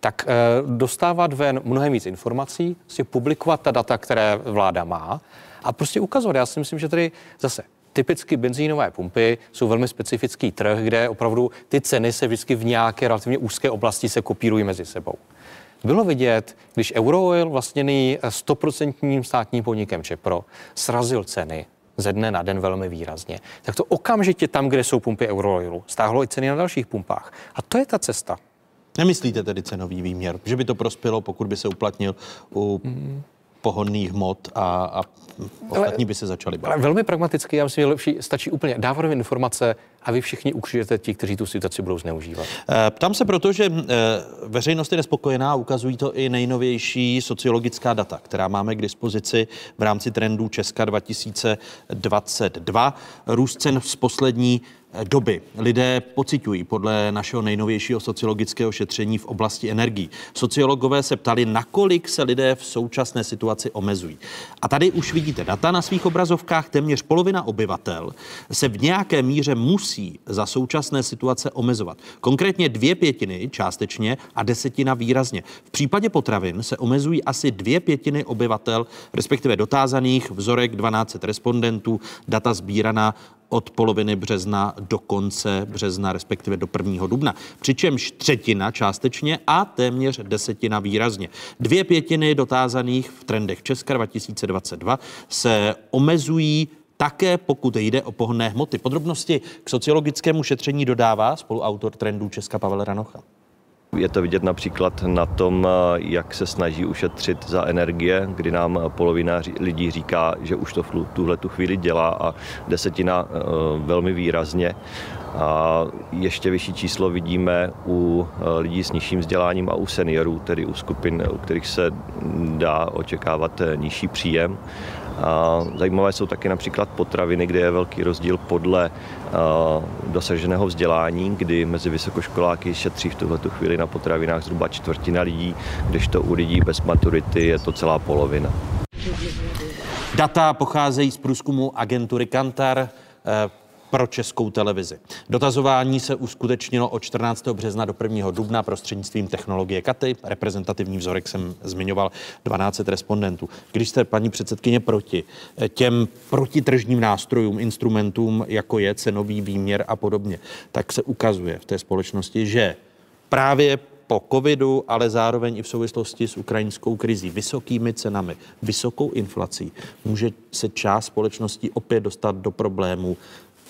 tak e, dostávat ven mnohem víc informací, si publikovat ta data, které vláda má a prostě ukazovat. Já si myslím, že tady zase typicky benzínové pumpy jsou velmi specifický trh, kde opravdu ty ceny se vždycky v nějaké relativně úzké oblasti se kopírují mezi sebou. Bylo vidět, když Eurooil, vlastněný 100% státním podnikem Čepro, srazil ceny ze dne na den velmi výrazně, tak to okamžitě tam, kde jsou pumpy Eurooilu, stáhlo i ceny na dalších pumpách. A to je ta cesta. Nemyslíte tedy cenový výměr, že by to prospělo, pokud by se uplatnil u mm pohonných hmot a, a ostatní by se začali bavit. Ale velmi pragmaticky, já myslím, že lepší, stačí úplně dávat informace a vy všichni ukřijete ti, kteří tu situaci budou zneužívat. Eh, ptám se proto, že eh, veřejnost je nespokojená, ukazují to i nejnovější sociologická data, která máme k dispozici v rámci trendů Česka 2022. Růst cen z poslední doby lidé pocitují podle našeho nejnovějšího sociologického šetření v oblasti energií. Sociologové se ptali, nakolik se lidé v současné situaci omezují. A tady už vidíte data na svých obrazovkách. Téměř polovina obyvatel se v nějaké míře musí za současné situace omezovat. Konkrétně dvě pětiny částečně a desetina výrazně. V případě potravin se omezují asi dvě pětiny obyvatel, respektive dotázaných vzorek 12 respondentů, data sbíraná od poloviny března do konce března, respektive do 1. dubna. Přičemž třetina částečně a téměř desetina výrazně. Dvě pětiny dotázaných v trendech Česka 2022 se omezují také pokud jde o pohonné hmoty. Podrobnosti k sociologickému šetření dodává spoluautor trendů Česka Pavel Ranocha. Je to vidět například na tom, jak se snaží ušetřit za energie, kdy nám polovina lidí říká, že už to v tuhle tu chvíli dělá a desetina eh, velmi výrazně. A ještě vyšší číslo vidíme u eh, lidí s nižším vzděláním a u seniorů, tedy u skupin, u kterých se dá očekávat eh, nižší příjem. A zajímavé jsou taky například potraviny, kde je velký rozdíl podle dosaženého vzdělání, kdy mezi vysokoškoláky šetří v tuhle chvíli na potravinách zhruba čtvrtina lidí, když to u lidí bez maturity je to celá polovina. Data pocházejí z průzkumu agentury Kantar. Eh, pro českou televizi. Dotazování se uskutečnilo od 14. března do 1. dubna prostřednictvím technologie Katy. Reprezentativní vzorek jsem zmiňoval 12 respondentů. Když jste, paní předsedkyně, proti těm protitržním nástrojům, instrumentům, jako je cenový výměr a podobně, tak se ukazuje v té společnosti, že právě po covidu, ale zároveň i v souvislosti s ukrajinskou krizí, vysokými cenami, vysokou inflací, může se část společnosti opět dostat do problémů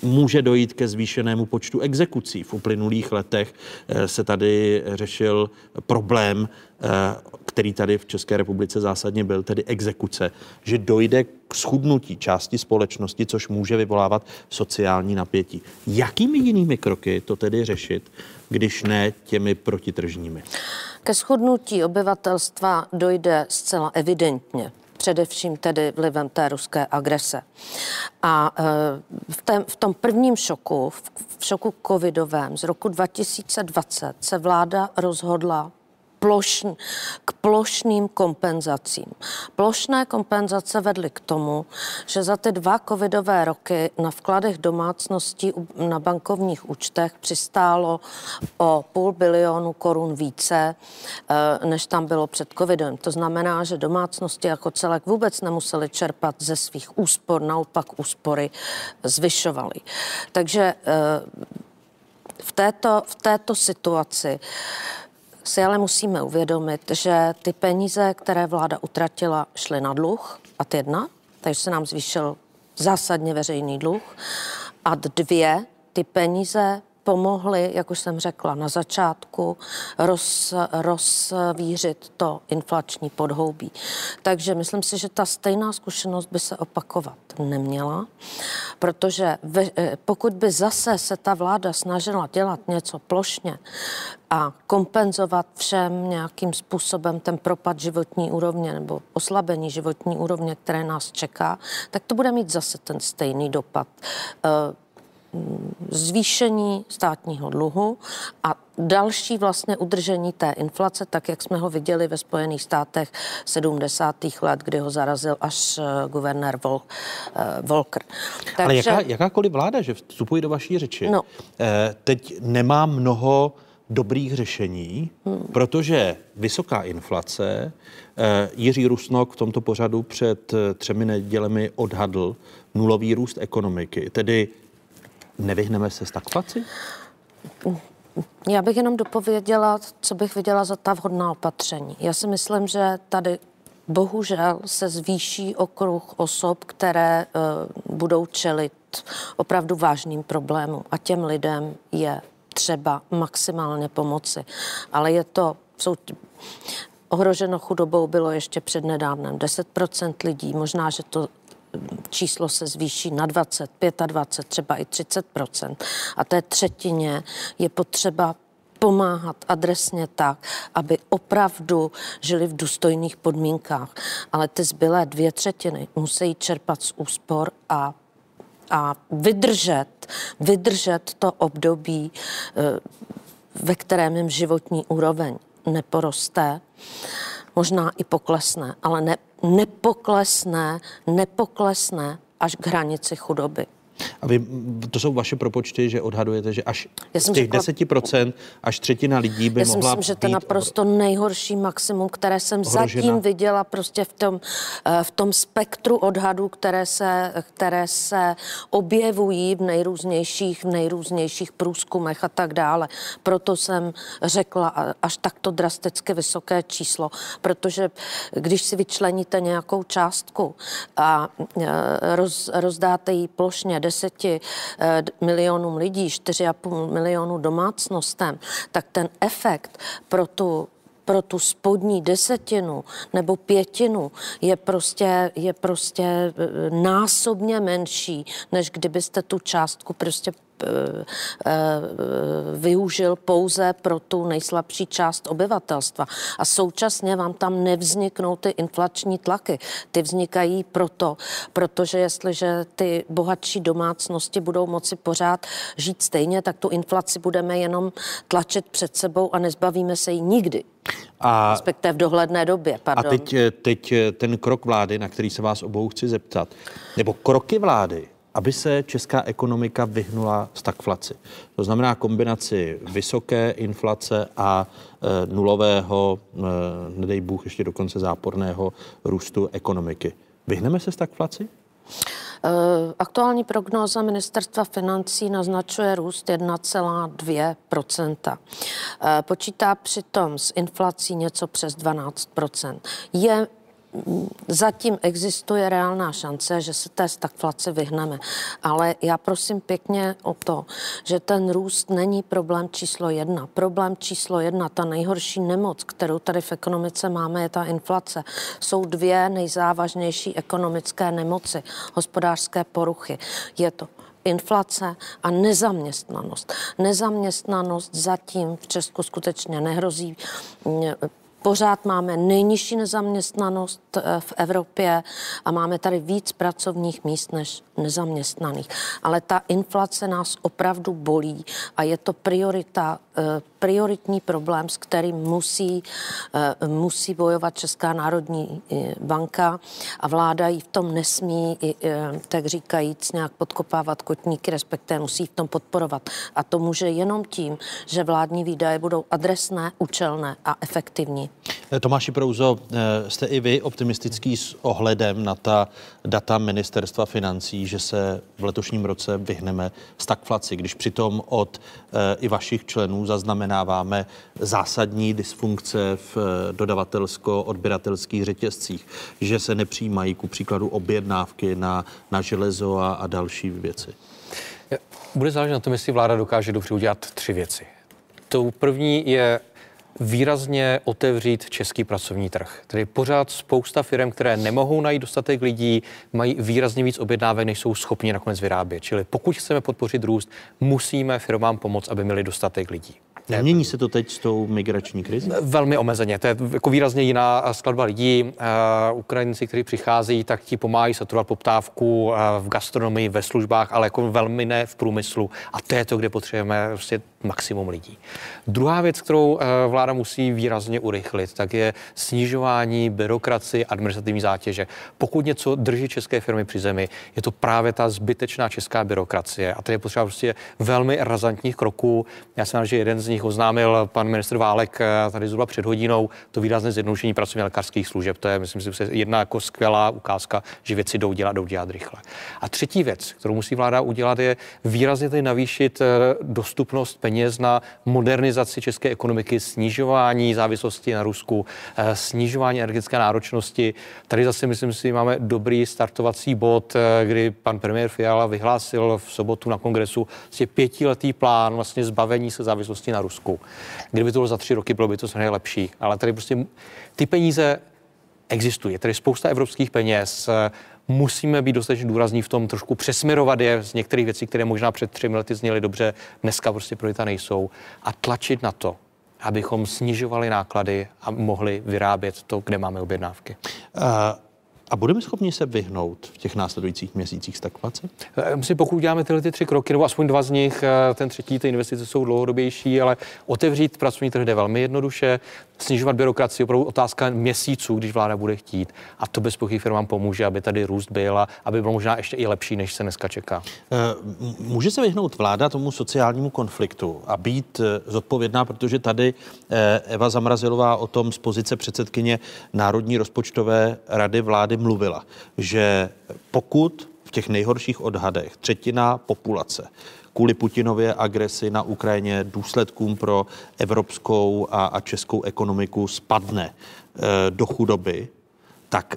může dojít ke zvýšenému počtu exekucí. V uplynulých letech eh, se tady řešil problém, eh, který tady v České republice zásadně byl, tedy exekuce, že dojde k schudnutí části společnosti, což může vyvolávat sociální napětí. Jakými jinými kroky to tedy řešit, když ne těmi protitržními? Ke schudnutí obyvatelstva dojde zcela evidentně především tedy vlivem té ruské agrese. A e, v, tém, v tom prvním šoku, v šoku covidovém z roku 2020 se vláda rozhodla plošn, k plošným kompenzacím. Plošné kompenzace vedly k tomu, že za ty dva covidové roky na vkladech domácností na bankovních účtech přistálo o půl bilionu korun více, eh, než tam bylo před covidem. To znamená, že domácnosti jako celek vůbec nemuseli čerpat ze svých úspor, naopak úspory zvyšovaly. Takže eh, v této, v této situaci si ale musíme uvědomit, že ty peníze, které vláda utratila, šly na dluh, a jedna, takže se nám zvýšil zásadně veřejný dluh. A dvě, ty peníze pomohly, jak už jsem řekla na začátku, roz, rozvířit to inflační podhoubí. Takže myslím si, že ta stejná zkušenost by se opakovat neměla, protože ve, eh, pokud by zase se ta vláda snažila dělat něco plošně a kompenzovat všem nějakým způsobem ten propad životní úrovně nebo oslabení životní úrovně, které nás čeká, tak to bude mít zase ten stejný dopad eh, zvýšení státního dluhu a další vlastně udržení té inflace, tak jak jsme ho viděli ve Spojených státech 70. let, kdy ho zarazil až eh, guvernér Vol, eh, Volker. Takže... Ale jaká, jakákoliv vláda, že vstupují do vaší řeči, no. Eh, teď nemá mnoho dobrých řešení, hmm. protože vysoká inflace, Jiří Rusnok v tomto pořadu před třemi nedělemi odhadl nulový růst ekonomiky, tedy Nevyhneme se stagflaci? Já bych jenom dopověděla, co bych viděla za ta vhodná opatření. Já si myslím, že tady bohužel se zvýší okruh osob, které uh, budou čelit opravdu vážným problémům a těm lidem je třeba maximálně pomoci. Ale je to, jsou, ohroženo chudobou bylo ještě přednedávnem 10% lidí, možná, že to číslo se zvýší na 20, 25, třeba i 30% A té třetině je potřeba pomáhat adresně tak, aby opravdu žili v důstojných podmínkách. Ale ty zbylé dvě třetiny musí čerpat z úspor a a vydržet, vydržet to období, eh, ve kterém jim životní úroveň neporoste, možná i poklesne, ale ne, nepoklesne, nepoklesne až k hranici chudoby. A vy, to jsou vaše propočty, že odhadujete, že až Já z těch řekla, 10% až třetina lidí by Já mohla myslím, že to je naprosto nejhorší maximum, které jsem ohrožena. zatím viděla prostě v tom, eh, v tom spektru odhadů, které se, které se objevují v nejrůznějších, v nejrůznějších průzkumech a tak dále. Proto jsem řekla až takto drasticky vysoké číslo, protože když si vyčleníte nějakou částku a eh, roz, rozdáte ji plošně 10 eh, milionům lidí, 4,5 milionu domácnostem, tak ten efekt pro tu pro tu spodní desetinu nebo pětinu je prostě, je prostě eh, násobně menší, než kdybyste tu částku prostě využil pouze pro tu nejslabší část obyvatelstva. A současně vám tam nevzniknou ty inflační tlaky. Ty vznikají proto, protože jestliže ty bohatší domácnosti budou moci pořád žít stejně, tak tu inflaci budeme jenom tlačit před sebou a nezbavíme se jí nikdy. A, respektive v dohledné době. Pardon. A teď, teď ten krok vlády, na který se vás obou chci zeptat, nebo kroky vlády, aby se česká ekonomika vyhnula stagflaci. To znamená kombinaci vysoké inflace a e, nulového, e, nedej Bůh, ještě dokonce záporného růstu ekonomiky. Vyhneme se stagflaci? E, aktuální prognóza ministerstva financí naznačuje růst 1,2 e, Počítá přitom s inflací něco přes 12 Je zatím existuje reálná šance, že se té stagflace vyhneme. Ale já prosím pěkně o to, že ten růst není problém číslo jedna. Problém číslo jedna, ta nejhorší nemoc, kterou tady v ekonomice máme, je ta inflace. Jsou dvě nejzávažnější ekonomické nemoci, hospodářské poruchy. Je to inflace a nezaměstnanost. Nezaměstnanost zatím v Česku skutečně nehrozí. Pořád máme nejnižší nezaměstnanost eh, v Evropě a máme tady víc pracovních míst než nezaměstnaných. Ale ta inflace nás opravdu bolí a je to priorita, eh, prioritní problém, s kterým musí, eh, musí bojovat Česká národní banka a vláda ji v tom nesmí, tak říkajíc, nějak podkopávat kotníky, respektive musí v tom podporovat. A to může jenom tím, že vládní výdaje budou adresné, účelné a efektivní. Eh, Tomáši Prouzo, eh, jste i vy optimistický s ohledem na ta data ministerstva financí, že se v letošním roce vyhneme stagflaci, když přitom od eh, i vašich členů zaznamená zaznamenáváme zásadní dysfunkce v eh, dodavatelsko-odběratelských řetězcích, že se nepřijímají ku příkladu objednávky na, na železo a, a další věci. Bude záležet na tom, jestli vláda dokáže dobře udělat tři věci. Tou první je výrazně otevřít český pracovní trh. Tedy pořád spousta firm, které nemohou najít dostatek lidí, mají výrazně víc objednávek, než jsou schopni nakonec vyrábět. Čili pokud chceme podpořit růst, musíme firmám pomoct, aby měli dostatek lidí. Nemění se to teď s tou migrační krizí? Velmi omezeně. To je jako výrazně jiná skladba lidí. Uh, Ukrajinci, kteří přicházejí, tak ti pomáhají saturovat poptávku uh, v gastronomii, ve službách, ale jako velmi ne v průmyslu. A to je to, kde potřebujeme prostě maximum lidí. Druhá věc, kterou uh, vláda musí výrazně urychlit, tak je snižování byrokracie, administrativní zátěže. Pokud něco drží české firmy při zemi, je to právě ta zbytečná česká byrokracie. A to je potřeba prostě velmi razantních kroků. Já jsem že jeden z nich oznámil pan ministr Válek eh, tady zhruba před hodinou to výrazné zjednodušení pracovně lékařských služeb. To je, myslím si, jedna jako skvělá ukázka, že věci jdou dělat, jdou dělat rychle. A třetí věc, kterou musí vláda udělat, je výrazně tady navýšit eh, dostupnost peněz na modernizaci české ekonomiky, snižování závislosti na Rusku, eh, snižování energetické náročnosti. Tady zase, myslím si, máme dobrý startovací bod, kdy pan premiér Fiala vyhlásil v sobotu na kongresu vlastně pětiletý plán vlastně zbavení se závislosti na Rusku. Kdyby to bylo za tři roky, bylo by to samozřejmě lepší. Ale tady prostě ty peníze existují. Je spousta evropských peněz. Musíme být dostatečně důrazní v tom, trošku přesměrovat je z některých věcí, které možná před třemi lety zněly dobře, dneska prostě priorita nejsou. A tlačit na to, abychom snižovali náklady a mohli vyrábět to, kde máme objednávky. Uh... A budeme schopni se vyhnout v těch následujících měsících stagflace? Eh, myslím, pokud uděláme tyhle ty tři kroky, nebo aspoň dva z nich, eh, ten třetí, ty investice jsou dlouhodobější, ale otevřít pracovní trh jde velmi jednoduše, snižovat byrokracii, opravdu otázka měsíců, když vláda bude chtít. A to bez pochyby firmám pomůže, aby tady růst byl a aby byl možná ještě i lepší, než se dneska čeká. Eh, může se vyhnout vláda tomu sociálnímu konfliktu a být zodpovědná, protože tady Eva Zamrazilová o tom z pozice předsedkyně Národní rozpočtové rady vlády mluvila, že pokud v těch nejhorších odhadech třetina populace kvůli Putinově agresi na Ukrajině důsledkům pro evropskou a, a českou ekonomiku spadne e, do chudoby, tak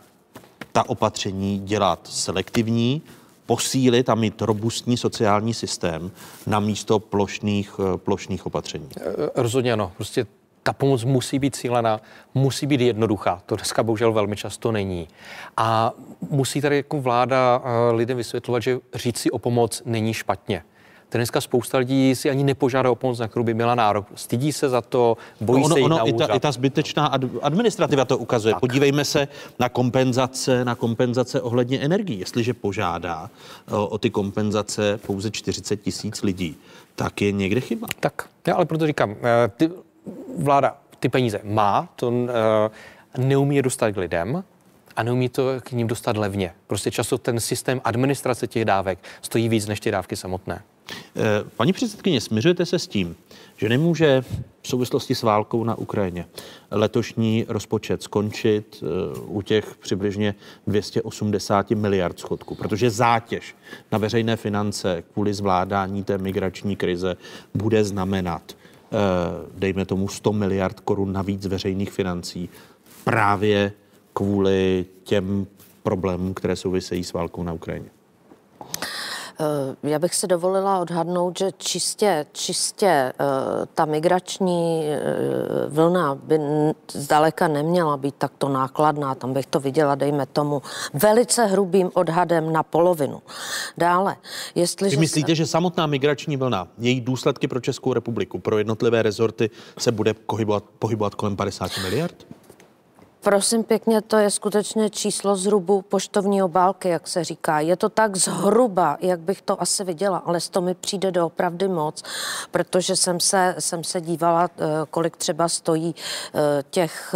ta opatření dělat selektivní, posílit a mít robustní sociální systém na místo plošných, eh, plošných opatření. Eh, rozhodně ano. Prostě ta pomoc musí být cílená, musí být jednoduchá. To dneska bohužel velmi často není. A musí tady jako vláda eh, lidem vysvětlovat, že říct si o pomoc není špatně. Dneska spousta lidí si ani nepožádá o pomoc, na kterou by měla nárok. Stydí se za to, bojí no ono, se jít ono, na i ta, I ta zbytečná administrativa to ukazuje. Tak. Podívejme se na kompenzace, na kompenzace ohledně energií. Jestliže požádá o, o ty kompenzace pouze 40 tisíc lidí, tak je někde chyba. Tak, já ale proto říkám, eh, ty, vláda ty peníze má, to uh, neumí je dostat k lidem, a neumí to k ním dostat levně. Prostě často ten systém administrace těch dávek stojí víc než ty dávky samotné. Eh, paní předsedkyně, směřujete se s tím, že nemůže v souvislosti s válkou na Ukrajině letošní rozpočet skončit eh, u těch přibližně 280 miliard schodku, protože zátěž na veřejné finance kvůli zvládání té migrační krize bude znamenat Eh, dejme tomu 100 miliard korun navíc veřejných financí právě kvůli těm problémům, které souvisejí s válkou na Ukrajině. Eh, já bych si dovolila odhadnout, že čistě, čistě eh, ta migrační eh, vlna by zdaleka neměla být takto nákladná. Tam bych to viděla, dejme tomu, velice hrubým odhadem na polovinu. Dále, jestliže... Vy myslíte, že samotná migrační vlna, její důsledky pro Českou republiku, pro jednotlivé rezorty se bude pohybovat, pohybovat kolem 50 miliard? Prosím pěkně, to je skutečně číslo zhrubu poštovní obálky, jak se říká. Je to tak zhruba, jak bych to asi viděla, ale to mi přijde do opravdy moc, protože jsem se, jsem se dívala, eh, kolik třeba stojí eh, těch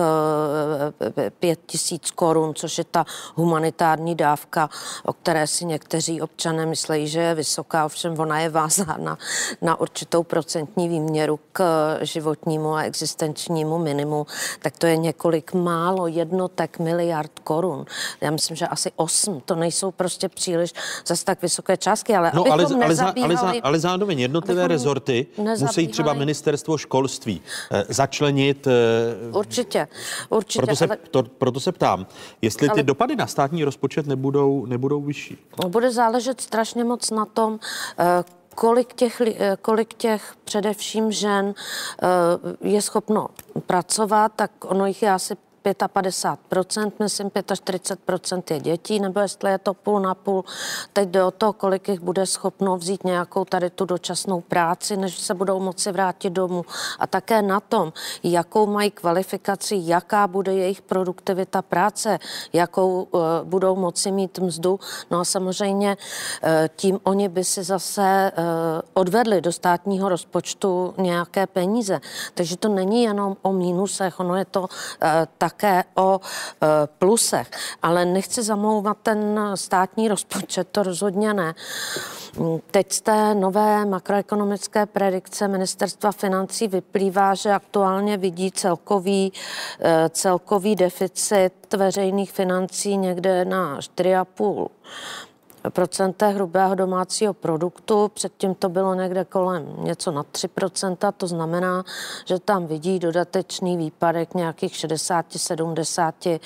eh, pět tisíc korun, což je ta humanitární dávka, o které si někteří občané myslí, že je vysoká, ovšem ona je vázána na určitou procentní výměru k životnímu a existenčnímu minimu, tak to je několik málo málo jednotek miliard korun. Já myslím, že asi 8. To nejsou prostě příliš zase tak vysoké částky, ale No, ale, ale, za, ale, nezabíhali- ale zároveň jednotlivé rezorty musí třeba ministerstvo školství eh, začlenit. eh, Určitě, určitě. Proto se, ale to, proto se ptám, jestli ty Ale- dopady na státní rozpočet nebudou, nebudou vyšší. bude záležet strašně moc na tom, eh, kolik těch, eh, kolik těch především žen eh, je schopno pracovat, tak ono jich je asi 55%, myslím 45% je dětí, nebo jestli je to půl na půl. Teď jde o to, kolik jich bude schopno vzít nějakou tady tu dočasnou práci, než se budou moci vrátit domů. A také na tom, jakou mají kvalifikaci, jaká bude jejich produktivita práce, jakou uh, budou moci mít mzdu. No a samozřejmě uh, tím oni by si zase uh, odvedli do státního rozpočtu nějaké peníze. Takže to není jenom o mínusech, ono je to uh, také o uh, plusech. Ale nechci zamlouvat ten státní rozpočet, to rozhodně ne. Mm, Teď z té nové makroekonomické predikce ministerstva financí vyplývá, že aktuálně vidí celkový, eh, celkový deficit veřejných financí někde na 4,5 procenta hrubého domácího produktu, předtím to bylo někde kolem něco na 3%, to znamená, že tam vidí dodatečný výpadek nějakých 60-70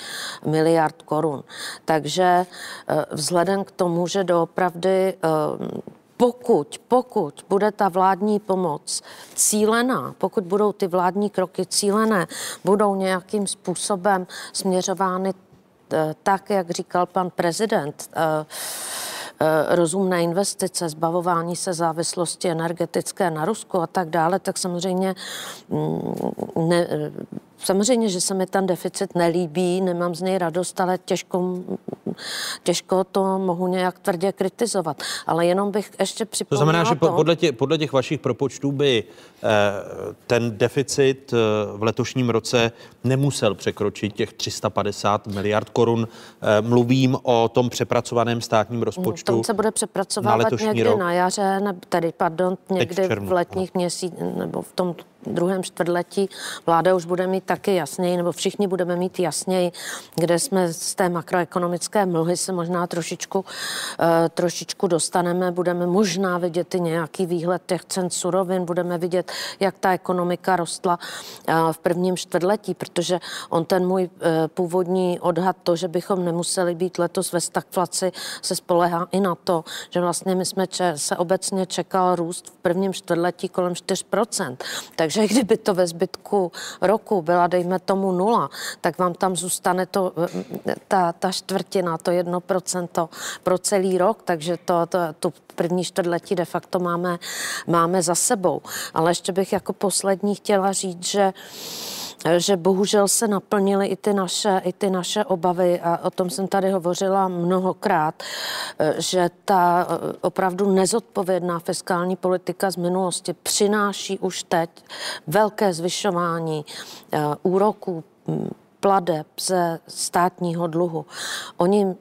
miliard korun. Takže eh, vzhledem k tomu, že doopravdy eh, pokud, pokud bude ta vládní pomoc cílená, pokud budou ty vládní kroky cílené, budou nějakým způsobem směřovány tak, jak říkal pan prezident, eh, eh, rozumné investice, zbavování se závislosti energetické na Rusku a tak dále, tak samozřejmě mm, ne, Samozřejmě, že se mi ten deficit nelíbí, nemám z něj radost, ale těžko, těžko to mohu nějak tvrdě kritizovat. Ale jenom bych ještě To připomněla znamená, že po- to, podle, tě, podle těch vašich propočtů by eh, ten deficit eh, v letošním roce nemusel překročit těch 350 miliard korun. Eh, mluvím o tom přepracovaném státním rozpočtu. Tom se bude na přepracovávat letošní někdy rok. na jaře, ne, tedy pardon, někdy v letních měsících nebo v tom druhém čtvrtletí vláda už bude mít taky jasněji, nebo všichni budeme mít jasněji, kde jsme z té makroekonomické mlhy se možná trošičku, eh, trošičku dostaneme, budeme možná vidět i nějaký výhled těch cen surovin, budeme vidět, jak ta ekonomika rostla eh, v prvním čtvrtletí, protože on ten můj eh, původní odhad, to, že bychom nemuseli být letos ve stagflaci, se spolehá i na to, že vlastně my jsme se obecně čekal růst v prvním čtvrtletí kolem 4%. Takže kdyby to ve zbytku roku byla, dejme tomu nula, tak vám tam zůstane to, eh, ta, ta čtvrtina, to 1% pro celý rok, takže to, to, to první čtvrtletí de facto máme, máme za sebou. Ale ještě bych jako poslední chtěla říct, že že bohužel se naplnily i ty naše, i ty naše obavy a o tom jsem tady hovořila mnohokrát, eh, že ta eh, opravdu nezodpovědná fiskální politika z minulosti přináší už teď velké zvyšování eh, úroků pladeb ze státního dluhu. Oni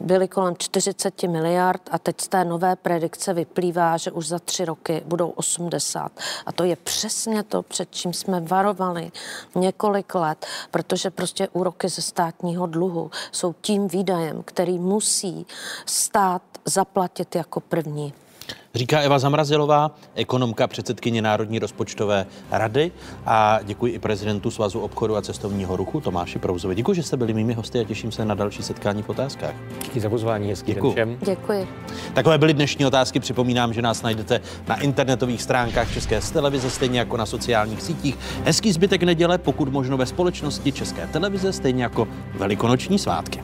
byli kolem 40 miliard a teď z té nové predikce vyplývá, že už za tři roky budou 80. A to je přesně to, před čím jsme varovali několik let, protože prostě úroky ze státního dluhu jsou tím výdajem, který musí stát zaplatit jako první. Říká Eva Zamrazilová, ekonomka, předsedkyně Národní rozpočtové rady a děkuji i prezidentu Svazu obchodu a cestovního ruchu Tomáši Prouzovi. Děkuji, že jste byli mými hosty a těším se na další setkání v otázkách. Díky za pozvání, hezký Děkuji. všem. Děkuji. Takové byly dnešní otázky. Připomínám, že nás najdete na internetových stránkách České televize, stejně jako na sociálních sítích. Hezký zbytek neděle, pokud možno ve společnosti České televize, stejně jako velikonoční svátky.